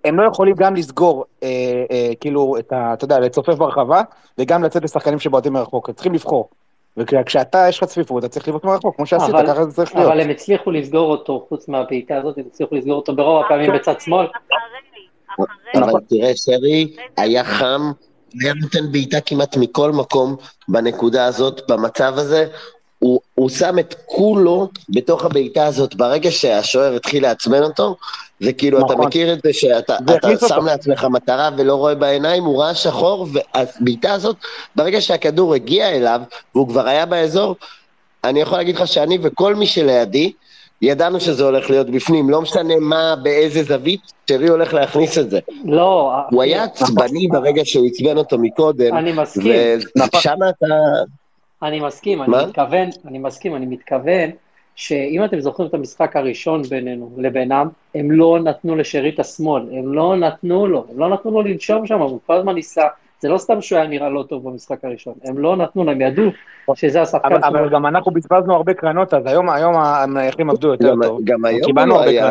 הם לא יכולים גם לסגור, אה, אה, כאילו, את ה... אתה יודע, לצופף ברחבה, וגם לצאת לשחקנים שבועטים מרחוק, הם צריכים לבחור. וכשאתה, יש לך צפיפות, אתה צריך לבעוט מרחוק, כמו שעשית, אבל- ככה זה צריך להיות. אבל הם הצליחו לסגור אותו, חוץ מהבעיטה הזאת, הם הצליחו לסגור אותו ברוב הפעמים בצד שמאל. אבל תראה, שרי היה חם, היה נותן בעיטה כמעט מכל מקום בנקודה הזאת, במצב הזה. הוא, הוא שם את כולו בתוך הבעיטה הזאת. ברגע שהשוער התחיל לעצבן אותו, זה כאילו, אתה נכון. מכיר את זה שאתה זה אתה שם אותו. לעצמך מטרה ולא רואה בעיניים, הוא ראה שחור, והבעיטה הזאת, ברגע שהכדור הגיע אליו, והוא כבר היה באזור, אני יכול להגיד לך שאני וכל מי שלידי, ידענו שזה הולך להיות בפנים, לא משנה מה, באיזה זווית, שרי הולך להכניס את זה. לא, הוא היה עצבני ברגע שהוא עצבן אותו מקודם, אני מסכים. ושם אתה... אני מסכים, אני? מתכוון, אני מסכים, אני מתכוון שאם אתם זוכרים את המשחק הראשון בינינו לבינם, הם לא נתנו לשארית השמאל, הם לא נתנו לו, הם לא נתנו לו לנשום שם, הוא כל הזמן ניסה, זה לא סתם שהוא היה נראה לא טוב במשחק הראשון, הם לא נתנו לו, הם ידעו שזה השחקן אבל, אבל. גם אנחנו בזבזנו הרבה קרנות, אז היום, היום הנייחים עבדו יותר גם, טוב. גם היום לא היה.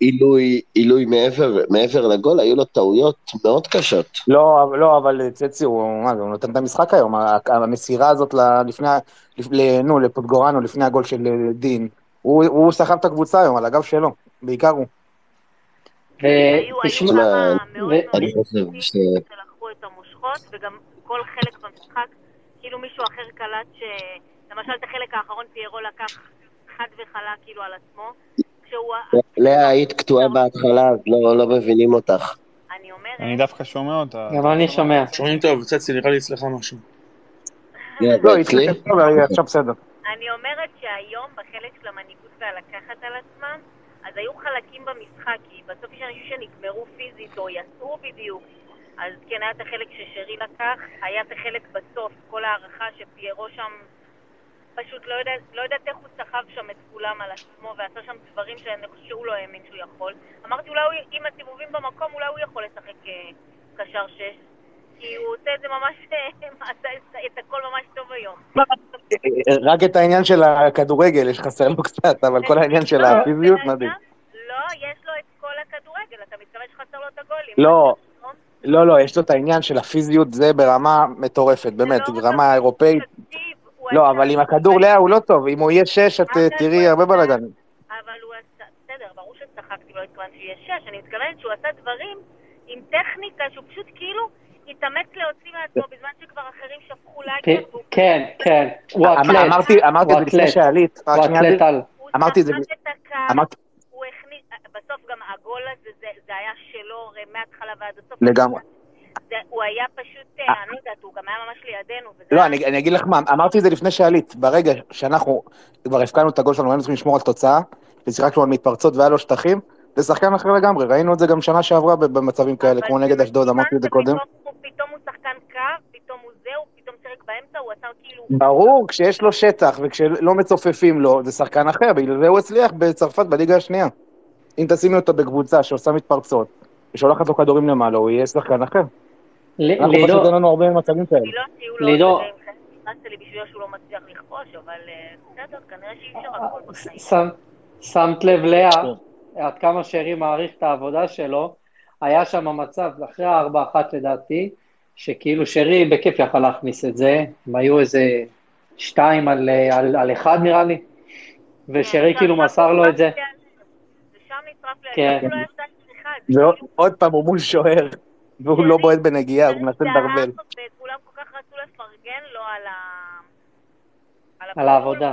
עילוי, עילוי מעבר, מעבר לגול, היו לו טעויות מאוד קשות. לא, אבל- לא, אבל צצי, הוא, מה זה, הוא נותן את המשחק היום, המסירה הזאת נו, לפוטגורנו, לפני הגול של אה, דין, הוא, הוא סחב את הקבוצה היום, על הגב שלו, בעיקר הוא. תשמע, אני חושב ש... שלקחו את המושכות, וגם כל חלק במשחק, כאילו מישהו אחר קלט ש... למשל את החלק האחרון פיירו לקח חד וחלק כאילו על עצמו, כשהוא... לאה, היית קטועה בהתחלה, אז לא, לא מבינים אותך. אני דווקא שומע אותה. גם אני שומע. שומעים טוב, צצי, נראה לי אצלך משהו. לא, טוב, אבל עכשיו בסדר. אני אומרת שהיום בחלק של המנהיגות והלקחת על עצמם, אז היו חלקים במשחק, כי בסוף יש אנשים שנגמרו פיזית או יצאו בדיוק, אז כן היה את החלק ששרי לקח, היה את החלק בסוף, כל הערכה שפיירו שם פשוט לא יודעת, לא יודעת איך הוא סחב שם את כולם על עצמו ועשה שם דברים שאני שהוא לא האמין שהוא יכול. אמרתי אולי הוא, עם הסיבובים במקום אולי הוא יכול לשחק אה, קשר שש, כי הוא עושה את זה ממש, עשה את- את הכל ממש טוב היום. רק את העניין של הכדורגל, יש חסר לו קצת, אבל כל העניין של הפיזיות מדהים. לא, יש לו את כל הכדורגל, אתה מתכוון שחסר לו את הגולים. לא, לא, לא, יש לו את העניין של הפיזיות, זה ברמה מטורפת, באמת, ברמה אירופאית. לא, אבל עם הכדור לאה הוא לא טוב, אם הוא יהיה שש, את תראי הרבה בלאגן. אבל הוא עשה, בסדר, ברור שצחקתי, לא התכוונתי שיהיה שש, אני מתכוונת שהוא עשה דברים עם טכניקה שהוא פשוט כאילו התאמץ להוציא מעצמו בזמן שכבר אחרים שפכו לייק. פ- כן, כן, הוא אמ- אתלט. אמרתי- אמרתי את זה לפני. שעלית, רק הוא. אמרתי את זה, בסוף גם הגול הזה, זה, זה היה שלו הרי מההתחלה ועד הסוף. לגמרי. זה, הוא היה פשוט, אה, אני לא יודעת, הוא גם היה ממש לידינו. לא, אני, אני אגיד לך מה, אמרתי את זה לפני שעלית, ברגע שאנחנו כבר הפקענו את הגול שלנו, היינו צריכים לשמור על תוצאה, ושיחקנו על מתפרצות והיה לו שטחים, זה שחקן אחר לגמרי, ראינו את זה גם שנה שעברה במצבים כאלה, כמו נגד אשדוד, אמרתי את זה קודם. פתאום הוא שחקן קו, פתאום הוא זה, הוא פתאום שיחק באמצע, הוא עשה כאילו... ברור, כשיש לו שטח וכשלא מצופפים לו, זה שחקן אחר, בגלל זה הוא הצליח בצרפת בליגה השנייה. אם תשימי אותו בקבוצה שעושה מתפרצות, ושולחת לו כדורים למעלה, הוא יהיה שחקן אחר. אנחנו לידו- פשוט אין לנו הרבה מצבים כאלה. לידו, לא אה, שמת לב, לאה, עד כמה שרי מעריך את העבודה שלו, היה שם מצב, אחרי הארבע אחת לדעתי, שכאילו שרי בכיף יכל להכניס את זה, הם היו איזה שתיים על, על, על אחד נראה לי, ושרי כאילו מסר לו את זה. כן. ועוד פעם הוא מול שוער, והוא לא בועט בנגיעה, הוא מנסה לדרבל. וכולם כל כך רצו לפרגן לו על ה... על העבודה.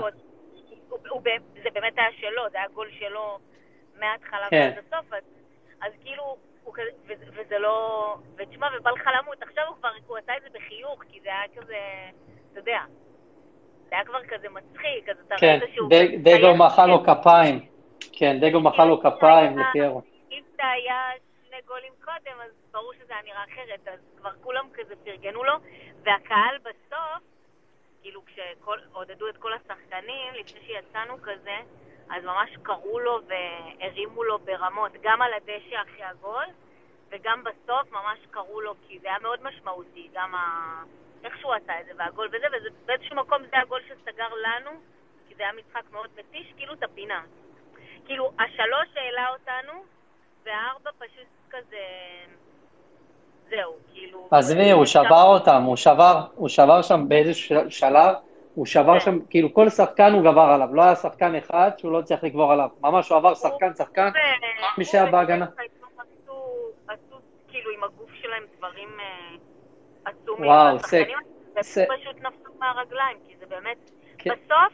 זה באמת היה שלו, זה היה גול שלו מההתחלה כן. ועד הסוף, אז- כאילו, וזה- לא... ותשמע, ובא לך למות, עכשיו הוא כבר, הוא עשה את זה בחיוך, כי זה היה כזה, אתה יודע, זה היה כבר כזה מצחיק, אז אתה כן, ראית שהוא... ד- דגו מחא לו כפיים. כן, דגו מחא לו כפיים לפיירו. אם זה היה שני גולים קודם, אז ברור שזה היה נראה אחרת, אז כבר כולם כזה פרגנו לו, והקהל בסוף, כאילו כשעודדו את כל השחקנים, לפני שיצאנו כזה, אז ממש קראו לו והרימו לו ברמות, גם על הדשא אחרי הגול, וגם בסוף ממש קראו לו, כי זה היה מאוד משמעותי, גם ה... איך שהוא עשה את זה, והגול וזה, ובאיזשהו מקום זה הגול שסגר לנו, כי זה היה משחק מאוד מתיש, כאילו את הפינה. כאילו, השלוש העלה אותנו, והארבע פשוט כזה... זהו, כאילו... עזבי, הוא שבר אותם, הוא שבר, הוא שבר שם באיזשהו של- שלב, הוא שבר שם, כאילו כל שחקן הוא גבר עליו, לא היה שחקן אחד שהוא לא הצליח לגבור עליו. ממש הוא עבר שחקן שחקן, מי שהיה בהגנה. עשו כאילו עם הגוף שלהם דברים אה, עצומים. וואו, והשחקנים זה- פשוט נפלו מהרגליים, כי זה באמת... כן. בסוף,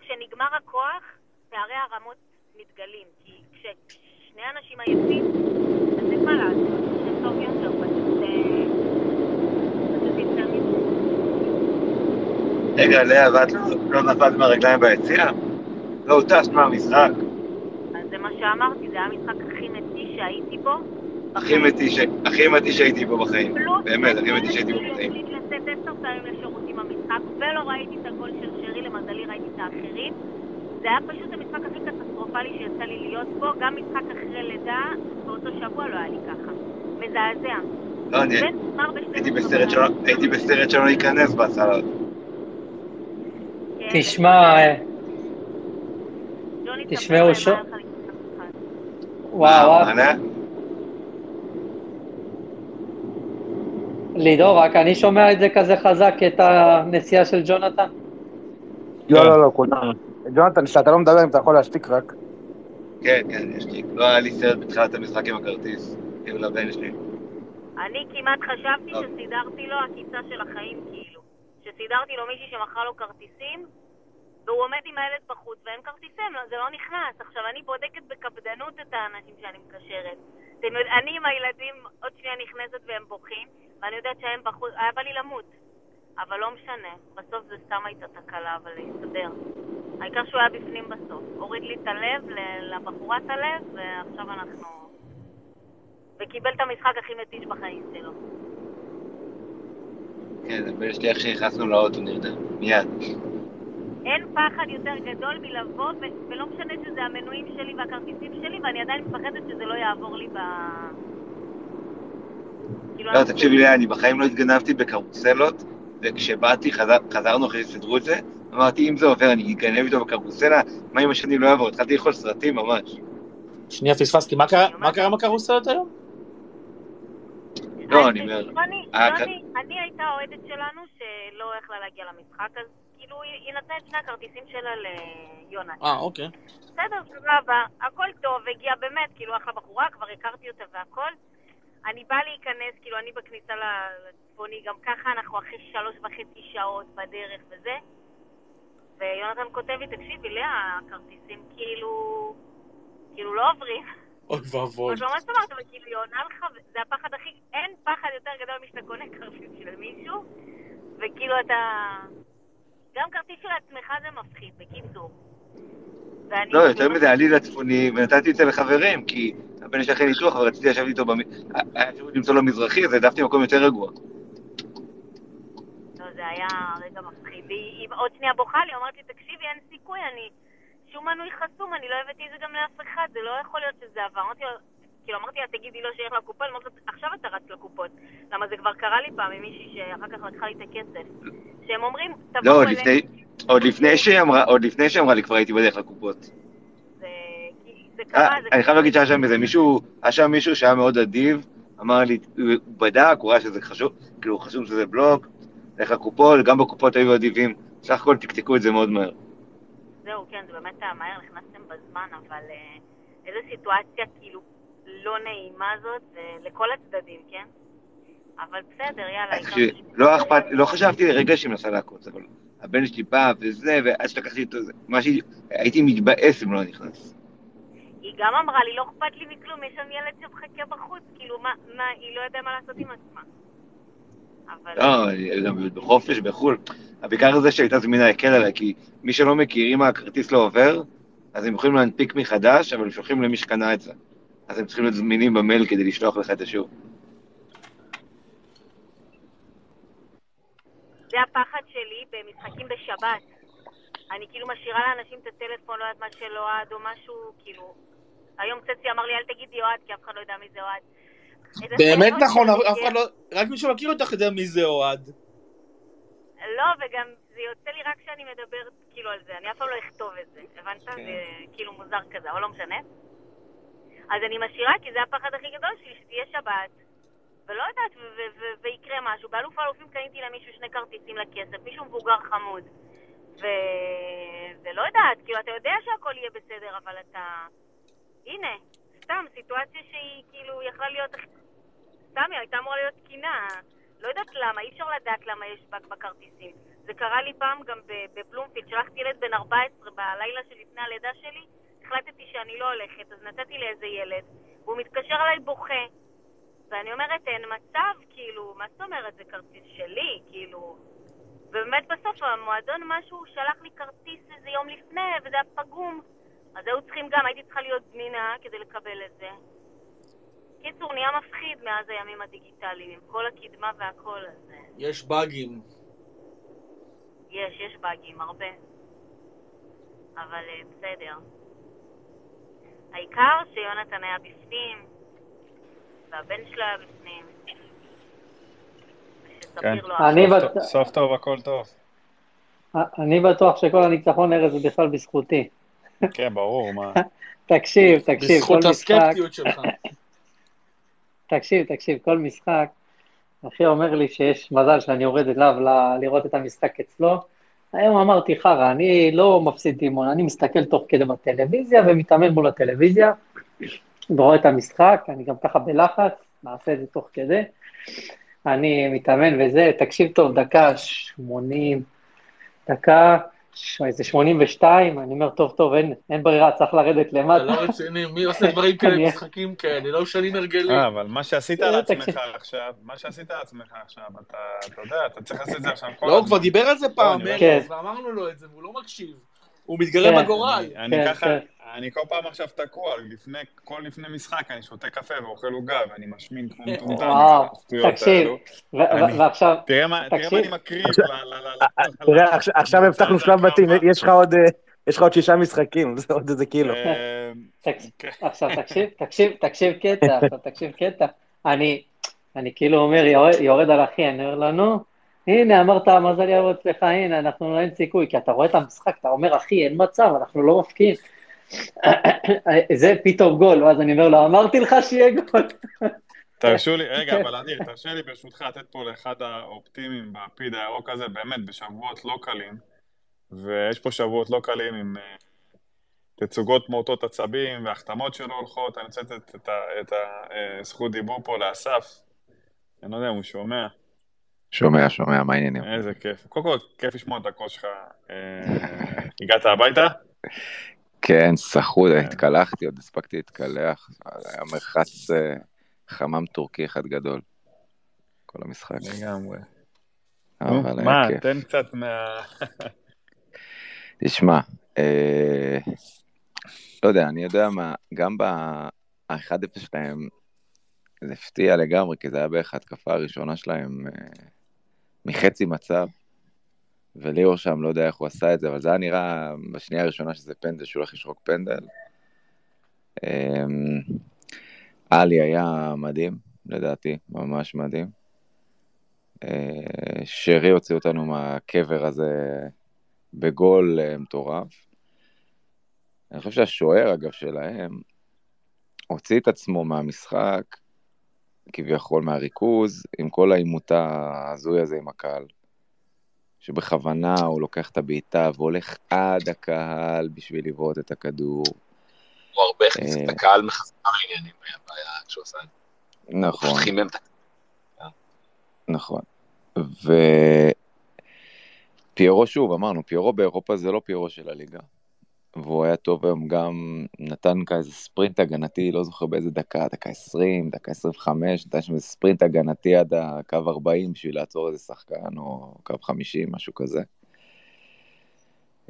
כשנגמר הכוח, פערי הרמות מתגלים. כי כששני אנשים עייפים, אז אין מה לעשות, זה טוב יותר, פשוט... רגע, לאה, ואת לא- לא נפלת מהרגליים ביציע? לא הוטשת מהמשחק. אז זה מה שאמרתי, זה היה המשחק הכי מתיש שהייתי בו. הכי מתיש, מתיש שהייתי פה בחיים. פלוס באמת, הכי מתיש שהייתי פה בחיים. החליט לצאת עשר פעמים לשירותים במשחק, ולא ראיתי את הגול של שרי, למזלי ראיתי את האחרים. זה היה פשוט המשחק הכי קטסטרופלי שיצא לי להיות בו, גם משחק אחרי לידה, באותו שבוע לא היה לי ככה. מזעזע. לא, אני הייתי. בסרט שלא- הייתי בסרט שלא ייכנס בסלט. כן, תשמע, אה, תשמעו, ש... ספר להם מה היה לך לפני המשחק. וואו, וואו. מה, מה? לידור, רק אני שומע את זה כזה חזק, את הנסיעה של ג'ונתן. לא, לא, לא, כולם. ג'ונתן, כשאתה לא מדבר, אם אתה יכול להשתיק רק. כן, כן, יש לי. לא היה לי סרט בתחילת המשחק עם הכרטיס. כאילו לבן שלי. אני כמעט חשבתי שסידרתי לו עקיצה של החיים, כאילו. שסידרתי לו מישהי שמכרה לו כרטיסים, והוא עומד עם הילד בחוץ ואין כרטיסים, לא- זה לא נכנס. עכשיו, אני בודקת בקפדנות את האנשים שאני מקשרת. אתם יודעים, אני עם הילדים, עוד שנייה נכנסת והם בוכים, ואני יודעת שהם בחוץ, היה בא לי למות. אבל לא משנה, בסוף זה סתם הייתה תקלה, אבל הסתדר. העיקר שהוא היה בפנים בסוף. הוריד לי את הלב, לבחורה את הלב, ועכשיו אנחנו... וקיבל את המשחק הכי מתיש בחיים שלו. כן, הבן שלי איך שנכנסנו לאוטו נרדם. מיד. אין פחד יותר גדול מלבוא, ו- ולא משנה שזה המנויים שלי והכרטיסים שלי, ואני עדיין מפחדת שזה לא יעבור לי ב... כאילו, לא, תקשיבי לי, אני בחיים לא התגנבתי בקרוסלות, וכשבאתי, חזר- חזרנו אחרי שסידרו את זה, אמרתי, אם זה עובר, אני אגנב איתו בקרוסלה, מה אם השני לא יעבור? התחלתי לאכול סרטים ממש. שנייה, פספסתי, מה קרה- מה קרה עם הקרוסלות היום? לא, אני אומר... אה, אני הייתה האוהדת שלנו שלא יכלה להגיע למשחק, אז כאילו היא נתנה את שני הכרטיסים שלה ליונתן. אה, אוקיי. בסדר, סבבה, הכל טוב, הגיע באמת, כאילו אחלה בחורה, כבר הכרתי אותה והכל. אני באה להיכנס, כאילו אני בכניסה לצפוני, גם ככה אנחנו אחרי שלוש וחצי שעות בדרך וזה. ויונתן כותב לי, תקשיבי, לאה, הכרטיסים כאילו, כאילו לא עוברים. אוי ואבוי. אז לא מה זאת אומרת, אבל כאילו היא עונה לך, זה הפחד הכי, אין פחד יותר גדול משאתה קונה כרטיס של מישהו, וכאילו אתה... גם כרטיס של עצמך זה מפחיד, בקיצור. לא, יותר מזה, היה לי לצפוני, ונתתי את זה לחברים, כי הבן שלי אחרי ניתוח, ורציתי לשבת איתו, במ... היה אפשרות למצוא לו מזרחי, אז העדפתי מקום יותר רגוע. לא, זה היה רגע מפחיד. היא עוד שנייה בוכה לי, אמרתי, תקשיבי, אין סיכוי, אני... שום מנוי חסום, אני לא הבאתי את זה גם לאף אחד, זה לא יכול להיות שזה עבר. אמרתי לו, כאילו, אמרתי לה, תגידי לו שילך לקופה, אני אומרת, עכשיו אתה רץ לקופות. למה זה כבר קרה לי פעם עם מישהי שאחר כך לקחה לי את הכסף. שהם אומרים, לא, תבואו אלינו. לפני, עוד לפני שהיא אמרה, עוד לפני שהיא אמרה לי, כבר הייתי בדרך לקופות. זה אה, קרה, זה אני חייב להגיד שהיה שם איזה מישהו, היה שם מישהו שהיה מאוד אדיב, אמר לי, הוא בדק, הוא ראה שזה חשוב, כאילו חשוב שזה בלוק, לך לקופות, גם בקופות היו אדיבים, סך הכל תקתקו את זה מאוד מהר. זהו, כן, זה באמת היה מהר, נכנסתם בזמן, אבל אה, איזו סיטואציה כאילו לא נעימה זאת, אה, לכל הצדדים, כן? אבל בסדר, יאללה, לא אכפת, לא חשבתי לרגע שהיא מנסה לעקוץ, אבל הבן שלי בא וזה, ואז שלקחתי איתו זה, מה שהיא, הייתי מתבאס אם לא נכנס. היא גם אמרה לי, לא אכפת לי מכלום, יש שם ילד שמחכה בחוץ, כאילו, מה, מה, היא לא יודעה מה לעשות עם עצמה. אבל... לא, גם בחופש, בחו"ל. בעיקר זה שהייתה זמינה הקל עליי, כי מי שלא מכיר, אם הכרטיס לא עובר, אז הם יכולים להנפיק מחדש, אבל הם שולחים למי שקנה את זה. אז הם צריכים להיות זמינים במייל כדי לשלוח לך את השיעור. זה הפחד שלי במשחקים בשבת. אני כאילו משאירה לאנשים את הטלפון, לא יודעת מה של אוהד או משהו, כאילו... היום צצי אמר לי, אל תגידי אוהד, כי אף אחד לא יודע מי זה אוהד. באמת נכון, אף אחד לא... רק מי שמכיר אותך יודע מי זה אוהד. לא, וגם זה יוצא לי רק כשאני מדברת כאילו על זה, אני אף פעם לא אכתוב את זה, הבנת? כן. זה כאילו מוזר כזה, אבל לא משנה. אז אני משאירה, כי זה הפחד הכי גדול שלי, שתהיה שבת, ולא יודעת, ויקרה משהו. באלוף האלופים קניתי למישהו שני כרטיסים לכסף, מישהו מבוגר חמוד. ו- ולא יודעת, כאילו, אתה יודע שהכל יהיה בסדר, אבל אתה... הנה, סתם, סיטואציה שהיא כאילו יכלה להיות... היא הייתה אמורה להיות תקינה. לא יודעת למה, אי אפשר לדעת למה יש באג בכרטיסים. זה קרה לי פעם גם בבלומפילד, שלחתי ילד בן 14 בלילה שלפני הלידה שלי, החלטתי שאני לא הולכת, אז נתתי לאיזה ילד, והוא מתקשר אליי בוכה. ואני אומרת, אין מצב, כאילו, מה זאת אומרת, זה כרטיס שלי, כאילו... ובאמת בסוף המועדון משהו שלח לי כרטיס איזה יום לפני, וזה היה פגום. אז היו צריכים גם, הייתי צריכה להיות זמינה כדי לקבל את זה. קיצור, נהיה מפחיד מאז הימים הדיגיטליים, עם כל הקדמה והכל הזה. יש באגים. יש, יש באגים, הרבה. אבל אה, בסדר. העיקר שיונתן היה בפנים, והבן שלו היה בפנים. כן, סוף טוב- סוף טוב, הכל טוב. אני בטוח שכל הניצחון ארז זה בכלל בזכותי. כן, ברור, מה. תקשיב, תקשיב, כל בזכות משחק, הסקפטיות שלך. תקשיב, תקשיב, כל משחק, אחי אומר לי שיש מזל שאני יורד אליו ל- לראות את המשחק אצלו. היום אמרתי, חרא, אני לא מפסיד אימון, אני מסתכל תוך כדי בטלוויזיה ומתאמן מול הטלוויזיה, ורואה את המשחק, אני גם ככה בלחץ, נעשה את זה תוך כדי. אני מתאמן וזה, תקשיב טוב, דקה 80, דקה, איזה 82, אני אומר, טוב, טוב, אין, אין ברירה, צריך לרדת אתה למטה. לא רציני, מי עושה דברים כאלה, אני- משחקים כאלה, לא משנים הרגלים. אה, אבל מה שעשית אה, על. עצמך עכשיו, מה שעשית על עצמך עכשיו, אתה, אתה יודע, אתה צריך לעשות את זה עכשיו כל לא, הוא. כבר דיבר על זה פעם, ארז, ואמרנו לו את זה, והוא לא מקשיב. הוא מתגרה כן. בגורל. אני כן, ככה, כן. אני כל פעם עכשיו תקוע, לפני, כל לפני משחק אני שותה קפה ואוכל עוגה ואני משמין כמו מטומטם. וואו, תקשיב, ועכשיו, תראה מה תראה מה תקשיב. אני מקריב תראה, עכשיו- הבטחנו שלב בתים, יש לך עוד, אה, יש לך עוד שישה משחקים, זה עוד איזה קילו. אה. עכשיו תקשיב, תקשיב, תקשיב קטע, עכשיו תקשיב קטע. אני, אני כאילו אומר, יורד, יורד על אחי, אני אומר לו, נו, הנה, אמרת, מזל יבוא אצלך, הנה, אנחנו אין סיכוי, כי אתה רואה את המשחק, אתה אומר, אחי, אין מצב, אנחנו לא מפקיעים. זה פתאום גול, ואז אני אומר לו, אמרתי לך שיהיה גול. תרשו לי, רגע, אבל אדיר, תרשה לי ברשותך לתת פה לאחד האופטימיים בפיד הירוק הזה, באמת, בשבועות לא קלים, ויש פה שבועות לא קלים עם אה, תצוגות מורטות עצבים והחתמות שלא הולכות, אני רוצה לתת את הזכות דיבור פה לאסף, אני לא יודע אם הוא שומע, שומע, שומע, מה העניינים? איזה כיף. קודם כל, כיף לשמוע את הקול שלך. אה, הגעת הביתה? כן, סחוד, התקלחתי, עוד הספקתי להתקלח, היה מרחץ אה, חמם טורקי אחד גדול. כל המשחק. לגמרי. אבל מה. תן קצת מה... תשמע, אה, לא יודע, אני יודע מה, גם ב-1-0 שלהם, זה הפתיע לגמרי, כי זה היה בערך ההתקפה הראשונה שלהם מחצי מצב, וליאור שם, לא יודע איך הוא עשה את זה, אבל זה היה נראה בשנייה הראשונה שזה פנדל, שהוא הולך לשרוק פנדל. אה, עלי היה מדהים, לדעתי, ממש מדהים. אה, שרי הוציא אותנו מהקבר הזה בגול אה, מטורף. אני חושב שהשוער, אגב, שלהם, הוציא את עצמו מהמשחק, כביכול מהריכוז, עם כל העימות ההזוי הזה עם הקהל. שבכוונה הוא לוקח את הבעיטה והולך עד הקהל בשביל לבעוט את הכדור. הוא הרבה הכניס את אה, הקהל מחזרה לעניינים, היה בעיה כשהוא עשה את זה. נכון. נכון. ופיירו שוב, אמרנו, פיירו באירופה זה לא פיירו של הליגה. והוא היה טוב היום גם, נתן כאן איזה ספרינט הגנתי, לא זוכר באיזה דקה, דקה 20, דקה 25, נתן שם איזה ספרינט הגנתי עד הקו 40 בשביל לעצור איזה שחקן, או קו 50, משהו כזה.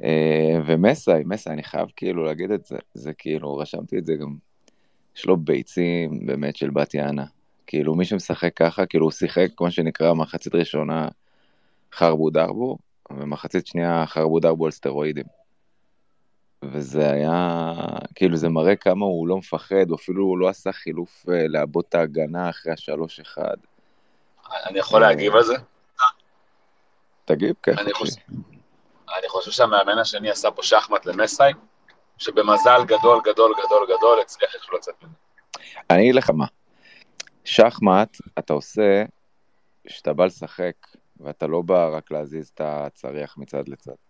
אה, ומסאי, מסאי, אני חייב כאילו להגיד את זה, זה כאילו, רשמתי את זה גם, יש לו ביצים באמת של בת יענה. כאילו מי שמשחק ככה, כאילו הוא שיחק, כמו שנקרא, מחצית ראשונה חרבו דרבו, ומחצית שנייה חרבו דרבו על סטרואידים. וזה היה, כאילו זה מראה כמה הוא לא מפחד, הוא אפילו לא עשה חילוף אה, לעבות את ההגנה אחרי השלוש אחד. אני יכול להגיב על זה? תגיב, כן. אני חושב, אני חושב שהמאמן השני עשה פה שחמט למסאי, שבמזל גדול גדול גדול גדול הצליח איכשהו לצאת ממנו. אני אגיד לך מה, שחמט אתה עושה כשאתה בא לשחק, ואתה לא בא רק להזיז את הצריח מצד לצד.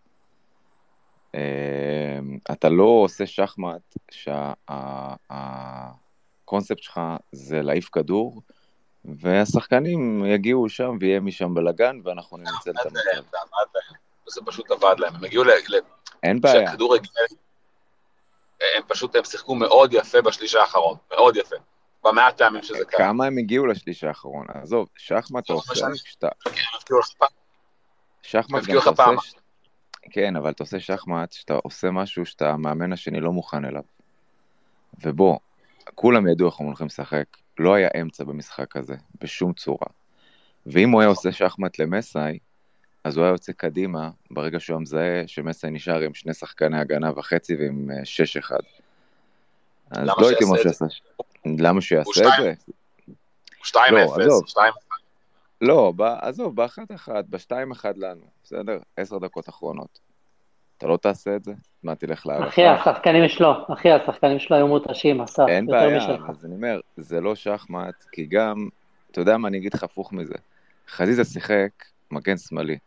אה, אתה לא עושה שחמט שהקונספט שלך זה להעיף כדור, והשחקנים יגיעו שם ויהיה משם בלאגן, ואנחנו ננצל את המצב. זה פשוט עבד להם. הם הגיעו ל... אין בעיה. כשהכדור הגיע, הם פשוט, הם שיחקו מאוד יפה בשליש האחרון, מאוד יפה. במעט פעמים שזה קרה. כמה הם הגיעו לשליש האחרון? עזוב, שחמט אתה עושה, כשאתה... שחמט גם. עושה... כן, אבל אתה עושה שחמט, שאתה עושה משהו שאתה, המאמן השני לא מוכן אליו. ובוא, כולם ידעו איך הם הולכים לשחק, לא היה אמצע במשחק הזה, בשום צורה. ואם הוא היה עושה שחמט למסאי, אז הוא היה יוצא קדימה ברגע שהוא היה מזהה שמסאי נשאר עם שני שחקני הגנה וחצי ועם אה, שש אחד. אז למה לא הייתי אומר שיעשה את שיעשה... למה שיעשה את זה? הוא 2-0, לא, עזוב. 2 ב- עזוב, באחת אחת, בשתיים אחד לנו, בסדר? עשר דקות אחרונות. אתה לא תעשה את זה? מה, תלך להערכה? אחי, השחקנים שלו, אחי, השחקנים שלו היו מותשים, אסף, אין בעיה, משלך. אז אני אומר, זה לא שחמט, כי גם, אתה יודע מה, אני אגיד לך הפוך מזה. חזיזה שיחק מגן שמאלי.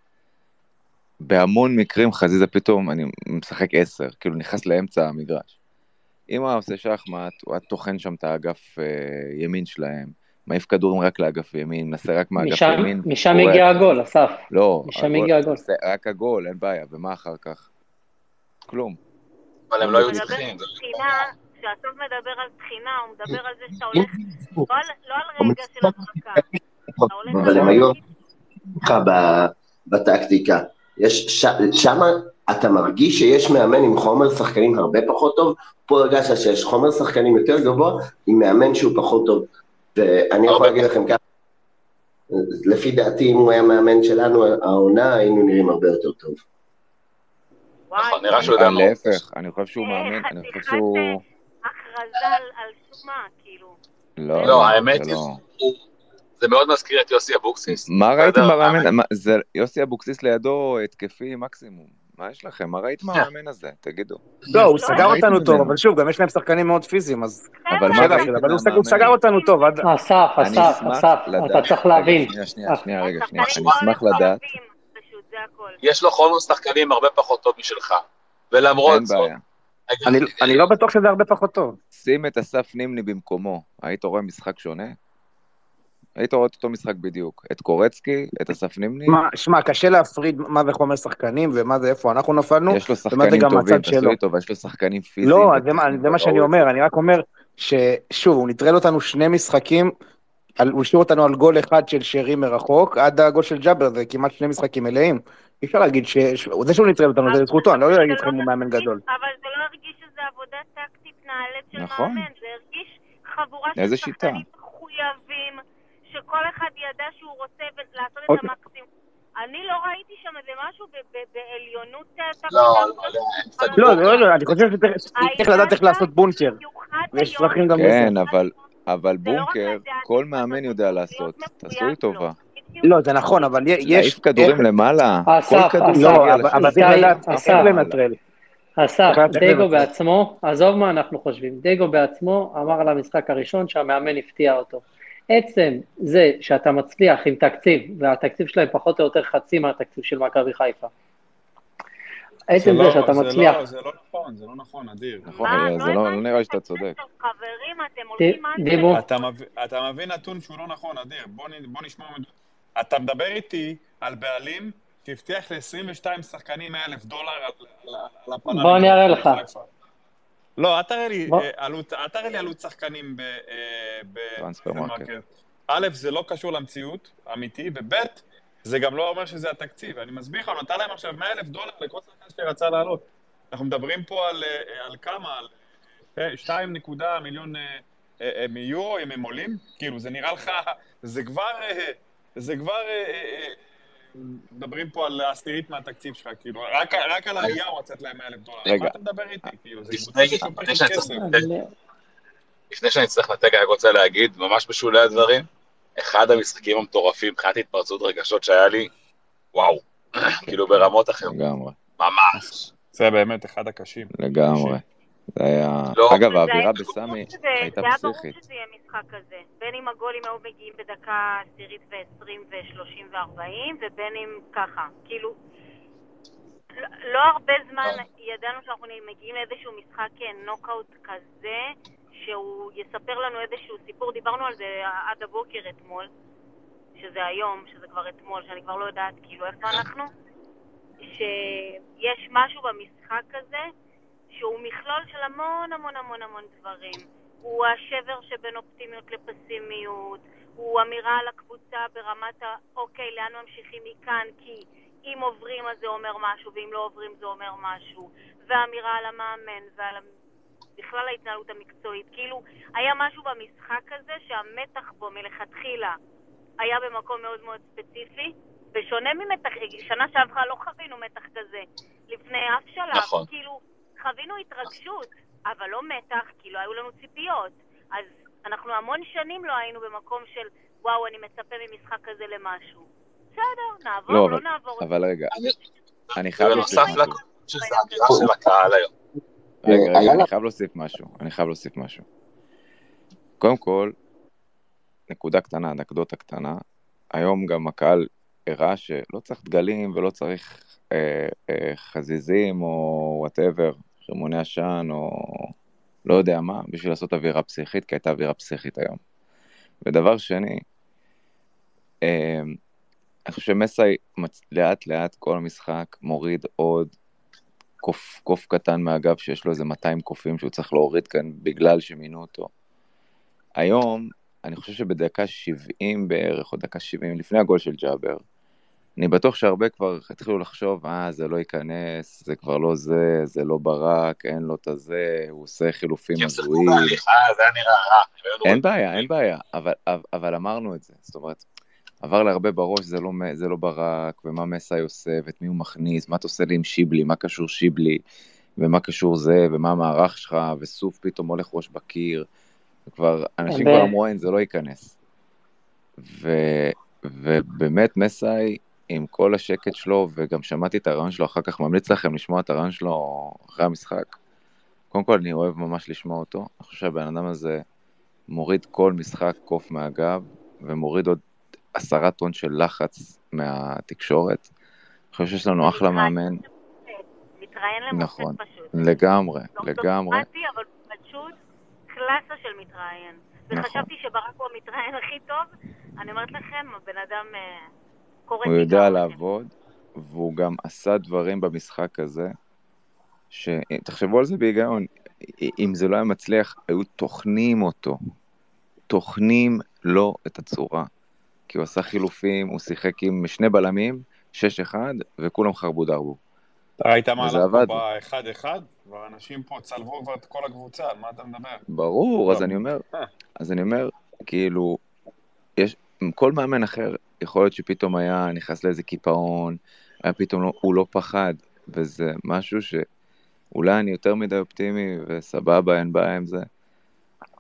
בהמון מקרים חזיזה פתאום, אני משחק עשר, כאילו נכנס לאמצע המגרש. אם הוא עושה שחמט, הוא היה טוחן שם את האגף אה, ימין שלהם, מעיף כדורים רק לאגף ימין, מנסה רק מאגף משם- ימין. משם. הגיע הגול, אסף. לא, משם הגיע הגול. זה רק הגול, אין בעיה, ומה אחר כך? כלום. אבל הם לא היו צריכים. כשאסף מדבר על תחינה, הוא מדבר על זה שאתה הולך, לא על- לא על רגע של הולך אבל הם היו בטקטיקה. יש, ש, שמה אתה מרגיש שיש מאמן עם חומר שחקנים הרבה פחות טוב, פה הרגשת שיש חומר שחקנים יותר גבוה עם מאמן שהוא פחות טוב. ואני יכול להגיד לכם ככה, לפי דעתי אם הוא היה מאמן שלנו, העונה היינו נראים הרבה יותר טוב. נכון, נראה שהוא יודע אה, מה הוא להפך, אני חושב שהוא מאמן, אני חושב שהוא... הכרזה על- שומה, כאילו. לא, לא, לא, האמת זה היא, לא. זה מאוד מזכיר את יוסי אבוקסיס. מה ראיתם במאמן? זה יוסי אבוקסיס לידו התקפי מקסימום. מה יש לכם? מה ראיתם מהמאמן הזה? תגידו. לא, הוא סגר אותנו טוב? אבל שוב, גם יש להם שחקנים מאוד פיזיים, אז... אבל מה להכיל, אבל הוא? סגר אותנו טוב, עד... אסף, אסף, אסף, אתה צריך להבין. שנייה, שנייה, רגע, שנייה. אני אשמח לדעת, יש לו חומר שחקנים הרבה פחות טוב משלך. ולמרות זאת. אני- אני לא בטוח שזה הרבה פחות טוב. שים את אסף נימני במקומו, היית רואה משחק שונה? היית רואה את אותו משחק בדיוק. את קורצקי, את אסף נימני, שמע, קשה להפריד מה זה חומר שחקנים ומה זה איפה אנחנו נפלנו, יש לו ומה זה שחקנים גם טובים, תעשו. לי טובה, יש לו שחקנים פיזיים. לא, זה מה- זה מה שאני אומר, אני רק אומר ששוב, הוא נטרל אותנו שני משחקים, על- הוא השאיר אותנו על גול אחד של שרי מרחוק, עד הגול של ג'אבר, זה כמעט שני משחקים מלאים. אי אפשר להגיד ש... ש- זה שהוא נטרל אותנו, זה לזכותו, אני לא יודע להגיד לכם הוא מאמן גדול. אבל זה לא הרגיש שזה עבודה טקטית נעלית של נכון. מאמן, זה הרגיש חבורה של? שחקנים מחויבים, שכל אחד ידע שהוא רוצה לעשות את אוקיי. המקסימום. אני לא ראיתי שם איזה משהו בעליונות אה, לא. לא, לא, לא, אני חושב שצריך לדעת איך לעשות בונקר. ויש צרכים גם כן, לזה. אבל, אבל בונקר, כל מאמן יודע לעשות. תעשו לי טובה. לא, זה נכון, אבל יש... להעיף כדורים למעלה, כל אסף, כדור אסף, לא, אבל- צריך לדעת איך אסף. לנטרל. אסף, דגו. בעצמו, עזוב מה אנחנו חושבים, דגו בעצמו אמר על המשחק הראשון שהמאמן הפתיע אותו. עצם זה שאתה מצליח עם תקציב, והתקציב שלהם פחות או יותר חצי מהתקציב של מכבי חיפה. עצם זה זה לא- שאתה זה מצליח, לא- זה לא נכון, זה לא נכון, אדיר. נכון, אה, זה לא לא נראה לי שאתה צודק. חברים, אתם ד- הולכים על זה. דיבו, אתה מבין- אתה מבין נתון שהוא לא נכון, אדיר. בוא בוא נשמע... אתה מדבר איתי על בעלים שהבטיח ל-22 שחקנים 100 אלף דולר על- על- על הפנל. בוא אני אראה לך. לא, אל תראה לי. אה, עלות- אל תראה לי עלות שחקנים ב... אה, ב- transfer market. ב market. א', זה לא קשור למציאות, אמיתי, וב', זה גם לא אומר שזה התקציב. אני מסביר לך, הוא נתן להם עכשיו 100 אלף דולר לכל שחקן שרצה לעלות. אנחנו מדברים פה על, אה, על כמה? על אה, 2 נקודה מיליון אה, אה, אה, מיורו, אם הם עולים? כאילו, זה נראה לך, זה כבר, אה, זה כבר, אה, אה, אה, מדברים פה על עשירית מהתקציב שלך, כאילו, רק, רק על העלייה הוא רצת להם 100 אלף דולר. רגע. מה אתה מדבר איתי? כאילו, זה לפני שאני צריך לנתק, אני רוצה להגיד, ממש בשולי הדברים, אחד המשחקים המטורפים מבחינת התפרצות רגשות שהיה לי, וואו, כאילו ברמות אחרות, לגמרי, ממש. זה באמת אחד הקשים. לגמרי. זה היה... לא. אגב, זה האווירה היה בסמי שזה- הייתה זה היה ברור פסיכית. שזה יהיה משחק כזה. בין אם הגולים היו מגיעים בדקה עשירית ועשרים ושלושים וארבעים, ובין אם ככה. כאילו, לא- לא הרבה זמן ידענו שאנחנו מגיעים לאיזשהו משחק אה, נוקאוט כזה, שהוא יספר לנו איזשהו סיפור, דיברנו על זה עד הבוקר אתמול, שזה היום, שזה כבר אתמול, שאני כבר לא יודעת כאילו איפה אנחנו, שיש משהו במשחק הזה שהוא מכלול של המון המון המון המון דברים. הוא השבר שבין אופטימיות לפסימיות, הוא אמירה על הקבוצה ברמת ה... אוקיי, לאן ממשיכים מכאן, כי אם עוברים אז זה אומר משהו, ואם לא עוברים זה אומר משהו, ואמירה על המאמן ועל בכלל ההתנהלות המקצועית. כאילו, היה משהו במשחק הזה שהמתח בו מלכתחילה היה במקום מאוד מאוד ספציפי, בשונה ממתח, שנה שעברה לא חווינו מתח כזה לפני אף שלב. נכון. כאילו, חווינו התרגשות, אבל לא מתח, כי לא היו לנו ציפיות. אז אנחנו המון שנים לא היינו במקום של, וואו, אני מצפה ממשחק כזה למשהו. בסדר, נעבור, לא, לא, אבל, נעבור. אבל רגע, אני חייב להוסיף משהו. לכל, שזה האווירה של הקהל היום. רגע, רגע, אני חייב להוסיף משהו. אני חייב להוסיף משהו. קודם כל, נקודה קטנה, אנקדוטה קטנה. היום גם הקהל הראה שלא צריך דגלים ולא צריך אה, אה, חזיזים או whatever, רימוני עשן או לא יודע מה, בשביל לעשות אווירה פסיכית, כי הייתה אווירה פסיכית היום. ודבר שני, אה, אני חושב שמסאי מצ- לאט לאט כל המשחק מוריד עוד קוף, קוף קטן מהגב שיש לו איזה 200 קופים שהוא צריך להוריד כאן בגלל שמינו אותו. היום, אני חושב שבדקה 70 בערך, או דקה 70 לפני הגול של ג'אבר, אני בטוח שהרבה כבר התחילו לחשוב, אה, זה לא ייכנס, זה כבר לא זה, זה לא ברק, אין לו את הזה, הוא עושה חילופים כי הם שיחקו הזויים. בהליכה, זה היה נראה רע. אין. בעיה, אין בעיה, אבל, אבל, אמרנו את זה, זאת אומרת, עבר להרבה בראש, זה לא, זה לא ברק, ומה מסאי עושה, ואת מי הוא מכניס, מה אתה עושה לי עם שיבלי, מה קשור שיבלי, ומה קשור זה, ומה המערך שלך, וסוף פתאום הולך ראש בקיר, וכבר, אנשים כבר אמרו, אין, זה לא ייכנס. ו, ובאמת מסאי, עם כל השקט שלו, וגם שמעתי את הרעיון שלו אחר כך, ממליץ לכם לשמוע את הרעיון שלו אחרי המשחק. קודם כל, אני אוהב ממש לשמוע אותו, אני חושב שהבן אדם הזה מוריד כל משחק קוף מהגב, ומוריד עוד עשרה טון של לחץ מהתקשורת. אני חושב שיש לנו אחלה מאמן, מתראיין למופת נכון, פשוט. לגמרי, לא לגמרי, אבל פשוט קלאסה של מתראיין. נכון. וחשבתי שברק הוא המתראיין הכי טוב, אני אומרת לכם, הבן אדם קורא הוא יודע לעבוד, והוא גם עשה דברים במשחק הזה, שתחשבו על זה בהיגיון, אם זה לא היה מצליח, היו טוחנים אותו, טוחנים לו את הצורה, כי הוא עשה חילופים, הוא שיחק עם שני בלמים, 6-1, וכולם חרבו דרבו. אתה ראית מהלך עבד. פה באחד-אחד? כבר אנשים פה צלבו כבר את כל הקבוצה, על מה אתה מדבר? ברור, אז. אני אומר, אה. אז אני אומר, כאילו, יש, כל מאמן אחר, יכול להיות שפתאום היה נכנס לאיזה קיפאון, היה פתאום, לא, הוא לא פחד, וזה משהו שאולי אני יותר מדי אופטימי, וסבבה, אין בעיה עם זה,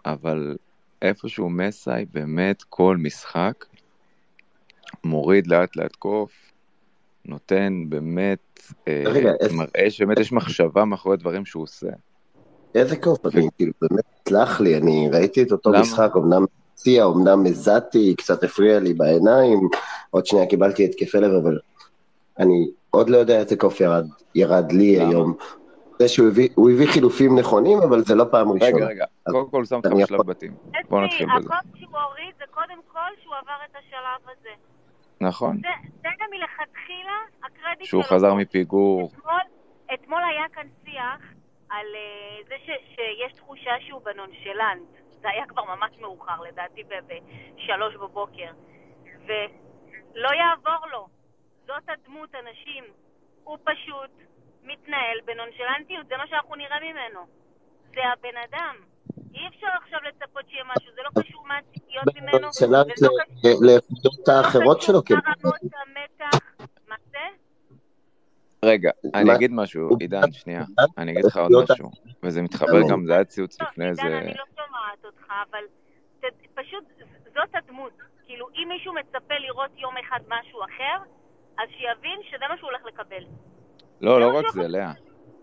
אבל איפשהו מסאי, באמת כל משחק, מוריד לאט לאט קוף, נותן באמת, אה, רגע, איזה- מראה שבאמת יש מחשבה מאחורי דברים שהוא עושה. איזה קוף, אני כאילו, באמת, סלח לי, אני ראיתי את אותו למה? משחק, אמנם הציע, אמנם הזעתי, קצת הפריע לי בעיניים, עוד שנייה קיבלתי התקפי לב, אבל אני עוד לא יודע איזה קוף ירד, ירד לי למה? היום. זה שהוא הביא, הוא הביא חילופים נכונים, אבל זה לא פעם ראשונה. רגע, רגע, קודם כל שם אותך אני בשלב בתים. בוא נתחיל בזה. הקוד שהוא הוריד זה קודם כל שהוא עבר את השלב הזה. נכון. זה, גם מלכתחילה הקרדיט שהוא שלו. חזר מפיגור. אתמול, אתמול היה כאן שיח על uh, זה ש, שיש תחושה שהוא בנונשלנט. זה היה כבר ממש מאוחר, לדעתי בשלוש בבוקר. ולא יעבור לו. זאת הדמות, אנשים. הוא פשוט מתנהל בנונשלנטיות, זה מה שאנחנו נראה ממנו. זה הבן אדם. אי אפשר עכשיו לצפות שיהיה משהו, זה לא קשור מה הציפיות ממנו, סנאט וזה לא קשור לאיכויות האחרות שלו, כאילו. לרמות המתח. מה זה? רגע, אני אגיד משהו, עידן, שנייה. אני אגיד לך עוד משהו. וזה מתחבר גם, זה היה ציוץ לפני עידן, איזה... לא שומעת אותך, אבל ת- פשוט זאת הדמות. כאילו, אם מישהו מצפה לראות יום אחד משהו אחר, אז שיבין שזה מה שהוא הולך לקבל. לא, לא רק זה, לאה.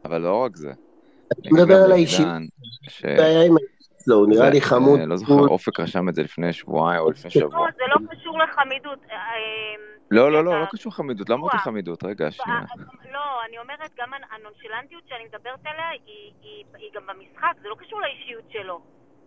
אבל לא רק זה. אני מדבר על עם אצלו, הוא נראה לי חמוד. אה, לא זוכר, אופק רשם את זה לפני שבועיים או לפני לא, שבוע. זה לא קשור לחמידות. אה, לא, לא, לא, לא קשור חמידות, לא אמרתי חמידות, רגע, שנייה. לא, אני אומרת, גם הנונשלנטיות שאני מדברת עליה היא גם במשחק, זה לא קשור לאישיות שלו.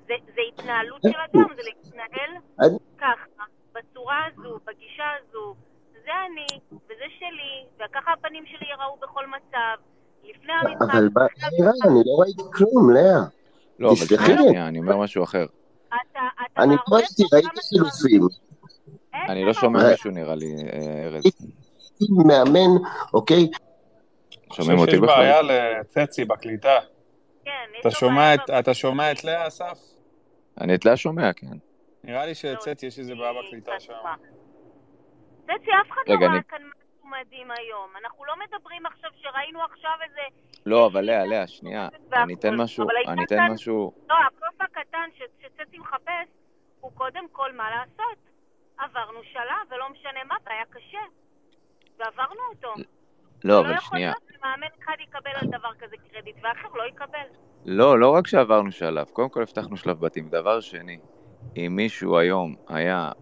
זה, זה התנהלות של אדם, זה להתנהל אני- ככה, בצורה הזו, בגישה הזו. זה אני, וזה שלי, וככה הפנים שלי ייראו בכל מצב. לפני המשחק, אבל ב- נראה, אני לא ראיתי כלום, לאה. לא, אבל תסלחי שנייה, לי. שנייה, אני אומר משהו אחר. אני לא ראיתי, ראיתי חילופים. אני לא שומע אה, מישהו נראה לי, אה, ארז. מאמן, אוקיי? שומעים אותי בכלל? בעיה לצצי בקליטה. כן, אתה שומע את לאה, אסף? אני את לאה שומע, כן. נראה לי שלצצי יש איזה בעיה בקליטה שם. צצי, אף אחד לא ראה כאן משהו מדהים היום. אנחנו לא מדברים עכשיו שראינו עכשיו איזה... לא, אבל לאה, לאה, שנייה. אני אתן משהו, אני אתן משהו... לא, הקוף הקטן ש- שצצי מחפש, הוא קודם כל מה לעשות. עברנו שלב, ולא משנה מה, והיה קשה. ועברנו אותו. לא, אבל לא יכול שנייה. להיות שמאמן אחד יקבל על דבר כזה קרדיט, ואחר לא יקבל. לא, לא רק שעברנו שלב, קודם כל הבטחנו שלב בתים. דבר שני, אם מישהו היום היה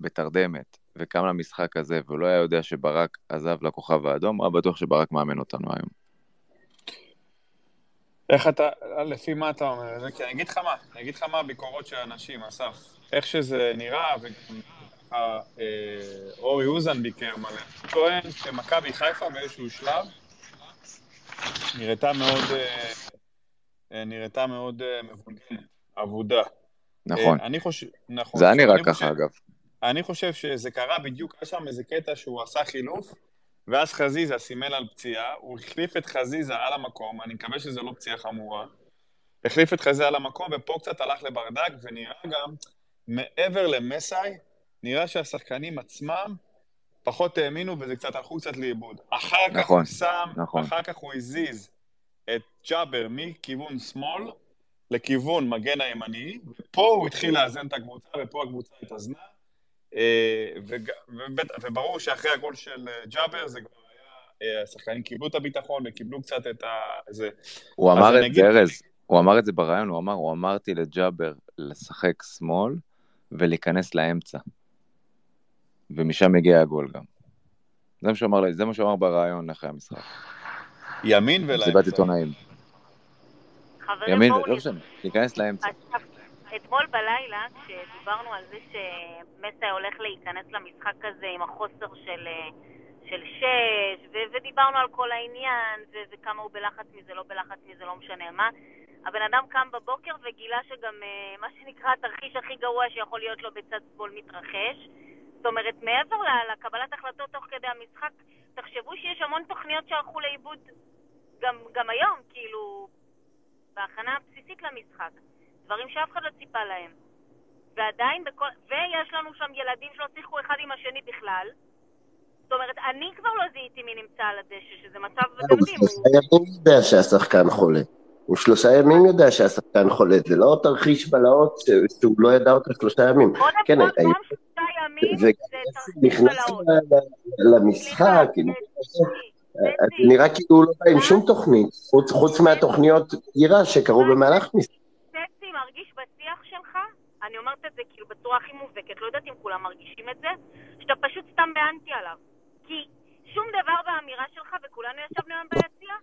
בתרדמת וקם למשחק הזה ולא היה יודע שברק עזב לכוכב האדום, היה בטוח שברק מאמן אותנו היום. איך אתה, לפי מה אתה אומר זה? כי אני אגיד לך מה, אני אגיד לך מה הביקורות של אנשים, אסף. איך שזה נראה, וגם אורי אוזן ביקר מלא. טוען שמכבי חיפה באיזשהו שלב נראתה מאוד, אה, אה, נראתה מאוד אה, מבולגנת, אבודה. נכון. אה, אני חושב, נכון. זה היה נראה ככה, חושב- אגב. אני חושב שזה קרה בדיוק, היה שם איזה קטע שהוא עשה חילוף, ואז חזיזה סימן על פציעה, הוא החליף את חזיזה על המקום, אני מקווה שזו לא פציעה חמורה, החליף את חזיזה על המקום, ופה קצת הלך לברדק, ונראה גם, מעבר למסאי, נראה שהשחקנים עצמם פחות האמינו, וזה קצת הלכו קצת לאיבוד. אחר כך נכון, הוא שם, נכון. אחר כך הוא הזיז את ג'אבר מכיוון שמאל לכיוון מגן הימני, ופה הוא התחיל לאזן את הקבוצה, ופה הקבוצה התאזנה. אה, וברור שאחרי הגול של אה, ג'אבר זה כבר היה, אה, השחקנים קיבלו את הביטחון וקיבלו קצת את ה... זה. הוא אמר את זה, ארז, הוא אמר את זה בריאיון, הוא אמר, הוא אמרתי לג'אבר לשחק שמאל ולהיכנס לאמצע. ומשם הגיע הגול גם. זה מה שהוא אמר, לי- זה מה שהוא אמר בריאיון אחרי המשחק. ימין ולאמצע. מסיבת עיתונאים. חברים, ימין, לא משנה, להיכנס לאמצע. אתמול בלילה, כשדיברנו על זה שמסי הולך להיכנס למשחק הזה עם החוסר של, אה, של שש, ו- ודיברנו על כל העניין, ו- וכמה הוא בלחץ מזה, לא בלחץ מזה, לא משנה מה, הבן אדם קם בבוקר וגילה שגם אה, מה שנקרא התרחיש הכי גרוע שיכול להיות לו בצד שמאל מתרחש. זאת אומרת, מעבר לקבלת החלטות תוך כדי המשחק, תחשבו שיש המון תוכניות שהלכו לאיבוד גם, גם היום, כאילו, בהכנה הבסיסית למשחק. דברים שאף אחד לא ציפה להם. ועדיין בכל... ויש לנו שם ילדים שלא שיחקו אחד עם השני בכלל. זאת אומרת, אני כבר לא זיהיתי מי נמצא על הדשא, שזה מצב, אתם יודעים, יודע שהשחקן חולה. הוא שלושה ימים יודע שהשחקן חולה, זה לא תרחיש בלהות שהוא לא ידע אותה שלושה ימים. כן, היו- וגם נכנס ל- ל- למשחק, עם- זה נראה כאילו הוא לא בא עם שום תוכנית, חוץ- מהתוכניות גירה שקרו במהלך משחק. סקסי מרגיש בשיח שלך, אני אומרת את זה כאילו בצורה הכי מובהקת, לא יודעת אם כולם מרגישים את זה, שאתה פשוט סתם באנטי עליו. כי שום דבר באמירה שלך, וכולנו ישבנו היום ביציע,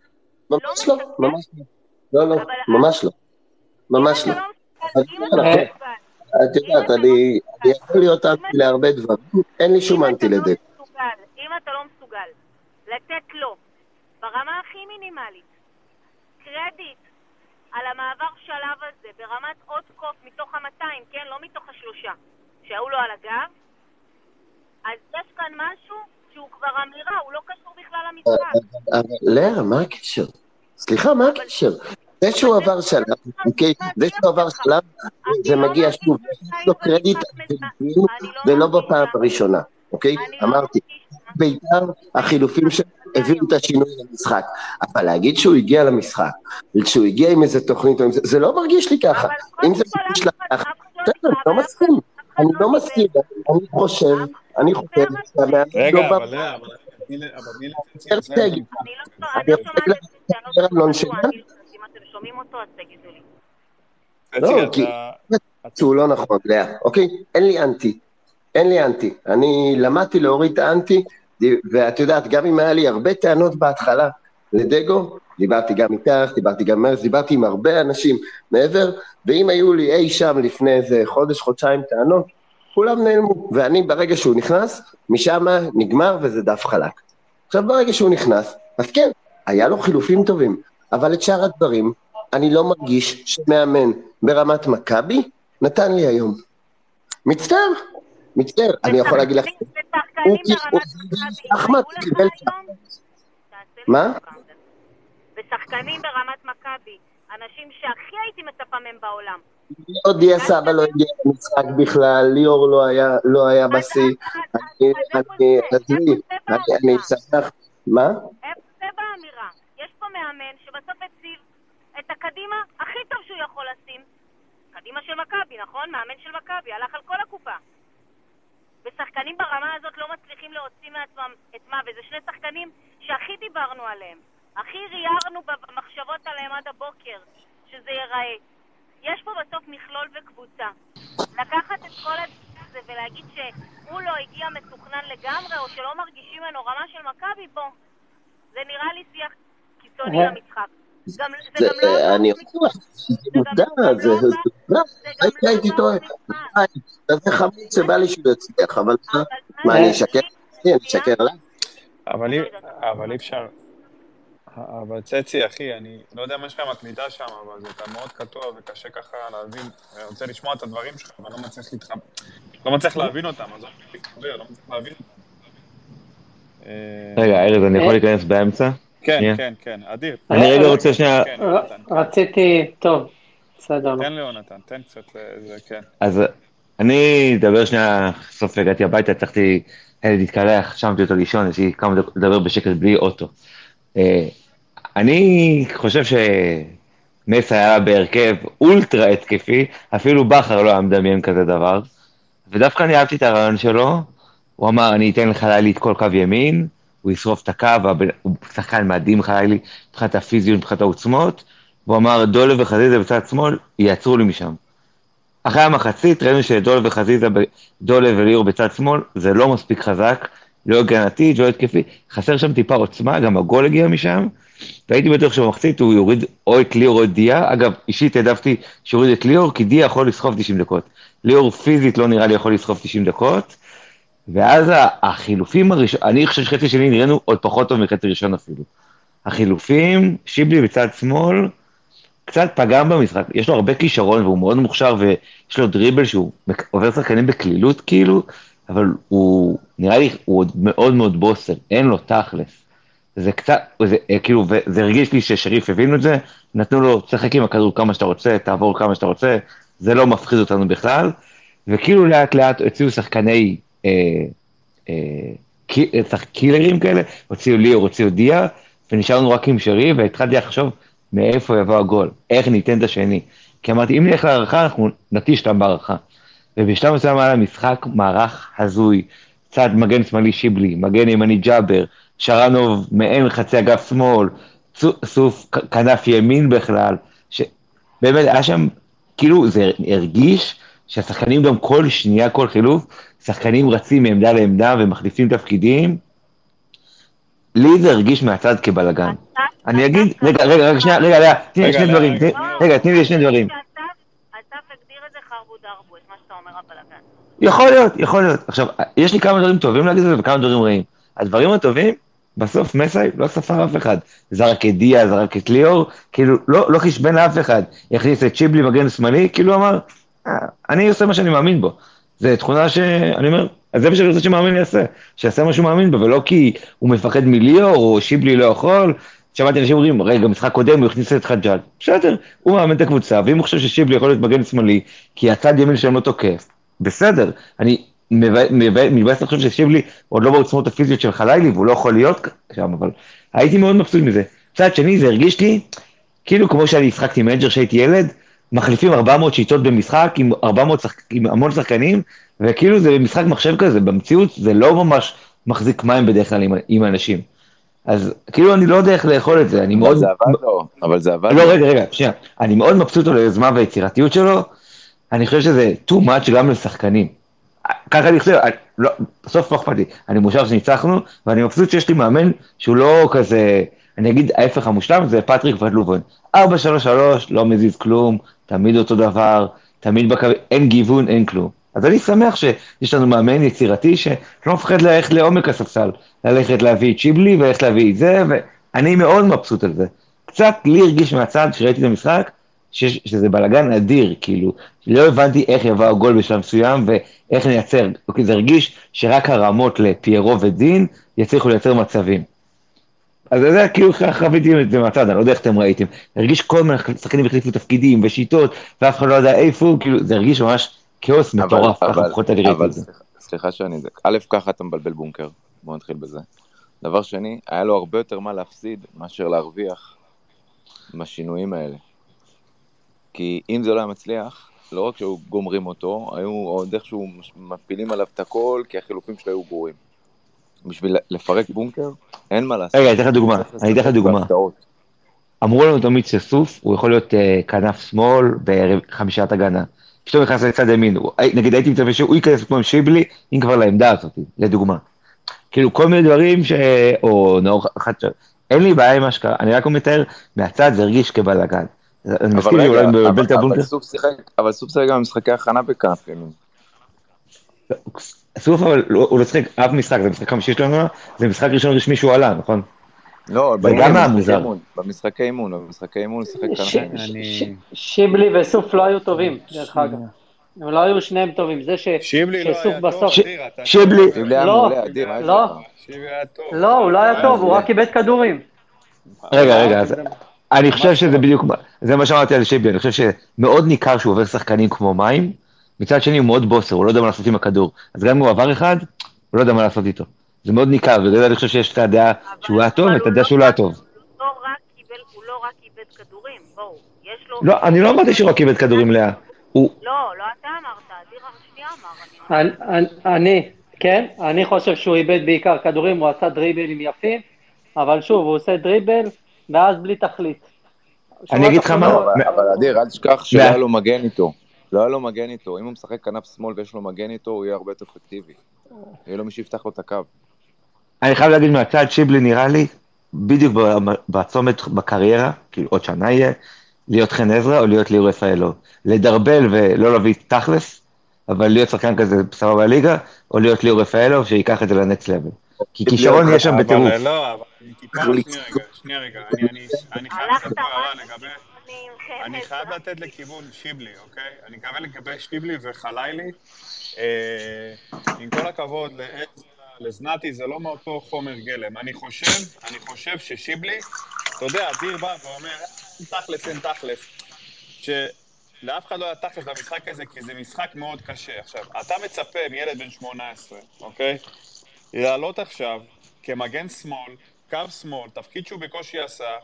ממש לא, ממש לא. לא, לא, ממש לא. ממש לא. אנחנו- את יודעת, אני אני יכול להיות אנטי להרבה דברים, אין לי שום אנטי לזה. מסוגל, אם אתה לא מסוגל לתת לו, ברמה הכי מינימלית, קרדיט על המעבר שלב הזה, ברמת עוד קוף מתוך ה-200, כן? לא מתוך השלושה, שהיו לו על הגב, אז יש כאן משהו שהוא כבר אמירה, הוא לא קשור בכלל למשחק. לאה, מה הקשר? סליחה, מה הקשר? זה שהוא עבר שלב, אוקיי? זה שהוא עבר שלב, זה מגיע שוב, יש לו קרדיט חילופים, ולא בפעם הראשונה, אוקיי? אמרתי, בית"ר, החילופים שלו הביאו את השינוי למשחק, אבל להגיד שהוא הגיע למשחק, שהוא הגיע עם איזה תוכנית, זה זה לא מרגיש לי ככה. אם זה מרגיש לך ככה, בסדר, אני לא מסכים. אני לא מסכים, אני חושב, אני חושב שהמאמן רגע, לא בא... אבל לאה, אבל תני ל- אבל תני לצצי אני לסיים. רוצה להגיד, אני על נונשלנט, אם אתם שומעים אותו, אז תגידו לי. לא, כי שהוא לא נכון, לאה, אוקיי? אין לי אנטי. אין לי אנטי. אני למדתי להוריד את האנטי, ואת יודעת, גם אם היה לי הרבה טענות בהתחלה לדגו, דיברתי גם איתך, דיברתי גם מרס, דיברתי עם הרבה אנשים מעבר, ואם היו לי אי שם לפני איזה חודש, חודשיים טענות, כולם נעלמו. ואני, ברגע שהוא נכנס, משם נגמר וזה דף חלק. עכשיו, ברגע שהוא נכנס, אז כן, היה לו חילופים טובים, אבל את שאר הדברים, אני לא מרגיש שמאמן ברמת מכבי נתן לי היום. מצטער, מצטער, אני יכול להגיד לך, הוא אחמד קיבל... מה? ושחקנים ברמת מכבי, אנשים שהכי הייתי מצפה מהם בעולם. לא דיה סבא לא הגיע למשחק בכלל, ליאור לא היה, לא היה בשיא. אני, אני, עזבי, אני שמח, מה? איפה זה באמירה? יש פה מאמן שבסוף הציב את הקדימה הכי טוב שהוא יכול לשים. קדימה של מכבי, נכון? מאמן של מכבי, הלך על כל הקופה. ושחקנים ברמה הזאת לא מצליחים להוציא מעצמם את מה, וזה שני שחקנים שהכי דיברנו עליהם. הכי ריארנו במחשבות עליהם עד הבוקר, שזה ייראה. יש פה בסוף מכלול וקבוצה. לקחת את כל הזה ולהגיד שהוא לא הגיע מתוכנן לגמרי, או שלא מרגישים ממנו רמה של מכבי, בוא. זה נראה לי שיח קיצוני למשחק. גם, זה גם לא... אני אומר, תודה, זה תודה, הייתי טועה. זה חמוד שבא לי שהוא יצליח, אבל מה, אני אשקר? אני אשקר לה? אבל אי אפשר... אבל צצי, אחי, אני לא יודע מה יש לך עם הקליטה שם, אבל זה אתה מאוד קטוע וקשה ככה להבין. אני רוצה לשמוע את הדברים שלך, אבל לא מצליח להתחבר. לא מצליח להבין אותם, אז אני לא מצליח להבין אותם. רגע, ארז, אני יכול להיכנס באמצע? כן, כן, כן, אדיר. אני רגע רוצה שנייה... רציתי, טוב, בסדר. תן ליונתן, תן קצת, זה כן. אז אני אדבר שנייה, סוף הגעתי הביתה, הצלחתי להתקלח, שמתי אותו לישון, יש לי כמה דקות לדבר בשקט בלי אוטו. אני חושב שמס היה בהרכב אולטרה התקפי, אפילו בכר לא היה מדמיין כזה דבר, ודווקא אני אהבתי את הרעיון שלו, הוא אמר, אני אתן לחלילי את כל קו ימין, הוא ישרוף את הקו, הוא שחקן מדהים חלילי, מבחינת הפיזיות, מבחינת העוצמות, והוא אמר, דולב וחזיזה בצד שמאל, יעצרו לי משם. אחרי המחצית ראינו שדולב וחזיזה, דולב וליאור בצד שמאל, זה לא מספיק חזק, לא הגנתי, לא התקפי, חסר שם טיפה עוצמה, גם הגול הגיע משם, והייתי בטוח שבמחצית הוא יוריד או את ליאור או את דיה, אגב, אישית העדפתי שיוריד את ליאור, כי דיה יכול לסחוב 90 דקות. ליאור פיזית לא נראה לי יכול לסחוב 90 דקות, ואז החילופים הראשונים, אני חושב שחצי שני נראינו עוד פחות טוב מחצי ראשון אפילו. החילופים, שיבלי בצד שמאל, קצת פגם במשחק, יש לו הרבה כישרון והוא מאוד מוכשר ויש לו דריבל שהוא עובר שחקנים בקלילות כאילו, אבל הוא, נראה לי, הוא עוד מאוד מאוד בוסר, אין לו תכלס. זה קצת, זה, כאילו, זה הרגיש לי ששריף הבינו את זה, נתנו לו, תשחק עם הכדור כמה שאתה רוצה, תעבור כמה שאתה רוצה, זה לא מפחיד אותנו בכלל, וכאילו לאט לאט הוציאו שחקני, אה, אה, קילרים כאלה, הוציאו ליאור, הוציאו דיה, ונשארנו רק עם שריף, והתחלתי לחשוב מאיפה יבוא הגול, איך ניתן את השני. כי אמרתי, אם נלך להערכה, אנחנו נטיש אותם בהערכה. ובשלב מסוים היה למשחק מערך הזוי, צד מגן שמאלי שיבלי, מגן ימני ג'אבר, שרנוב מעין חצי אגף שמאל, סוף כנף ימין בכלל, שבאמת היה שם, כאילו זה הרגיש שהשחקנים גם כל שנייה, כל חילוף, שחקנים רצים מעמדה לעמדה ומחליפים תפקידים. לי זה הרגיש מהצד כבלאגן. אני אגיד, רגע, רגע, רגע, שנייה, רגע, תני לי שני דברים, רגע, תני לי שני דברים. יכול להיות, יכול להיות. עכשיו, יש לי כמה דברים טובים להגיד את זה וכמה דברים רעים. הדברים הטובים, בסוף מסאי לא ספר אף אחד. זרק את דיה, זרק את ליאור, כאילו, לא, לא חשבן לאף אחד. הכניס את צ'יבלי מגן שמאלי, כאילו אמר, אני עושה מה שאני מאמין בו. זו תכונה שאני אומר, אז זה מה שאני רוצה שמאמין יעשה, שיעשה מה שהוא מאמין בו, ולא כי הוא מפחד מליאור, או שיבלי לא יכול. שמעתי אנשים אומרים, רגע, במשחק קודם הוא הכניס את חג'אג'. בסדר, הוא מאמן את הקבוצה, ואם הוא חושב ששיבלי יכול להיות מגן שמאלי, כי הצד ימין שלהם לא תוקף, בסדר, אני מתבאס לחשוב ששיבלי עוד לא בעוצמות הפיזיות של חלילי, והוא לא יכול להיות שם, אבל הייתי מאוד מבסוט מזה. מצד שני, זה הרגיש לי, כאילו כמו שאני שיחקתי manager כשהייתי ילד, מחליפים 400 שיטות במשחק עם, 400 שחק... עם המון שחקנים, וכאילו זה משחק מחשב כזה, במציאות זה לא ממש מחזיק מים בדרך כלל עם, עם אנשים. אז כאילו אני לא יודע איך לאכול את זה, אני מאוד... זה עבד לו, אבל זה עבד לא, לו. רגע, רגע, שנייה. אני מאוד מבסוט על היוזמה והיצירתיות שלו, אני חושב שזה too much גם לשחקנים. ככה אני חושב, לא, בסוף לא אכפת לי, אני מאושר שניצחנו, ואני מבסוט שיש לי מאמן שהוא לא כזה, אני אגיד ההפך המושלם, זה פטריק ודלובון. 4-3-3, לא מזיז כלום, תמיד אותו דבר, תמיד בקו... אין גיוון, אין כלום. אז אני שמח שיש לנו מאמן יצירתי שלא מפחד ללכת לעומק הספסל, ללכת להביא את שיבלי וללכת להביא את זה, ואני מאוד מבסוט על זה. קצת לי הרגיש מהצד, כשראיתי את המשחק, שיש, שזה בלאגן אדיר, כאילו, לא הבנתי איך יבוא הגול בשלב מסוים ואיך נייצר, אוקיי, זה הרגיש שרק הרמות לפיירו ודין יצליחו לייצר מצבים. אז זה היה כאילו חוויתי את זה מהצד, אני לא יודע איך אתם ראיתם. הרגיש כל מיני שחקנים החליפו תפקידים ושיטות, ואף אחד לא יודע איפה הוא, כאילו, זה הרגיש ממש כאוס מטורף, ככה לפחות אני ראיתי את זה. סליחה- שאני זה, א', ככה אתה מבלבל בונקר, בוא נתחיל בזה. דבר שני, היה לו הרבה יותר מה להפסיד מאשר להרוויח בשינויים האלה. כי אם זה לא היה מצליח, לא רק שהיו גומרים אותו, היו עוד איכשהו מפילים עליו את הכל, כי החילופים שלו היו גרועים. בשביל לפרק בונקר, אין מה לעשות. רגע, אני אתן לך דוגמה, אני אתן לך דוגמה. אמרו לנו תמיד שסוף, הוא יכול להיות אה, כנף שמאל בחמישיית הגנה. פתאום נכנס לצד ימין, הי- נגיד הייתי מצפה שהוא ייכנס כמו שיבלי, אם כבר לעמדה הזאת, לדוגמה. כאילו כל מיני דברים ש... או נאור חדשת, אין לי בעיה עם מה שקרה, אני רק מתאר, מהצד זה הרגיש כבלאגן. אני מסכים לי רגע, אולי מבלבל את הבונקר. אבל סוף שיחק, גם משחקי הכנה בכנף ימין. סוף אבל הוא לא שיחק אף משחק, זה משחק חמישי שלנו, זה משחק ראשון רשמי שהוא עלה, נכון? לא, זה גם היה מוזר. אימון, במשחקי אימון, במשחקי אימון הוא שיחק. ש- שיבלי וסוף לא היו טובים, דרך אגב. הם לא היו שניהם טובים, זה ש- שיבלי לא שסוף היה טוב, בסוף... אדיר, אתה- שיבלי- שיבלי היה לא, מעולה, אדיר, מה יש לא, לך? שיבלי היה טוב. לא, הוא לא היה טוב, הוא רק איבד כדורים. רגע, רגע, אז אני חושב שזה בדיוק, זה מה שאמרתי על שיבלי, אני חושב שמאוד ניכר שהוא עובר שחקנים כמו מים, מצד שני הוא מאוד בוסר, הוא לא יודע מה לעשות עם הכדור. אז גם אם הוא עבר אחד, הוא לא יודע מה לעשות איתו. זה מאוד ניכר, ובגלל זה אני חושב שיש את הדעה שהוא היה טוב, ואת הדעה שהוא לא היה טוב. לא הוא לא רק איבד כדורים, בואו, יש לו... לא, אני לא אמרתי שהוא רק איבד כדורים לאה. לא, לא אתה אמרת, אדיר שנייה אמר. אני- כן, אני חושב שהוא איבד בעיקר כדורים, הוא עשה דריבלים יפים, אבל שוב, הוא עושה דריבל, ואז בלי תכלית. אני אגיד לך מה, לא, אבל- אדיר, אל תשכח שלא מה- היה לו מגן איתו. לא היה לו מגן איתו. אם הוא משחק כנף שמאל ויש לו מגן איתו, הוא יהיה הרבה יותר אפקטיבי. יהיה לו מי שיפתח לו את הקו. אני חייב להגיד מהצד, שיבלי נראה לי, בדיוק בצומת בקריירה, כאילו עוד שנה יהיה, להיות חן עזרא או להיות ליאור רפאלו. לדרבל ולא להביא תכלס, אבל להיות שחקן כזה סבבה בליגה, או להיות ליאור רפאלו שייקח את זה לנקסט לבל. כי כישרון יש שם בטירוף. אבל לא, אבל שנייה רגע, שנייה רגע, אני- חייב לתת פה הערה לגבי... אני חייב לתת לכיוון שיבלי, אוקיי? אני מקווה לגבי שיבלי וחלילי. אה, עם כל הכבוד לזנתי, זה לא מאותו חומר גלם. אני חושב, אני חושב ששיבלי, אתה יודע, אדיר בא ואומר, תכלס, אין תכלס. שלאף אחד לא היה תכלס במשחק הזה, כי זה משחק מאוד קשה. עכשיו, אתה מצפה מילד בן 18, אוקיי? לעלות עכשיו כמגן שמאל, קו שמאל, תפקיד שהוא בקושי עשה,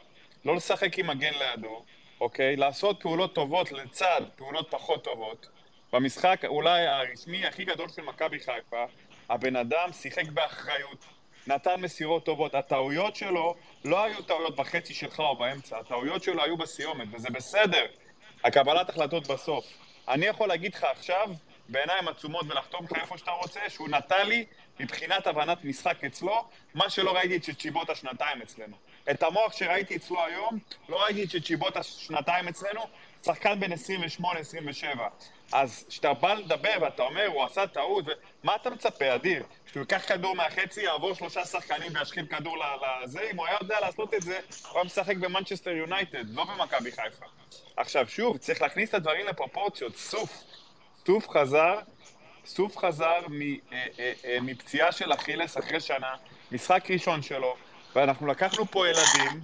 לא לשחק עם מגן לידו, אוקיי? לעשות פעולות טובות לצד פעולות פחות טובות. במשחק אולי הרשמי הכי גדול של מכבי חיפה, הבן אדם שיחק באחריות, נתן מסירות טובות. הטעויות שלו לא היו טעויות בחצי שלך או באמצע, הטעויות שלו היו בסיומת, וזה בסדר. הקבלת החלטות בסוף. אני יכול להגיד לך עכשיו, בעיניים עצומות ולחתום לך איפה שאתה רוצה, שהוא נתן לי, מבחינת הבנת משחק אצלו, מה שלא ראיתי אצל צ'יבוטה שנתיים אצלנו. את המוח שראיתי אצלו היום, לא ראיתי אצל צ'יבוטה שנתיים אצלנו, שחקן בן 28-27. אז כשאתה בא לדבר ואתה אומר, הוא עשה טעות. מה אתה מצפה, אדיר? שהוא ייקח כדור מהחצי, יעבור שלושה שחקנים וישחיל כדור לזה? אם הוא היה יודע לעשות את זה, הוא היה משחק במנצ'סטר יונייטד, לא במכבי חיפה. עכשיו, שוב, צריך להכניס את הדברים לפרופורציות. סוף, סוף חזר, סוף חזר אה, אה, אה, מפציעה של אכילס אחרי שנה, משחק ראשון שלו, ואנחנו לקחנו פה ילדים,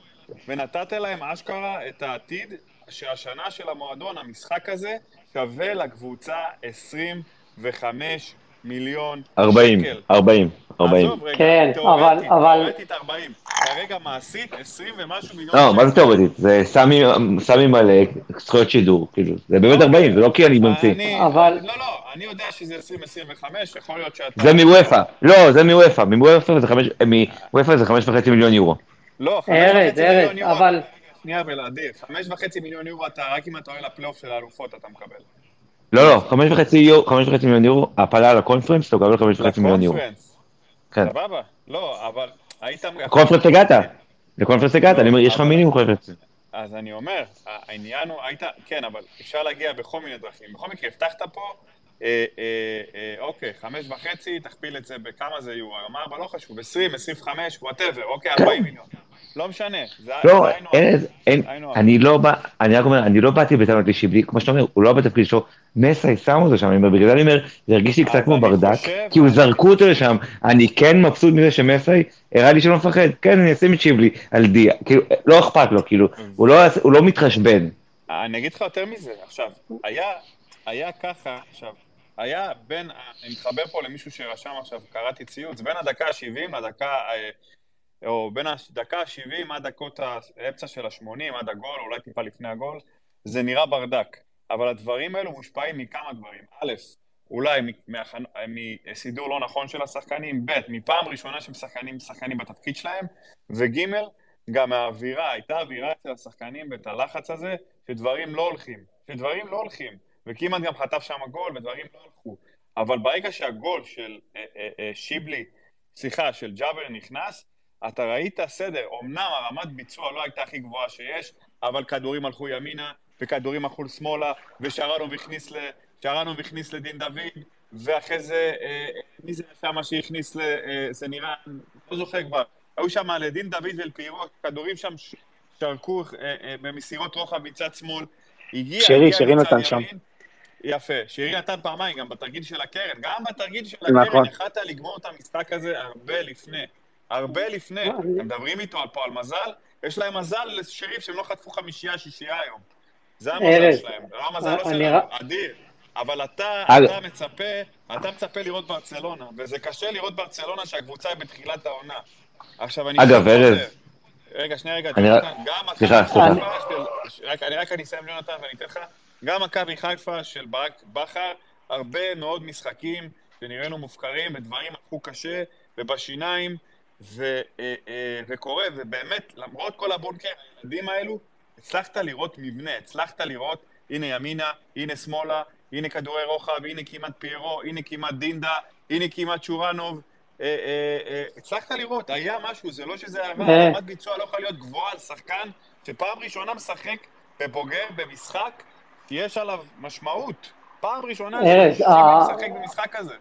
ונתת להם אשכרה את העתיד שהשנה של המועדון, המשחק הזה, שווה לקבוצה 25 מיליון 40, שקל. 40, 40. עזוב רגע, כן, תיאורטית, אבל- אבל- תיאורטית 40. כרגע מעשית 20 ומשהו מיליון לא, מה זה תיאורטית? זה סמי סמי מלא, זכויות שידור, כאילו, זה באמת 40, זה לא כי אני ממציא. אני, אבל- לא, לא, אני יודע שזה 2025, יכול להיות שאתה... זה מוופא, לא, זה מוופא, מוופא זה חמש, מוופא זה חמש וחצי מיליון יורו. לא, חמש ארז, וחצי ארז, מיליון יורו. אבל- שנייה, ולאדיר, חמש וחצי מיליון יורו אתה, רק אם אתה עולה לפלייאוף של האלופות אתה מקבל. לא, לא, חמש וחצי יורו, חמש וחצי מיליון יורו, הפלה לקונפרנס, אתה מקבל חמש וחצי מיליון יורו. לקונפרנס, כן. סבבה? לא, אבל היית... קונפרנס הגעת, לקונפרנס הגעת, אני אומר, יש לך מינימום קונפרנס. אז אני אומר, העניין הוא, היית, כן, אבל אפשר להגיע בכל מיני דרכים. בכל מקרה, הבטחת פה, אה, אה, אה, אוקיי, חמש וחצי, תכפיל את זה בכמה זה יורו, אמר, אבל לא חשוב, 20, 25, whatever, אוקיי, 40 מיליון. לא משנה, זה לא, אין. אין. אני לא בא, אני רק אומר, אני לא באתי בטענות לשיבלי, כמו שאתה אומר, הוא לא בתפקיד שלו, מסי שם אותו שם, בגלל זה אני אומר, זה הרגיש לי קצת כמו ברדק, כי הוא זרקו אותו לשם, אני כן מבסוט מזה שמסי הראה לי שלא מפחד, כן, אני אשים את שיבלי על דיה, כאילו, לא אכפת לו, כאילו, הוא לא, הוא לא מתחשבן. אני אגיד לך יותר מזה, עכשיו, היה, היה ככה, עכשיו, היה בין, אני מתחבר פה למישהו שרשם עכשיו, קראתי ציוץ, בין הדקה ה-70 לדקה, אה, או בין הדקה ה-70 עד דקות האמצע של ה-80, עד הגול, אולי טיפה לפני הגול, זה נראה ברדק. אבל הדברים האלו מושפעים מכמה דברים. א', אולי מסידור לא נכון של השחקנים, ב', מפעם ראשונה שהם שחקנים שחקנים בתפקיד שלהם, וג', גם האווירה, הייתה אווירה אצל השחקנים ואת הלחץ הזה, שדברים לא הולכים, שדברים לא הולכים, וכמעט גם חטף שם גול ודברים לא הלכו. אבל ברגע שהגול של אה, אה, אה, שיבלי, סליחה, של ג'אבר נכנס, אתה ראית סדר, אמנם הרמת ביצוע לא הייתה הכי גבוהה שיש, אבל כדורים הלכו ימינה, וכדורים הלכו שמאלה, ושרנוב הכניס, ל... שרנוב הכניס לדין דוד, ואחרי זה, אה, מי זה שמה שהכניס ל... אה, זה נראה, לא זוכר כבר, היו שם לדין דוד ואלפירו, כדורים שם שרקו אה, אה, במסירות רוחב מצד שמאל, הגיע, שרי, הגיע שרי נתן שם. יפה, שירי נתן פעמיים, גם בתרגיל של הקרן, גם בתרגיל של נכון. הקרן יכלת לגמור את המשחק הזה הרבה לפני, הרבה לפני. אתם מדברים איתו על- פה על מזל, יש להם מזל לשריף שהם לא חטפו חמישייה, שישייה היום. זה המזל ארז, שלהם, זה לא המזל לא אני שלנו, רק- אדיר. אבל אתה, אתה מצפה, אתה מצפה לראות ברצלונה, וזה קשה לראות ברצלונה שהקבוצה היא בתחילת העונה. עכשיו אני אגב, ארז. רגע, שנייה רגע, אני גם סליחה, סליחה. רק- אני רק אני אסיים יונתן ואני אתן לך. גם מכבי חיפה של ברק בכר, הרבה מאוד משחקים שנראינו מופקרים ודברים הלכו קשה ובשיניים ו, אה, אה, וקורה, ובאמת, למרות כל הבונקר, הילדים האלו, הצלחת לראות מבנה, הצלחת לראות, הנה ימינה, הנה שמאלה, הנה כדורי רוחב, הנה כמעט פיירו, הנה כמעט דינדה, הנה כמעט שורנוב. אה, אה, אה, הצלחת לראות, היה משהו, זה לא שזה היה אה. רמת ביצוע לא יכולה להיות גבוהה על שחקן שפעם ראשונה משחק ובוגר במשחק שיש עליו משמעות. פעם ראשונה ארז, ששיבלי אה, משחק במשחק כזה.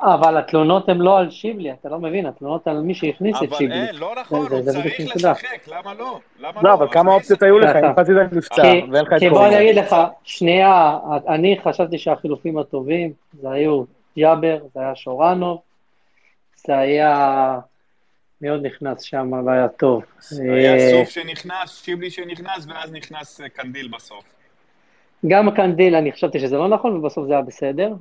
אבל התלונות הן לא על שיבלי, אתה לא מבין, התלונות על מי שהכניס את אבל שיבלי. אין, לא נכון, זה- הוא זה צריך. לשחק, למה לא? למה לא, אבל כמה אופציות היו לך, אם חצי דקה נפצע, ואין לך את כי בוא. אני אגיד לך, שנייה, אני חשבתי שהחילופים הטובים, זה היו ג'אבר, זה היה שורנוב, זה היה... מי עוד נכנס שם והיה טוב? היה אה, סוף שנכנס, שיבלי שנכנס, ואז נכנס אה, קנדיל בסוף. גם הקנדיל, אני חשבתי שזה לא נכון, ובסוף זה היה בסדר.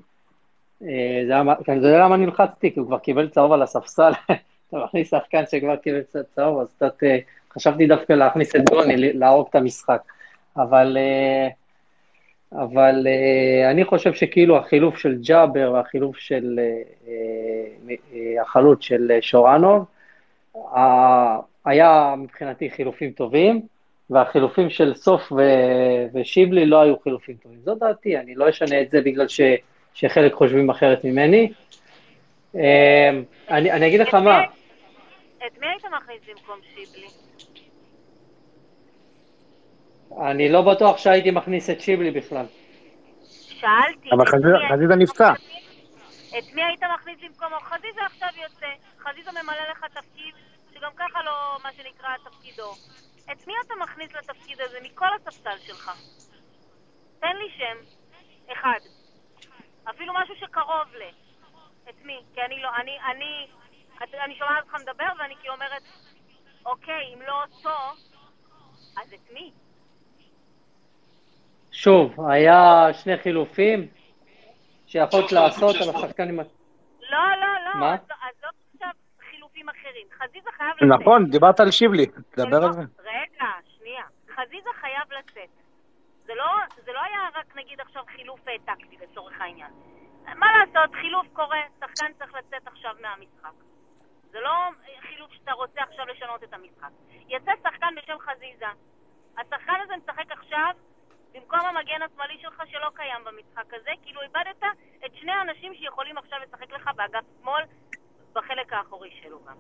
אה, זה היה, יודע למה נלחצתי? כי הוא כבר קיבל צהוב על הספסל. אתה מכניס שחקן שכבר קיבל קצת צהוב, אז קצת אה, חשבתי דווקא להכניס את גוני, להרוג את המשחק. אבל, אה, אבל אני חושב שכאילו החילוף של ג'אבר והחילוף של החלוץ של שורנוב, היה מבחינתי חילופים טובים, והחילופים של סוף ו- ושיבלי לא היו חילופים טובים. זו דעתי, אני לא אשנה את זה בגלל ש- שחלק חושבים אחרת ממני. אה, אני, אני אגיד לך מה, את מי היית מכניס במקום שיבלי? אני לא בטוח שהייתי מכניס את שיבלי בכלל. שאלתי. אבל חזיזה- נפצע. את מי היית מכניס במקומו? חזיזה עכשיו יוצא, חזיזה ממלא לך תפקיד שגם ככה לא מה שנקרא תפקידו. את מי אתה מכניס לתפקיד הזה מכל הספסל שלך? תן לי שם, אחד. אפילו משהו שקרוב ל... את מי? כי אני לא, אני, אני, אני שומעת אותך מדבר ואני כאילו אומרת, אוקיי, אם לא אותו, אז את מי? שוב, היה שני חילופים שיכולת לעשות על השחקנים... לא, לא, לא, מה? עזוב עזוב עכשיו חילופים אחרים. חזיזה חייב לצאת. נכון, דיברת על שיבלי, דבר על זה. חייב לצאת. זה לא, זה לא היה רק נגיד עכשיו חילוף אה, טקטי לצורך העניין. מה לעשות, חילוף קורה, שחקן צריך לצאת עכשיו מהמשחק. זה לא חילוף שאתה רוצה עכשיו לשנות את המשחק. יצא שחקן בשם חזיזה. השחקן הזה משחק עכשיו במקום המגן השמאלי שלך שלא קיים במשחק הזה, כאילו איבדת את שני האנשים שיכולים עכשיו לשחק לך באגף שמאל בחלק האחורי שלו גם.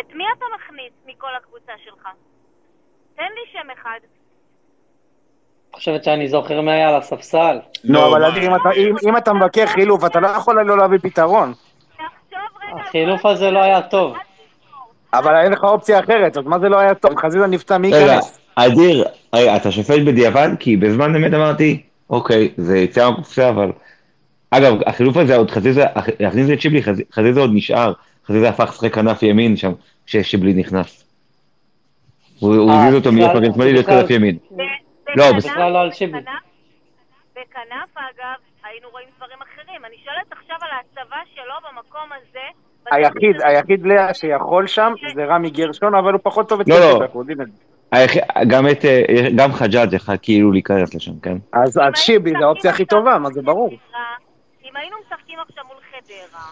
את מי אתה מכניס מכל הקבוצה שלך? תן לי שם אחד. חושבת שאני זוכר מי היה על הספסל. נו, אבל עדי, אם אתה- אם- אם אתה מבקר חילוף, אתה לא יכול לא להביא פתרון. החילוף הזה לא היה טוב. אבל אין לך אופציה אחרת, אז מה זה לא היה טוב? חזיזה נפצע, מי רגע, ייכנס? אדיר, רגע, אתה שופט בדיעבד? כי בזמן אמת אמרתי, אוקיי, זה יציאה מהקופסה, אבל... אגב, החילוף הזה עוד חזיזה, להכניס את שיבלי, חז- חזיזה עוד נשאר, חזיזה הפך לשחק כנף ימין שם, כששיבלי נכנס. הוא אה, הזיז אותו מגן שמאלי להיות כנף ימין. לא, בכלל לא על שיבלי. בכנף, אגב, היינו רואים דברים אחרים. אני שואלת עכשיו על ההצבה שלו במקום הזה. היחיד, היחיד לאה שיכול שם זה רמי גרשון, אבל הוא פחות טוב לא, אצל לא. שיבלי, אנחנו יודעים את זה. גם את, אה, גם חג'אג' יכל כאילו להיכנס לשם, כן? אז שיבלי זה האופציה הכי טובה, מה זה ברור. אם היינו משחקים עכשיו מול חדרה,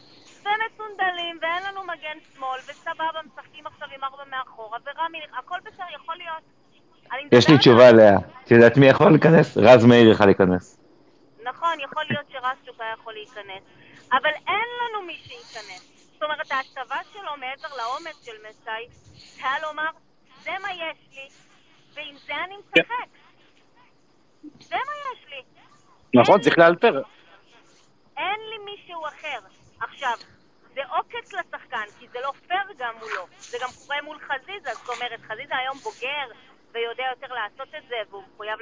ומסונדלים, ואין לנו מגן שמאל, וסבבה, משחקים עכשיו עם ארבע מאחורה, ורמי, הכל בסדר, יכול להיות. יש לי תשובה עליה. את יודעת מי יכול להיכנס? רז מאיר יכל להיכנס. נכון, יכול להיות שרסצ'וק היה יכול להיכנס, אבל אין לנו מי שייכנס. זאת אומרת, ההצבה שלו מעבר לעומס של מסאי, היה לומר, זה מה יש לי, ועם זה אני משחק. זה מה יש לי. נכון, צריך לאלתר. אין לי מישהו אחר. עכשיו, זה עוקץ לשחקן, כי זה לא פייר גם מולו. זה גם קורה מול חזיזה, זאת אומרת, חזיזה היום בוגר, ויודע יותר לעשות את זה, והוא מחויב...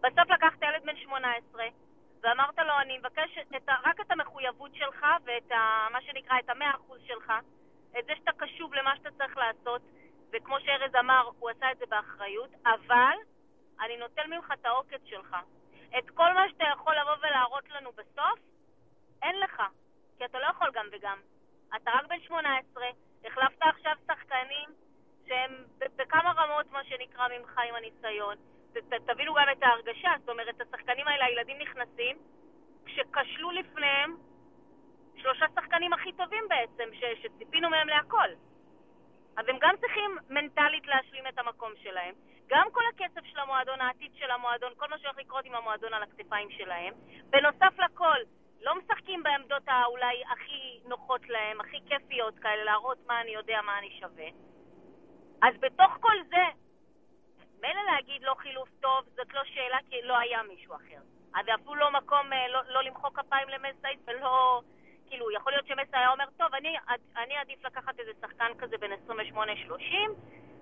בסוף לקחת ילד בן 18, ואמרת לו, אני מבקש את ה... רק את המחויבות שלך, ואת ה... מה שנקרא, את המאה אחוז שלך, את זה שאתה קשוב למה שאתה צריך לעשות, וכמו שארז אמר, הוא עשה את זה באחריות, אבל אני נוטל ממך את העוקץ שלך. את כל מה שאתה יכול לבוא ולהראות לנו בסוף, אין לך. כי אתה לא יכול גם וגם. אתה רק בן 18, החלפת עכשיו שחקנים שהם בכמה רמות, מה שנקרא, ממך עם הניסיון. תבינו גם את ההרגשה, זאת אומרת, השחקנים האלה, הילדים נכנסים, כשכשלו לפניהם שלושה שחקנים הכי טובים בעצם, ש- שציפינו מהם להכל. אז הם גם צריכים מנטלית להשלים את המקום שלהם. גם כל הכסף של המועדון, העתיד של המועדון, כל מה שהולך לקרות עם המועדון על הכתפיים שלהם. בנוסף לכל, לא משחקים בעמדות האולי הכי נוחות להם, הכי כיפיות כאלה, להראות מה אני יודע, מה אני שווה. אז בתוך כל זה, מילא להגיד לא חילוף טוב, זאת לא שאלה כי לא היה מישהו אחר. אז אפילו לא מקום אה, לא, לא למחוא כפיים למסייט ולא... כאילו, יכול להיות שמסי היה אומר, טוב, אני, אני עדיף לקחת איזה שחקן כזה בין 28-30,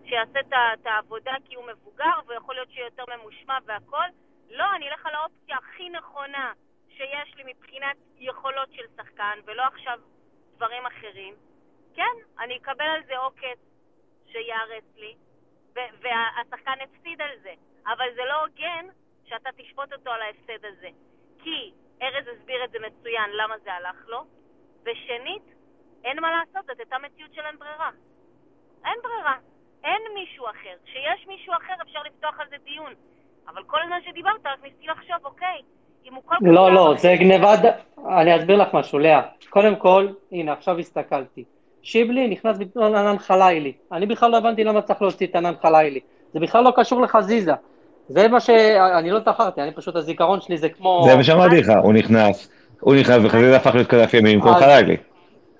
שיעשה את העבודה כי הוא מבוגר, ויכול להיות שיהיה יותר ממושמע והכל. לא, אני אלך על האופציה הכי נכונה שיש לי מבחינת יכולות של שחקן, ולא עכשיו דברים אחרים. כן, אני אקבל על זה עוקץ שייהרס לי, והשחקן הפסיד על זה. אבל זה לא הוגן שאתה תשפוט אותו על ההפסד הזה. כי ארז הסביר את זה מצוין למה זה הלך לו, ושנית, אין מה לעשות, זאת הייתה מציאות של אין ברירה. אין ברירה. אין מישהו אחר. כשיש מישהו אחר אפשר לפתוח על זה דיון. אבל כל הזמן שדיברת, רק ניסיתי לחשוב, אוקיי, אם הוא כל כך... לא, לא, זה גניבת... אני אסביר לך משהו, לאה. קודם כל, הנה, עכשיו הסתכלתי. שיבלי נכנס במקום ענן חלילי. אני בכלל לא הבנתי למה צריך להוציא את ענן חלילי. זה בכלל לא קשור לחזיזה. זה מה ש... אני לא זכרתי, אני פשוט, הזיכרון שלי זה כמו... זה מה שאמרתי לך, הוא נכנס, הוא נכנס וחזיזה הפך להיות כנף ימין במקום חלילי.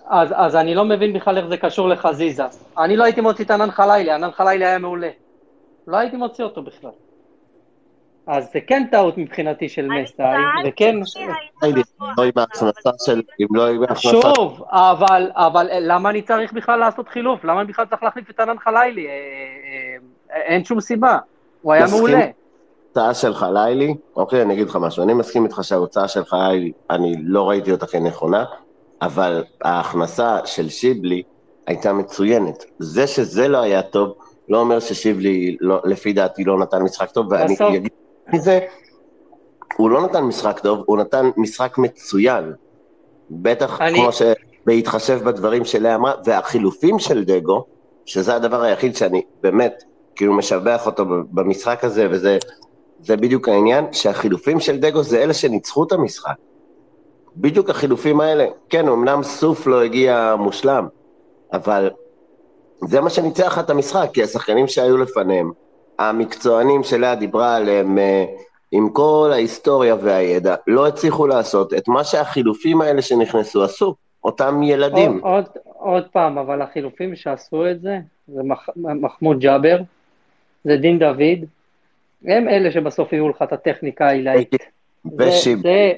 אז, אז אני לא מבין בכלל איך זה קשור לחזיזה. אני לא הייתי מוציא את ענן חלילי, ענן חלילי היה מעולה. לא הייתי מוציא אותו בכלל. אז זה כן טעות מבחינתי של מסאי, לא לא עם ההכנסה... שוב, אבל, אבל למה אני צריך בכלל לעשות חילוף? למה אני בכלל צריך להחליף את ענן חלילי? אה, אה, אין שום סיבה, הוא היה מסכים. מעולה. ההוצאה של חלילי, אוקיי, אני אגיד לך משהו, אני מסכים איתך שההוצאה של חלילי, אני לא ראיתי אותה כנכונה, אבל ההכנסה של שיבלי הייתה מצוינת. זה שזה לא היה טוב, לא אומר ששיבלי, לא, לפי דעתי, לא נתן משחק טוב, ואני בסוף- אגיד מזה, הוא לא נתן משחק טוב, הוא נתן משחק מצוין. בטח אני- כמו ש... בהתחשב בדברים שלאה אמרה, והחילופים של דגו, שזה הדבר היחיד שאני באמת, כאילו משבח אותו במשחק הזה, וזה זה בדיוק העניין, שהחילופים של דגו זה אלה שניצחו את המשחק. בדיוק החילופים האלה, כן, אמנם סוף לא הגיע מושלם, אבל זה מה שניצח את המשחק, כי השחקנים שהיו לפניהם, המקצוענים שלאה דיברה עליהם, אה, עם כל ההיסטוריה והידע, לא הצליחו לעשות את מה שהחילופים האלה שנכנסו עשו, אותם ילדים. עוד, עוד, עוד פעם, אבל החילופים שעשו את זה, זה מח, מחמוד ג'אבר, זה דין דוד, הם אלה שבסוף יהיו לך את הטכניקה העילאית. ושיבלי. זה-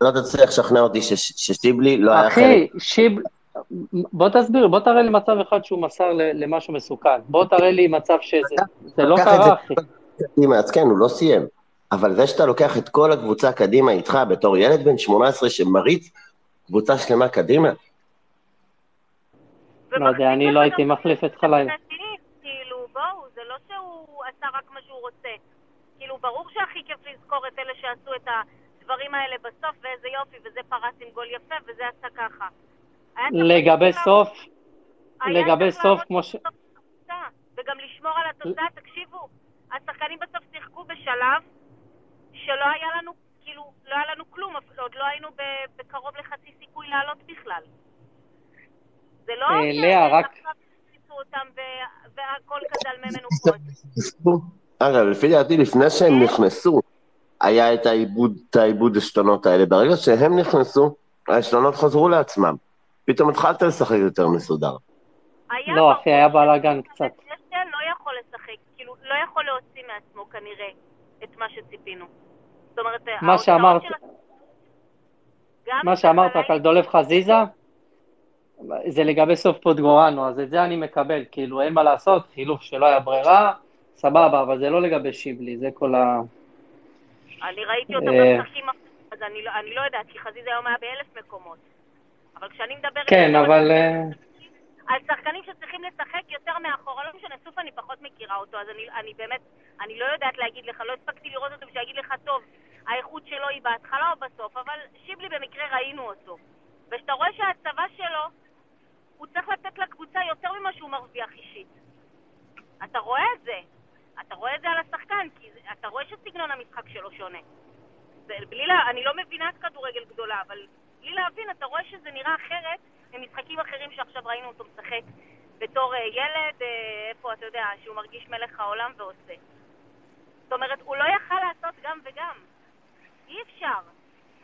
לא תצליח לשכנע אותי שש- ששיבלי לא היה חלק. אחי, שיב... בוא תסביר, בוא תראה לי מצב אחד שהוא מסר ל- למשהו מסוכן. בוא תראה לי מצב שזה זה לא קרה, אחי. קדימה, אז כן, הוא לא סיים. אבל זה שאתה לוקח את כל הקבוצה קדימה איתך בתור ילד בן 18 שמריץ קבוצה שלמה קדימה, לא יודע, אני לא הייתי מחליף את חלילה. כאילו, בואו, זה לא שהוא עשה רק מה שהוא רוצה. כאילו, ברור שהכי כיף לזכור את אלה שעשו את הדברים האלה בסוף, ואיזה יופי, וזה פרס עם גול יפה, וזה עשה ככה. לגבי סוף, לגבי סוף, כמו ש... וגם לשמור על התוצאה. תקשיבו, השחקנים בסוף שיחקו בשלב שלא היה לנו, כאילו, לא היה לנו כלום, עוד לא היינו ב- בקרוב לחצי סיכוי לעלות בכלל. זה לא אה, לאה, רק- והכל כזה על מי. אגב, לפי דעתי, לפני שהם נכנסו, היה את העיבוד, את העיבוד עשתונות האלה. ברגע שהם נכנסו, העשתונות חזרו לעצמם. פתאום התחלת לשחק יותר מסודר. לא, אחי, היה בלאגן קצת. לא יכול לשחק, כאילו, לא יכול להוציא מעצמו כנראה את מה שציפינו. זאת אומרת, מה שאמרת, מה שאמרת רק על דולב חזיזה, זה לגבי סוף פוטגורנו, אז את זה אני מקבל, כאילו, אין מה לעשות, חילוף שלא היה ברירה, סבבה, אבל זה לא לגבי שיבלי, זה כל ה... אני ראיתי אותו אה, במשחקים, אז אני לא- אני לא יודעת, כי חזיזה היום היה באלף מקומות. אבל כשאני מדברת כן, אבל... אה, על שחקנים שצריכים לשחק יותר מאחורה, לא משנה, סוף אני פחות מכירה אותו, אז אני, אני באמת, אני לא יודעת להגיד לך, לא הספקתי לראות אותו בשביל להגיד לך, טוב, האיכות שלו היא בהתחלה או בסוף, אבל שיבלי במקרה ראינו אותו. וכשאתה רואה שהצבא שלו, הוא צריך לתת לקבוצה יותר ממה שהוא מרוויח אישית. אתה רואה את זה. אתה רואה את זה על השחקן, כי אתה רואה שסגנון המשחק שלו שונה. בלי אני לא מבינה את כדורגל גדולה, אבל בלי להבין, אתה רואה שזה נראה אחרת ממשחקים אחרים שעכשיו ראינו אותו משחק בתור אה, ילד, אה, איפה, אתה יודע, שהוא מרגיש מלך העולם ועושה. זאת אומרת, הוא לא יכל לעשות גם וגם. אי אפשר.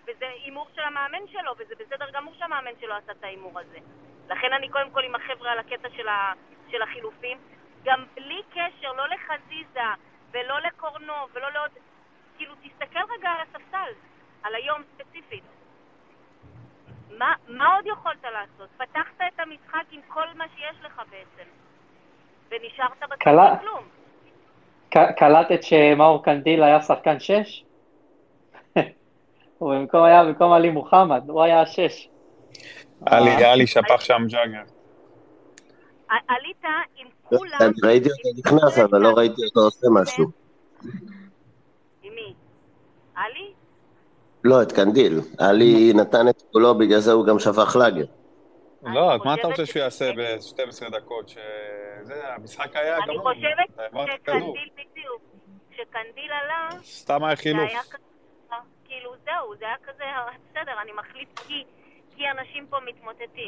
וזה הימור של המאמן שלו, וזה בסדר גמור שהמאמן שלו עשה את ההימור הזה. לכן אני קודם כל עם החבר'ה על הקטע של, ה, של החילופים. גם בלי קשר, לא לחזיזה, ולא לקורנו, ולא לעוד... כאילו, תסתכל רגע על הספסל, על היום ספציפית. מה, מה עוד יכולת לעשות? פתחת את המשחק עם כל מה שיש לך בעצם, ונשארת עם כלום. קלטת שמאור קנדיל היה שחקן שש? הוא במקום היה במקום עלי מוחמד, הוא היה השש. עלי, עלי שפך שם ג'אגר. עלית עם כולם, אני ראיתי אותו נכנס, אבל לא ראיתי אותו עושה משהו. עם מי? עלי? לא, את קנדיל. עלי נתן את קולו, בגלל זה הוא גם שפך לאגר. לא, מה אתה רוצה שהוא יעשה ב-12 דקות? שזה, המשחק היה אני גמור. חושבת העברת כדור. שקנדיל בדיוק, כשקנדיל עלה, סתם היה זה חילוף. כאילו זהו, זה היה כזה, בסדר, אני מחליט כי, כי אנשים פה מתמוטטים.